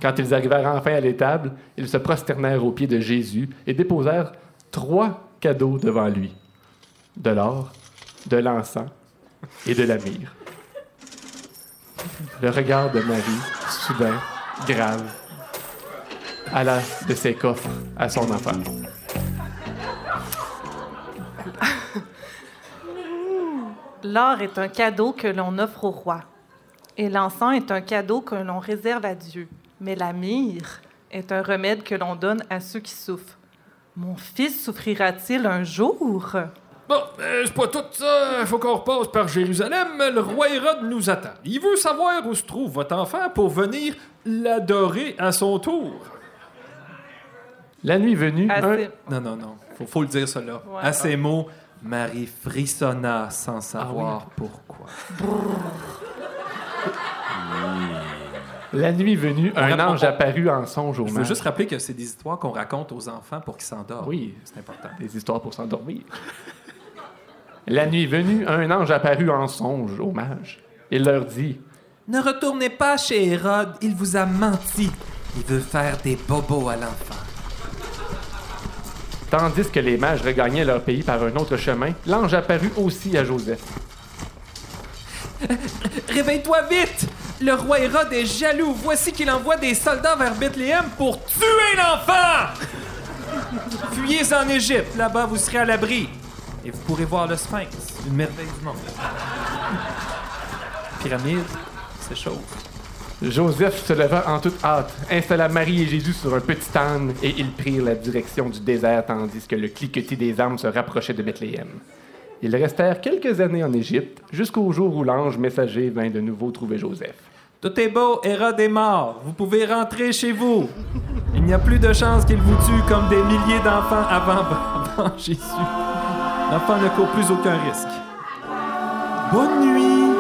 Quand ils arrivèrent enfin à l'étable, ils se prosternèrent aux pieds de Jésus et déposèrent trois cadeaux devant lui de l'or, de l'encens et de la myrrhe. Le regard de Marie, soudain, grave, alla de ses coffres à son enfant.
L'or est un cadeau que l'on offre au roi, et l'encens est un cadeau que l'on réserve à Dieu. Mais la myrrhe est un remède que l'on donne à ceux qui souffrent. Mon fils souffrira-t-il un jour?
Bon, euh, c'est pas tout ça. Il faut qu'on repasse par Jérusalem. Le roi Hérode nous attend. Il veut savoir où se trouve votre enfant pour venir l'adorer à son tour.
La nuit venue,
Assez.
un...
Non, non, non. Faut, faut le dire.
Ouais.
À ces mots, Marie frissonna sans savoir pourquoi. [laughs]
La nuit venue,
On
un ange
on-
apparut en songe au
Je veux juste rappeler que c'est des histoires qu'on raconte aux enfants pour qu'ils s'endorment.
Oui.
C'est important.
Des histoires pour s'endormir. La nuit venue, un ange apparut en songe au mage. Il leur dit
Ne retournez pas chez Hérode, il vous a menti. Il veut faire des bobos à l'enfant.
Tandis que les mages regagnaient leur pays par un autre chemin, l'ange apparut aussi à Joseph. [laughs]
Réveille-toi vite! Le roi Hérode est jaloux. Voici qu'il envoie des soldats vers Bethléem pour tuer l'enfant! [laughs] Fuyez en Égypte. Là-bas, vous serez à l'abri. Et vous pourrez voir le Sphinx, une merveille du monde. [laughs] Pyramide, c'est chaud.
Joseph se leva en toute hâte, installa Marie et Jésus sur un petit âne et ils prirent la direction du désert tandis que le cliquetis des armes se rapprochait de Bethléem. Ils restèrent quelques années en Égypte jusqu'au jour où l'ange messager vint de nouveau trouver Joseph.
Tout est beau, Hérode est mort. Vous pouvez rentrer chez vous. Il n'y a plus de chance qu'il vous tue comme des milliers d'enfants avant, [laughs] avant Jésus. L'enfant ne court plus aucun risque. Bonne nuit!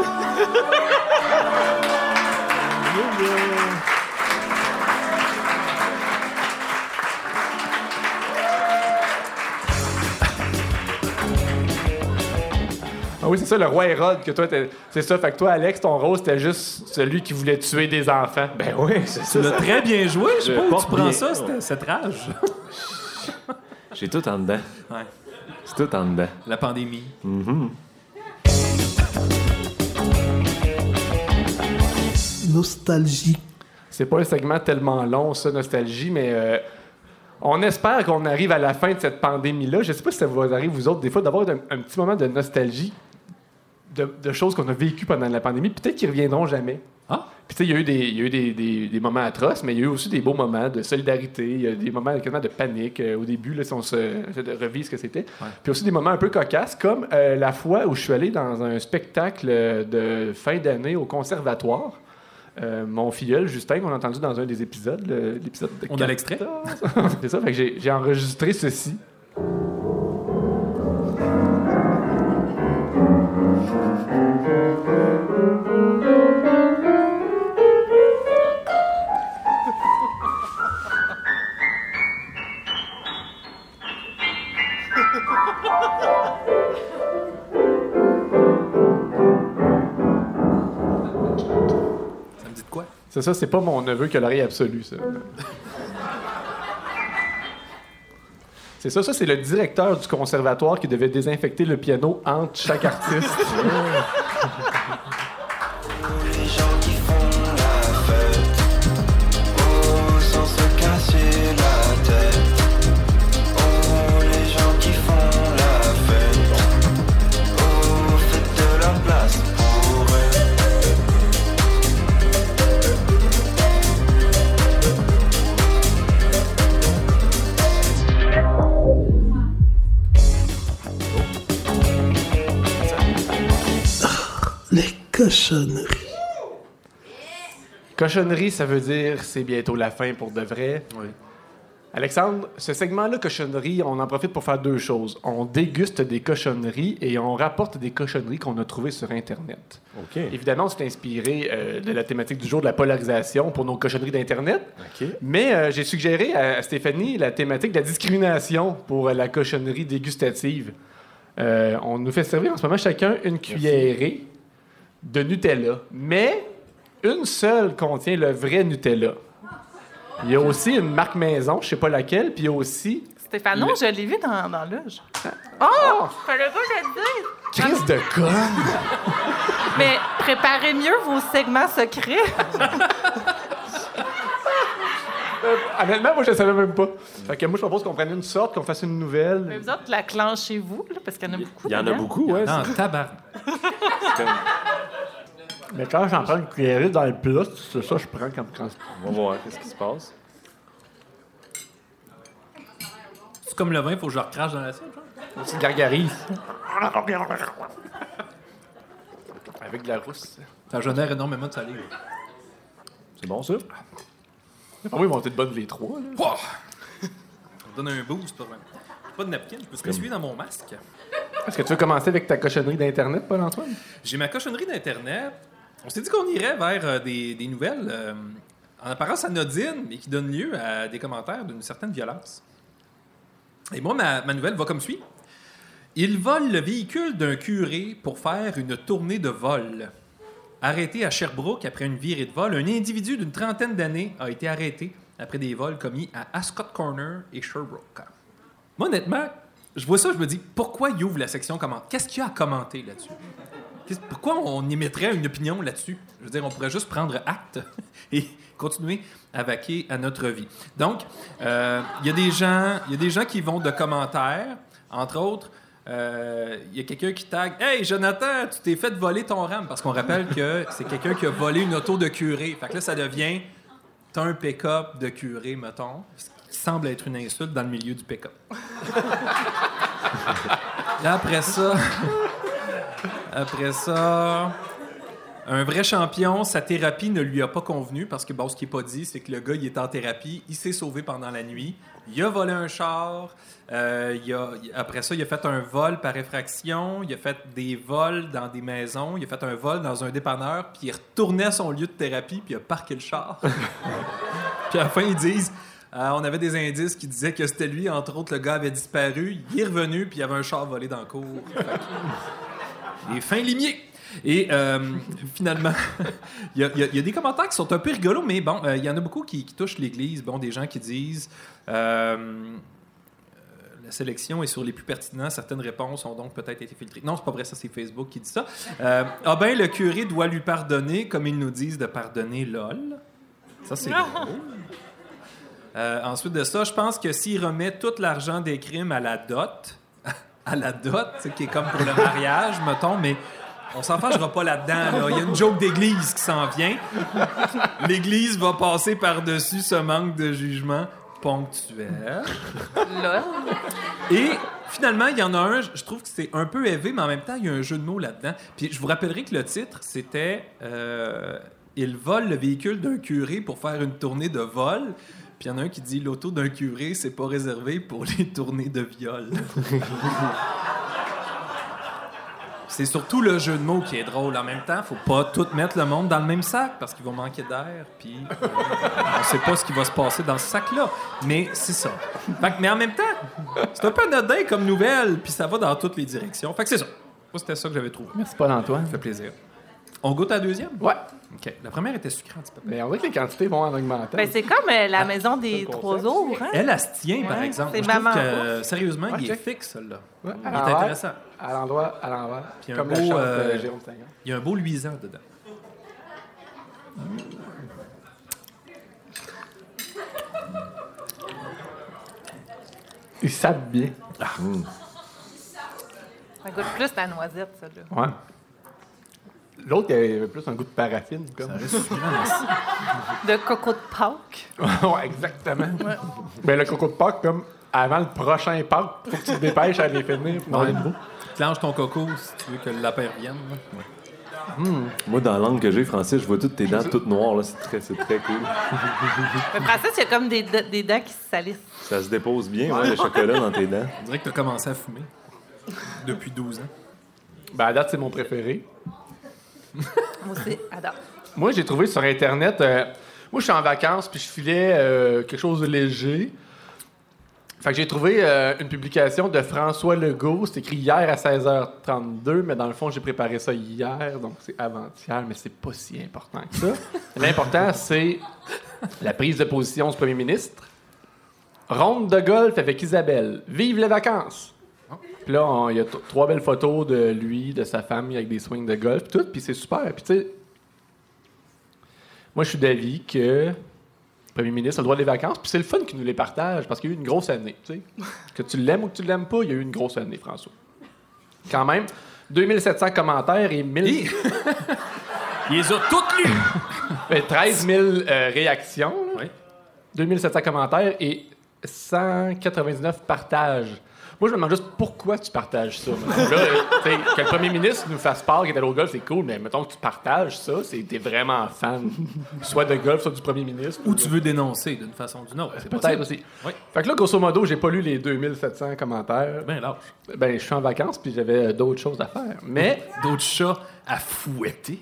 Ah oui, c'est ça, le roi Hérode, que toi, t'es- c'est ça. Fait que toi, Alex, ton rôle, c'était juste celui qui voulait tuer des enfants. Ben oui, c'est ça.
Tu l'as
ça-
très bien joué. Je sais
Je
pas où tu prends
bien.
ça, cette, cette rage.
J'ai tout en dedans.
Ouais.
C'est tout en dedans.
La pandémie.
Mhm.
Nostalgie.
C'est pas un segment tellement long, ça, Nostalgie, mais euh, on espère qu'on arrive à la fin de cette pandémie-là. Je sais pas si ça vous arrive, vous autres, des fois, d'avoir un, un petit moment de nostalgie de, de choses qu'on a vécues pendant la pandémie. Peut-être qu'ils reviendront jamais.
Ah?
Puis, tu sais, il y a eu, des, il y a eu des, des- des moments atroces, mais il y a eu aussi des beaux moments de solidarité, il y a des moments quasiment de panique. euh, au début, là, si on se revivre ce que c'était. Puis aussi des moments un peu cocasses, comme euh, la fois où je suis allé dans un spectacle euh, de fin d'année au conservatoire. Euh, mon filleul, Justin, qu'on a entendu dans un des épisodes, l'épisode de
On a l'extrait?
14. [laughs] C'est ça, fait que j'ai j'ai enregistré ceci. C'est ça, c'est pas mon neveu qui a l'oreille absolue, ça. C'est ça, ça c'est le directeur du conservatoire qui devait désinfecter le piano entre chaque artiste.
Les
cochonneries.
Cochonnerie, ça veut dire c'est bientôt la fin pour de vrai. Alexandre, ce segment-là, cochonnerie, on en profite pour faire deux choses. On déguste des cochonneries et on rapporte des cochonneries qu'on a trouvées sur Internet.
OK.
Évidemment, on s'est inspiré euh, de la thématique du jour de la polarisation pour nos cochonneries d'Internet.
OK.
Mais euh, j'ai suggéré à Stéphanie la thématique de la discrimination pour euh, la cochonnerie dégustative. Euh, on nous fait servir en ce moment chacun une cuillerée de Nutella, mais une seule contient le vrai Nutella. Il y a aussi une marque maison, je sais pas laquelle, puis il y a aussi
Stéphano,
Le-
je l'ai vu dans, dans l'âge. Oh! Fallait pas le dire!
crise de conne. [laughs]
Mais préparez mieux vos segments secrets.
Euh, honnêtement, moi je ne savais même pas. Fait que moi je propose qu'on prenne une sorte, qu'on fasse une nouvelle.
Mais vous autres, la clenchez-vous, là, parce qu'il y en a beaucoup.
Il y en a beaucoup, ouais.
Non,
c'est-
tabac.
Mais quand j'en prends une cuillerée dans le plat, c'est ça que je prends comme quand
On va voir qu'est-ce qui se passe.
C'est comme le vin, faut que je le recrache dans l'assiette. genre?
Tu gargarises. Avec de la rousse.
Ça génère énormément de salive.
C'est bon, ça?
Ah oui, ils vont être bonnes les trois. Là.
Pouah! Ça me donne un boost, pas pas de napkin, je peux se l'essuyer dans mon masque.
Est-ce que tu veux commencer avec ta cochonnerie d'Internet, Paul-Antoine?
J'ai ma cochonnerie d'Internet. On s'est dit qu'on irait vers euh, des, nouvelles euh, en apparence anodines, mais qui donnent lieu à des commentaires d'une certaine violence. Et moi, ma, nouvelle va comme suit. Il vole le véhicule d'un curé pour faire une tournée de vol. Arrêté à Sherbrooke après une virée de vol, un individu d'une trentaine d'années a été arrêté après des vols commis à Ascot Corner et Sherbrooke. Moi, honnêtement, je vois ça, je me dis, pourquoi il ouvre la section commentaires? Qu'est-ce qu'il y a à commenter là-dessus? Pourquoi on émettrait une opinion là-dessus? Je veux dire, on pourrait juste prendre acte [laughs] et continuer à vaquer à notre vie. Donc, euh, il y, a des gens- y a des gens qui vont de commentaires, entre autres. euh, Il y a quelqu'un qui tag Hey Jonathan, tu t'es fait voler ton RAM parce qu'on rappelle que c'est quelqu'un qui a volé une auto de curé. Fait que là, ça devient T'as un pick-up de curé, mettons, ce qui semble être une insulte dans le milieu du pick-up. [laughs] Après ça, après ça, un vrai champion, sa thérapie ne lui a pas convenu parce que, bon, ce qui n'est pas dit, c'est que le gars, il est en thérapie, il s'est sauvé pendant la nuit, il a volé un char, euh, après ça, il a fait un vol par effraction, il a fait des vols dans des maisons, il a fait un vol dans un dépanneur, puis il retournait à son lieu de thérapie, puis il a parqué le char. [laughs] puis à la fin, ils disent. euh, on avait des indices qui disaient que c'était lui, entre autres, le gars avait disparu. Il est revenu, puis il y avait un char volé dans le cours. Les fins limiers. Et euh, finalement, [laughs] il y, a- y y des commentaires qui sont un peu rigolos, mais bon, euh, il y en a beaucoup qui, qui touchent l'Église. Bon, des gens qui disent euh, la sélection est sur les plus pertinents. Certaines réponses ont donc peut-être été filtrées. Non, c'est pas vrai, ça c'est Facebook qui dit ça. Ah ben, le curé doit lui pardonner comme ils nous disent de pardonner LOL. Ça c'est drôle. Ensuite de ça, je pense que s'il remet tout l'argent des crimes à la dot, à la dot, qui est comme pour le mariage, mettons, mais on s'en fâchera pas là-dedans. là. Il y a une joke d'église qui s'en vient. L'église va passer par-dessus ce manque de jugement ponctuel.
Là.
Et finalement, il y en a un, je trouve que c'est un peu élevé, mais en même temps, il y a un jeu de mots là-dedans. Puis je vous rappellerai que le titre, c'était euh, Il vole le véhicule d'un curé pour faire une tournée de vol. Puis il y en a un qui dit L'auto d'un curé, c'est pas réservé pour les [laughs] tournées de viol. C'est surtout le jeu de mots qui est drôle. En même temps, faut pas tout mettre le monde dans le même sac parce qu'ils vont manquer d'air. Puis euh, on sait pas ce qui va se passer dans ce sac-là. Mais c'est ça. Fait que- mais en même temps, c'est un peu anodin comme nouvelle, puis ça va dans toutes les directions. Fait que c'est ça. Moi, c'était ça que j'avais trouvé.
Merci, Paul-Antoine.
Ça fait plaisir. On goûte à la deuxième?
Ouais.
OK. La première était sucrée un petit peu.
Mais on dirait que les quantités vont en augmentant.
Ben, c'est comme euh, la maison des trois jours. Hein?
Elle, elle se tient, par
Ouais,
exemple.
c'est
Moi, je trouve
maman
que,
ouf.
euh, sérieusement, il est
check.
fixe, celui-là.
Ouais,
il
à
est
l'envers,
intéressant.
À l'endroit, à l'envers.
Puis un
Comme
beau,
le chante
euh,
de Jérôme Sagan.
Il y a un beau luisant dedans.
Ils savent bien.
Ça goûte plus la noisette, ça. Là.
Ouais. L'autre, il avait plus un goût de paraffine. Comme.
De coco de Pâques. [laughs]
ouais, exactement. Ben, le coco de Pâques, comme avant le prochain Pâques, faut que tu te dépêches à les finir pour beau.
Clenche ton coco si tu veux que le lapin revienne. là.
Moi, dans la langue que j'ai, Francis, je vois toutes tes dents toutes noires. là. C'est très, c'est très cool.
Mais Francis, il y a comme des, des dents qui se salissent.
Ça se dépose bien, ouais, le chocolat dans tes dents.
On dirait que tu as commencé à fumer depuis 12 ans.
Ben, à date, c'est mon préféré.
Moi aussi, adore.
Moi, j'ai trouvé sur Internet. euh, moi, je suis en vacances, puis je filais euh, quelque chose de léger. Fait que j'ai trouvé euh, une publication de François Legault. C'est écrit hier à 16h32, mais dans le fond, j'ai préparé ça hier, donc c'est avant-hier, mais c'est pas si important que ça. [laughs] L'important, c'est la prise de position du premier ministre. Ronde de golf avec Isabelle. Vive les vacances! Puis là, il y a trois belles photos de lui, de sa famille avec des swings de golf, tout, puis c'est super. Puis tu sais, moi, je suis d'avis que le premier ministre a le droit des vacances, puis c'est le fun qu'il nous les partage, parce qu'il y a eu une grosse année, tu sais. [laughs] Que tu l'aimes ou que tu l'aimes pas, il y a eu une grosse année, François. Quand même, 2700 commentaires et 1000... [laughs]
Il les a toutes lues!
Ben, 13 000 euh, réactions.
Oui.
2700 commentaires et 199 partages. Moi, je me demande juste pourquoi tu partages ça. Là, euh, que le premier ministre nous fasse part qu'il est allé au golf, c'est cool, mais mettons que tu partages ça, c'est t'es vraiment fan, soit de golf, soit du premier ministre.
Ou tu veux dénoncer d'une façon ou d'une autre. c'est
Peut-être aussi.
Oui.
Fait que là, grosso modo, j'ai pas lu les 2700 commentaires.
Ben lâche.
Ben, je suis en vacances, puis j'avais euh, d'autres choses à faire. Mais.
D'autres chats à fouetter.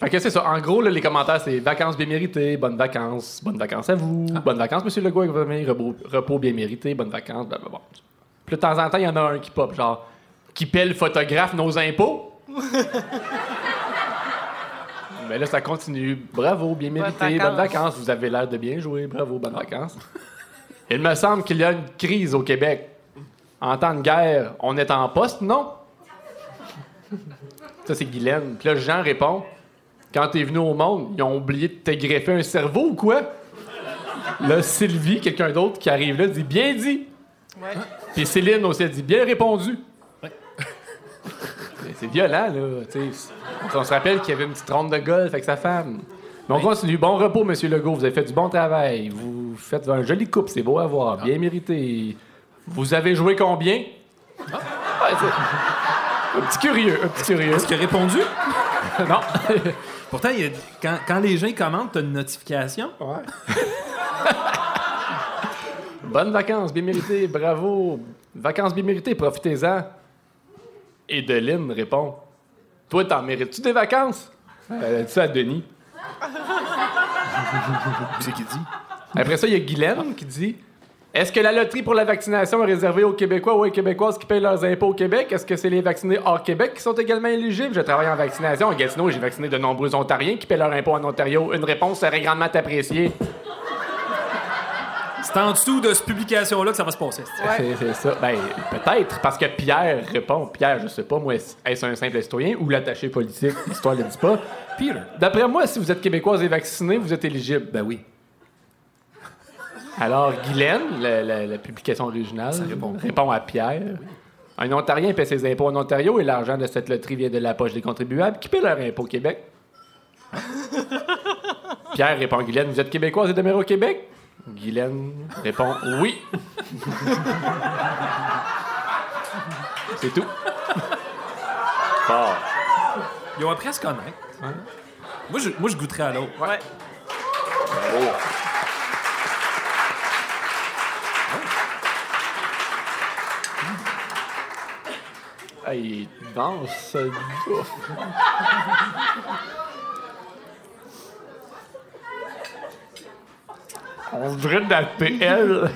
Fait que c'est ça. En gros, là, les commentaires, c'est vacances bien méritées, bonnes vacances, bonnes vacances à vous,
Ah.
bonnes vacances, monsieur Legault, avec votre famille, repos, repos bien mérité, bonnes vacances, blablabla. Puis de temps en temps, il y en a un qui pop, genre, qui paie le photographe nos impôts. [laughs] Mais là, ça continue. Bravo, bien mérité,
Bonnes vacances.
vacances. Vous avez l'air de bien jouer. Bravo, bonnes vacances. Il me semble qu'il y a une crise au Québec. En temps de guerre, on est en poste, non? Ça, c'est Guylaine. Puis là, Jean répond Quand t'es venu au monde, ils ont oublié de te greffer un cerveau ou quoi? Là, Sylvie, quelqu'un d'autre qui arrive là, dit Bien dit.
Ouais.
Puis Céline aussi, elle dit Bien répondu. C'est violent, là. On se rappelle qu'il y avait une petite ronde de golf avec sa femme. Mais on continue. Bon repos, Monsieur Legault. Vous avez fait du bon travail. Vous faites un joli couple. C'est beau à voir. Bien mérité. Vous avez joué combien? Ouais, [laughs] c'est- un petit curieux. Un petit curieux.
Est-ce qu'il a répondu? [laughs]
non. [laughs]
Pourtant, il y a- quand, quand les gens commentent, t'as une notification.
Ouais. [laughs] Bonnes vacances, bien méritées, bravo. Vacances bien méritées, profitez-en. Et Deline répond Toi, t'en mérites-tu des vacances? Elle a dit ça à Denis. [laughs]
C'est qui dit?
Après ça, il y a Guylaine qui dit Est-ce que la loterie pour la vaccination est réservée aux Québécois ou aux Québécoises qui payent leurs impôts au Québec? Est-ce que c'est les vaccinés hors Québec qui sont également éligibles? Je travaille en vaccination. À Gatineau, j'ai vacciné de nombreux Ontariens qui paient leurs impôts en Ontario. Une réponse serait grandement appréciée.
C'est en dessous de cette publication-là que ça va se passer.
C'est c'est ça. Ben, peut-être, parce que Pierre répond. Pierre, je sais pas, moi, est-ce un simple citoyen ou l'attaché politique? L'histoire ne le dit pas. Peter. D'après moi, si vous êtes québécoise et vaccinée, vous êtes éligible. Ben oui. Alors, Guylaine, la, la- la publication originale, répond, à Pierre. Un Ontarien paie ses impôts en Ontario et l'argent de cette loterie vient de la poche des contribuables qui paient leurs impôts au Québec. [laughs] Pierre répond à Guylaine, vous êtes québécoise et demeurez au Québec? Guylaine répond oui. [laughs] C'est tout. Fort.
Ils ont appris à se connaître. Moi, je, moi, je goûterais à l'autre.
Ouais.
Il danse, gars. On dirait de la PL.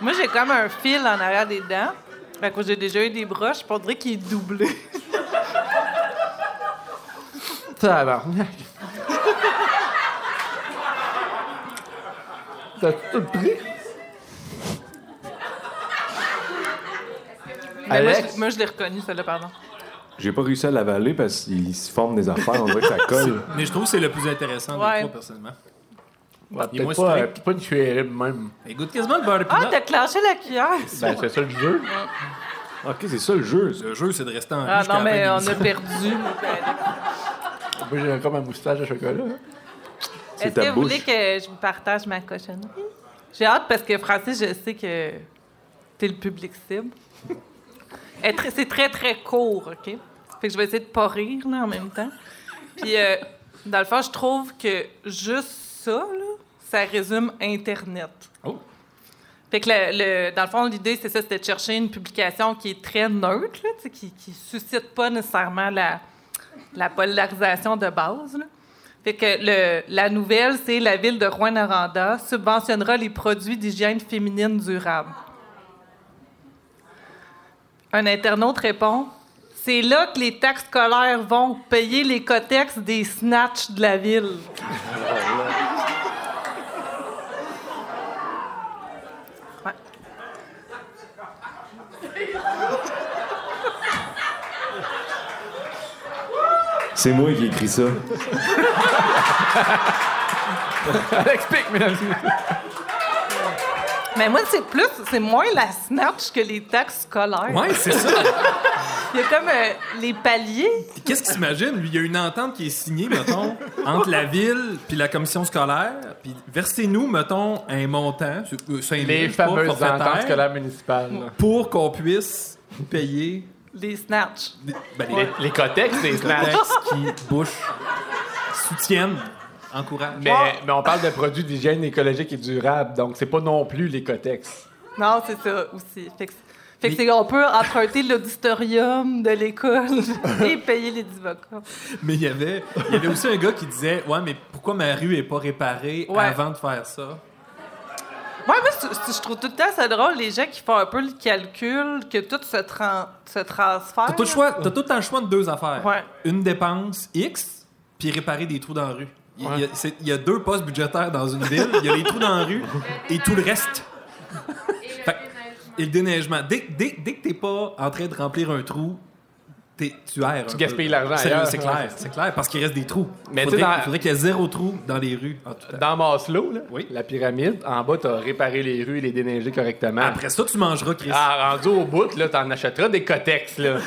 Moi, j'ai comme un fil en arrière des dents. Fait que j'ai déjà eu des broches, on dirait qu'il est doublé.
Tabarnak. T'as tout pris?
Mais moi, je, moi, je l'ai reconnu, celle-là, pardon.
J'ai pas réussi à l'avaler parce qu'il se forme des affaires, on dirait que ça [laughs] colle.
Mais je trouve que c'est le plus intéressant
Ouais.
des trois, personnellement.
Ouais, peut-être pas, euh, pas une cuillerée même.
Il goûte quasiment le beurre de
Ah, t'as clenché la cuillère!
Ben, c'est ça le jeu.
ok, c'est ça le jeu.
Le jeu, c'est de rester en
Ah non, mais on a perdu.
Moi, j'ai comme un moustache de chocolat.
Est-ce que vous voulez que je vous partage ma cochonnerie? J'ai hâte parce que, Francis, je sais que t'es le public cible. C'est très, très court, OK? Fait que je vais essayer de pas rire, là, en même temps. Puis, euh, dans le fond, je trouve que juste ça, là, ça résume Internet.
Oh.
Fait que, le, le- dans le fond, l'idée, c'est ça, c'était de chercher une publication qui est très neutre, là, qui, qui suscite pas nécessairement la, la polarisation de base. là. Fait que le- la nouvelle, c'est la ville de Rouen-Noranda subventionnera les produits d'hygiène féminine durable. Un internaute répond C'est là que les taxes scolaires vont payer les cotex des snatchs de la ville. Ouais.
C'est moi qui ai écrit ça. [laughs]
Explique, mesdames et messieurs.
Mais moi, c'est plus, c'est moins la snatch que les taxes scolaires.
Ouais, c'est ça. [laughs]
Il y a comme euh, les paliers.
Qu'est-ce qu'il s'imagine? Lui, il y a une entente qui est signée, mettons, entre la ville puis la commission scolaire. Puis versez-nous, mettons, un montant. euh, 5 000,
Les fameuses ententes scolaires municipales. là.
Pour qu'on puisse payer
Les snatch.
des- ben,
Les, les cotex, les snatchs.
qui bouchent, soutiennent,
Mais, mais on parle de produits d'hygiène écologique et durable, donc c'est pas non plus les cotex.
Non, c'est ça aussi. Fait que, fait que c'est- on peut emprunter l'auditorium de l'école [laughs] et payer les avocats.
Mais il y avait, il y avait aussi un gars qui disait Ouais, mais pourquoi ma rue est pas réparée
Ouais.
avant de faire ça?
Ouais, moi, je trouve tout le temps ça drôle, les gens qui font un peu le calcul, que tout se, tran- se transfère.
T'as tout, le choix, t'as tout le temps le choix de deux affaires.
Ouais.
Une dépense X, puis réparer des trous dans la rue. Il, il y a, c'est- il y a deux postes budgétaires dans une ville. Il y a les trous dans la rue et tout le reste. Fait- et le déneigement. Dès, dès, dès que t'es pas en train de remplir un trou, t'es- tu erres.
Tu gaspilles l'argent
C'est clair, c'est clair, parce qu'il reste des trous.
Mais tu
faudrait,
dans-
il faudrait qu'il y ait zéro trou dans les rues. en tout.
Dans Maslow, là, la pyramide, en bas, t'as réparé les rues et les déneigé correctement.
Après ça, tu mangeras, Chris.
Ah, rendu au bout, là, t'en achèteras des cotex, là.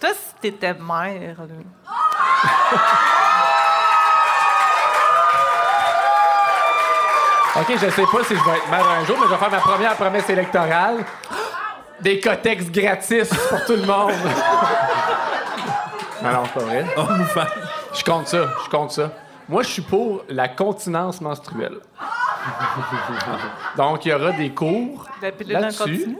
Toi, si t'étais mère, là. [laughs]
OK, je sais pas si je vais être maire un jour, mais je vais faire ma première promesse électorale. Des cotex gratis pour tout le monde. Ah non, c'est pas vrai.
Oh.
Je compte ça, je compte ça. Moi, je suis pour la continence menstruelle. Donc, il y aura des cours là-dessus.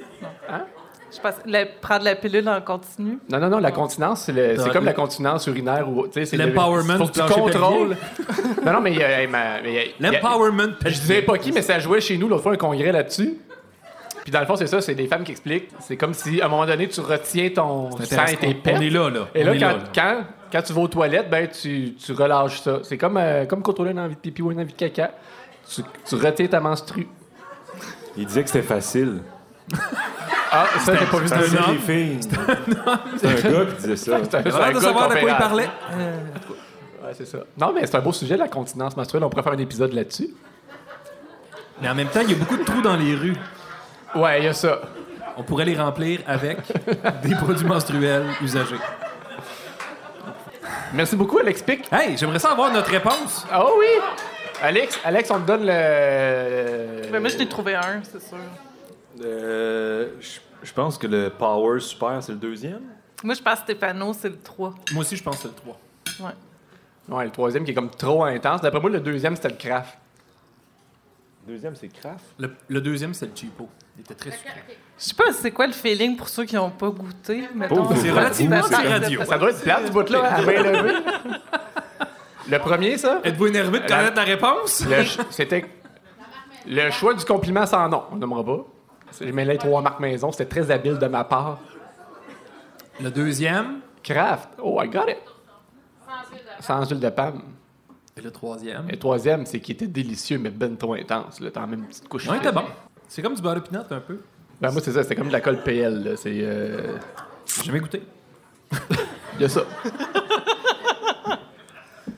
Je pense, la- prendre la pilule en continu.
Non, non, non, la continence, c'est le- comme
le-
la continence urinaire ou. tu sais, c'est le-
L'empowerment
Faut que
du
tu contrôles. [laughs] non, non, mais il y a. ma- mais il y a-
L'empowerment.
Je disais pas qui, mais ça jouait chez nous l'autre fois un congrès là-dessus. Puis dans le fond, c'est ça, c'est des femmes qui expliquent. C'est comme si à un moment donné, tu retiens ton sang et tes pets.
On est là, là.
Et là, quand,
là, là.
Quand, quand tu vas aux toilettes, ben, tu, tu relâches ça. C'est comme, euh, comme contrôler une envie de pipi ou une envie de caca. Tu, tu retiens ta menstrue.
Il disait que c'était facile. [laughs]
Ah, ça, j'ai pas vu
C'est
ça.
facile, les filles. C'est un gars qui disait ça. [laughs]
C'est un-
J'ai
c'est un
l'air de savoir de quoi il parlait.
Ouais, c'est ça. Non, mais c'est un beau sujet, la continence menstruelle. On pourrait faire un épisode là-dessus.
Mais en même temps, il y a beaucoup de trous dans les rues.
Ouais, il y a ça.
On pourrait les remplir avec [laughs] des produits menstruels usagés.
Merci beaucoup, Alex Pic.
Hey, j'aimerais ça avoir notre réponse.
Ah oui! Alex, Alex, on te donne le.
Mais moi, je t'ai trouvé un, c'est sûr.
Euh, je- pense que le Power Super, c'est le deuxième.
Moi, je pense que Stéphano, c'est le 3.
Moi aussi, je pense que c'est le 3.
Ouais.
Ouais, le troisième qui est comme trop intense. D'après moi, le deuxième, c'était le craft.
Le deuxième, c'est Kraft?
Le, le deuxième, c'est le cheapo. Il était très sucré.
Je sais pas c'est quoi le feeling pour ceux qui n'ont pas goûté. mettons?
C'est relativement radio.
Ça doit être plate, ce bout-là, à main levée. [laughs] Le premier, ça?
Êtes-vous énervé de connaître la réponse?
C'était le choix du compliment sans nom. On nommera pas. J'ai mêlé les trois marques maison. C'était très habile de ma part.
Le deuxième?
Kraft. Oh, I got it. Sans huile de palme.
et le troisième?
Et le troisième, c'est qu'il était délicieux, mais ben trop intense. T'as même une petite couche.
Ouais,
frite.
c'était bon. C'est comme du beurre de pinot un peu.
Ben, moi, c'est ça. C'était comme de la colle PL. là. C'est. euh,
J'ai jamais goûté.
Il y a ça. [laughs]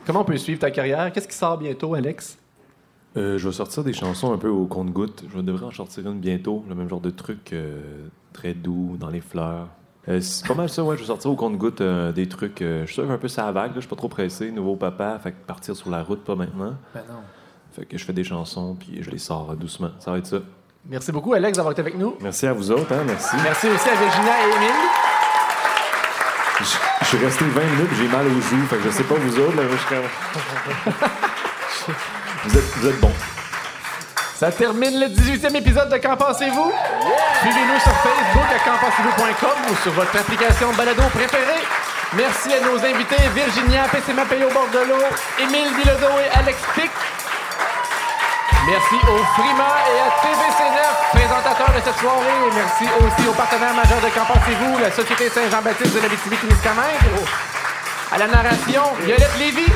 Comment on peut suivre ta carrière? Qu'est-ce qui sort bientôt, Alex?
Euh, je vais sortir des chansons un peu au compte-goutte. Je devrais en sortir une bientôt. Le même genre de truc euh, très doux, dans les fleurs. Euh, c'est pas mal ça, ouais. Je vais sortir au compte-goutte des trucs. je suis un peu ça vague, là. Je suis pas trop pressé. Nouveau papa, fait que partir sur la route, pas maintenant.
Ben non.
Fait que je fais des chansons, puis je les sors doucement. Ça va être ça.
Merci beaucoup, Alex, d'avoir été avec nous.
Merci à vous autres, hein. Merci.
Merci aussi à Virginia et Émile.
Je, je suis resté 20 minutes, j'ai mal aux joues. Fait que je sais pas vous autres, là. je suis [laughs] vous, êtes, vous êtes bons.
Ça termine le 18e épisode de Qu'en pensez-vous? Suivez-nous sur Facebook à qu'enpensez-vous.com ou sur votre application balado préférée. Merci à nos invités Virginia Pessimapeo Bordelot, Émile Bilodeau et Alex Pic. Merci au Frima et à TVC9, présentateurs de cette soirée. Merci aussi aux partenaires majeurs de Qu'en pensez-vous, la Société Saint-Jean-Baptiste de l'Abitibi-Témiscamingue. À la narration, Violette Lévy.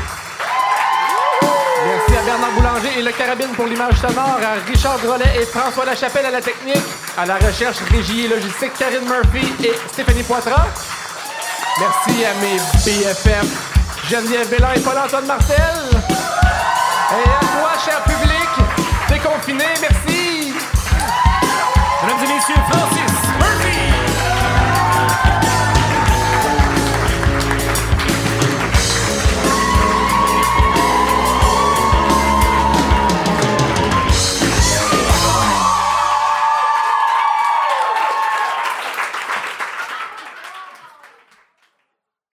Bernard Boulanger et le Carabine pour l'image sonore, à Richard Drolet et François Lachapelle à la technique, à la recherche, régie et logistique, Karine Murphy et Stéphanie Poitras. Merci à mes BFF, Geneviève Bellin et Paul-Antoine Martel. Et à toi, cher public, déconfiné, merci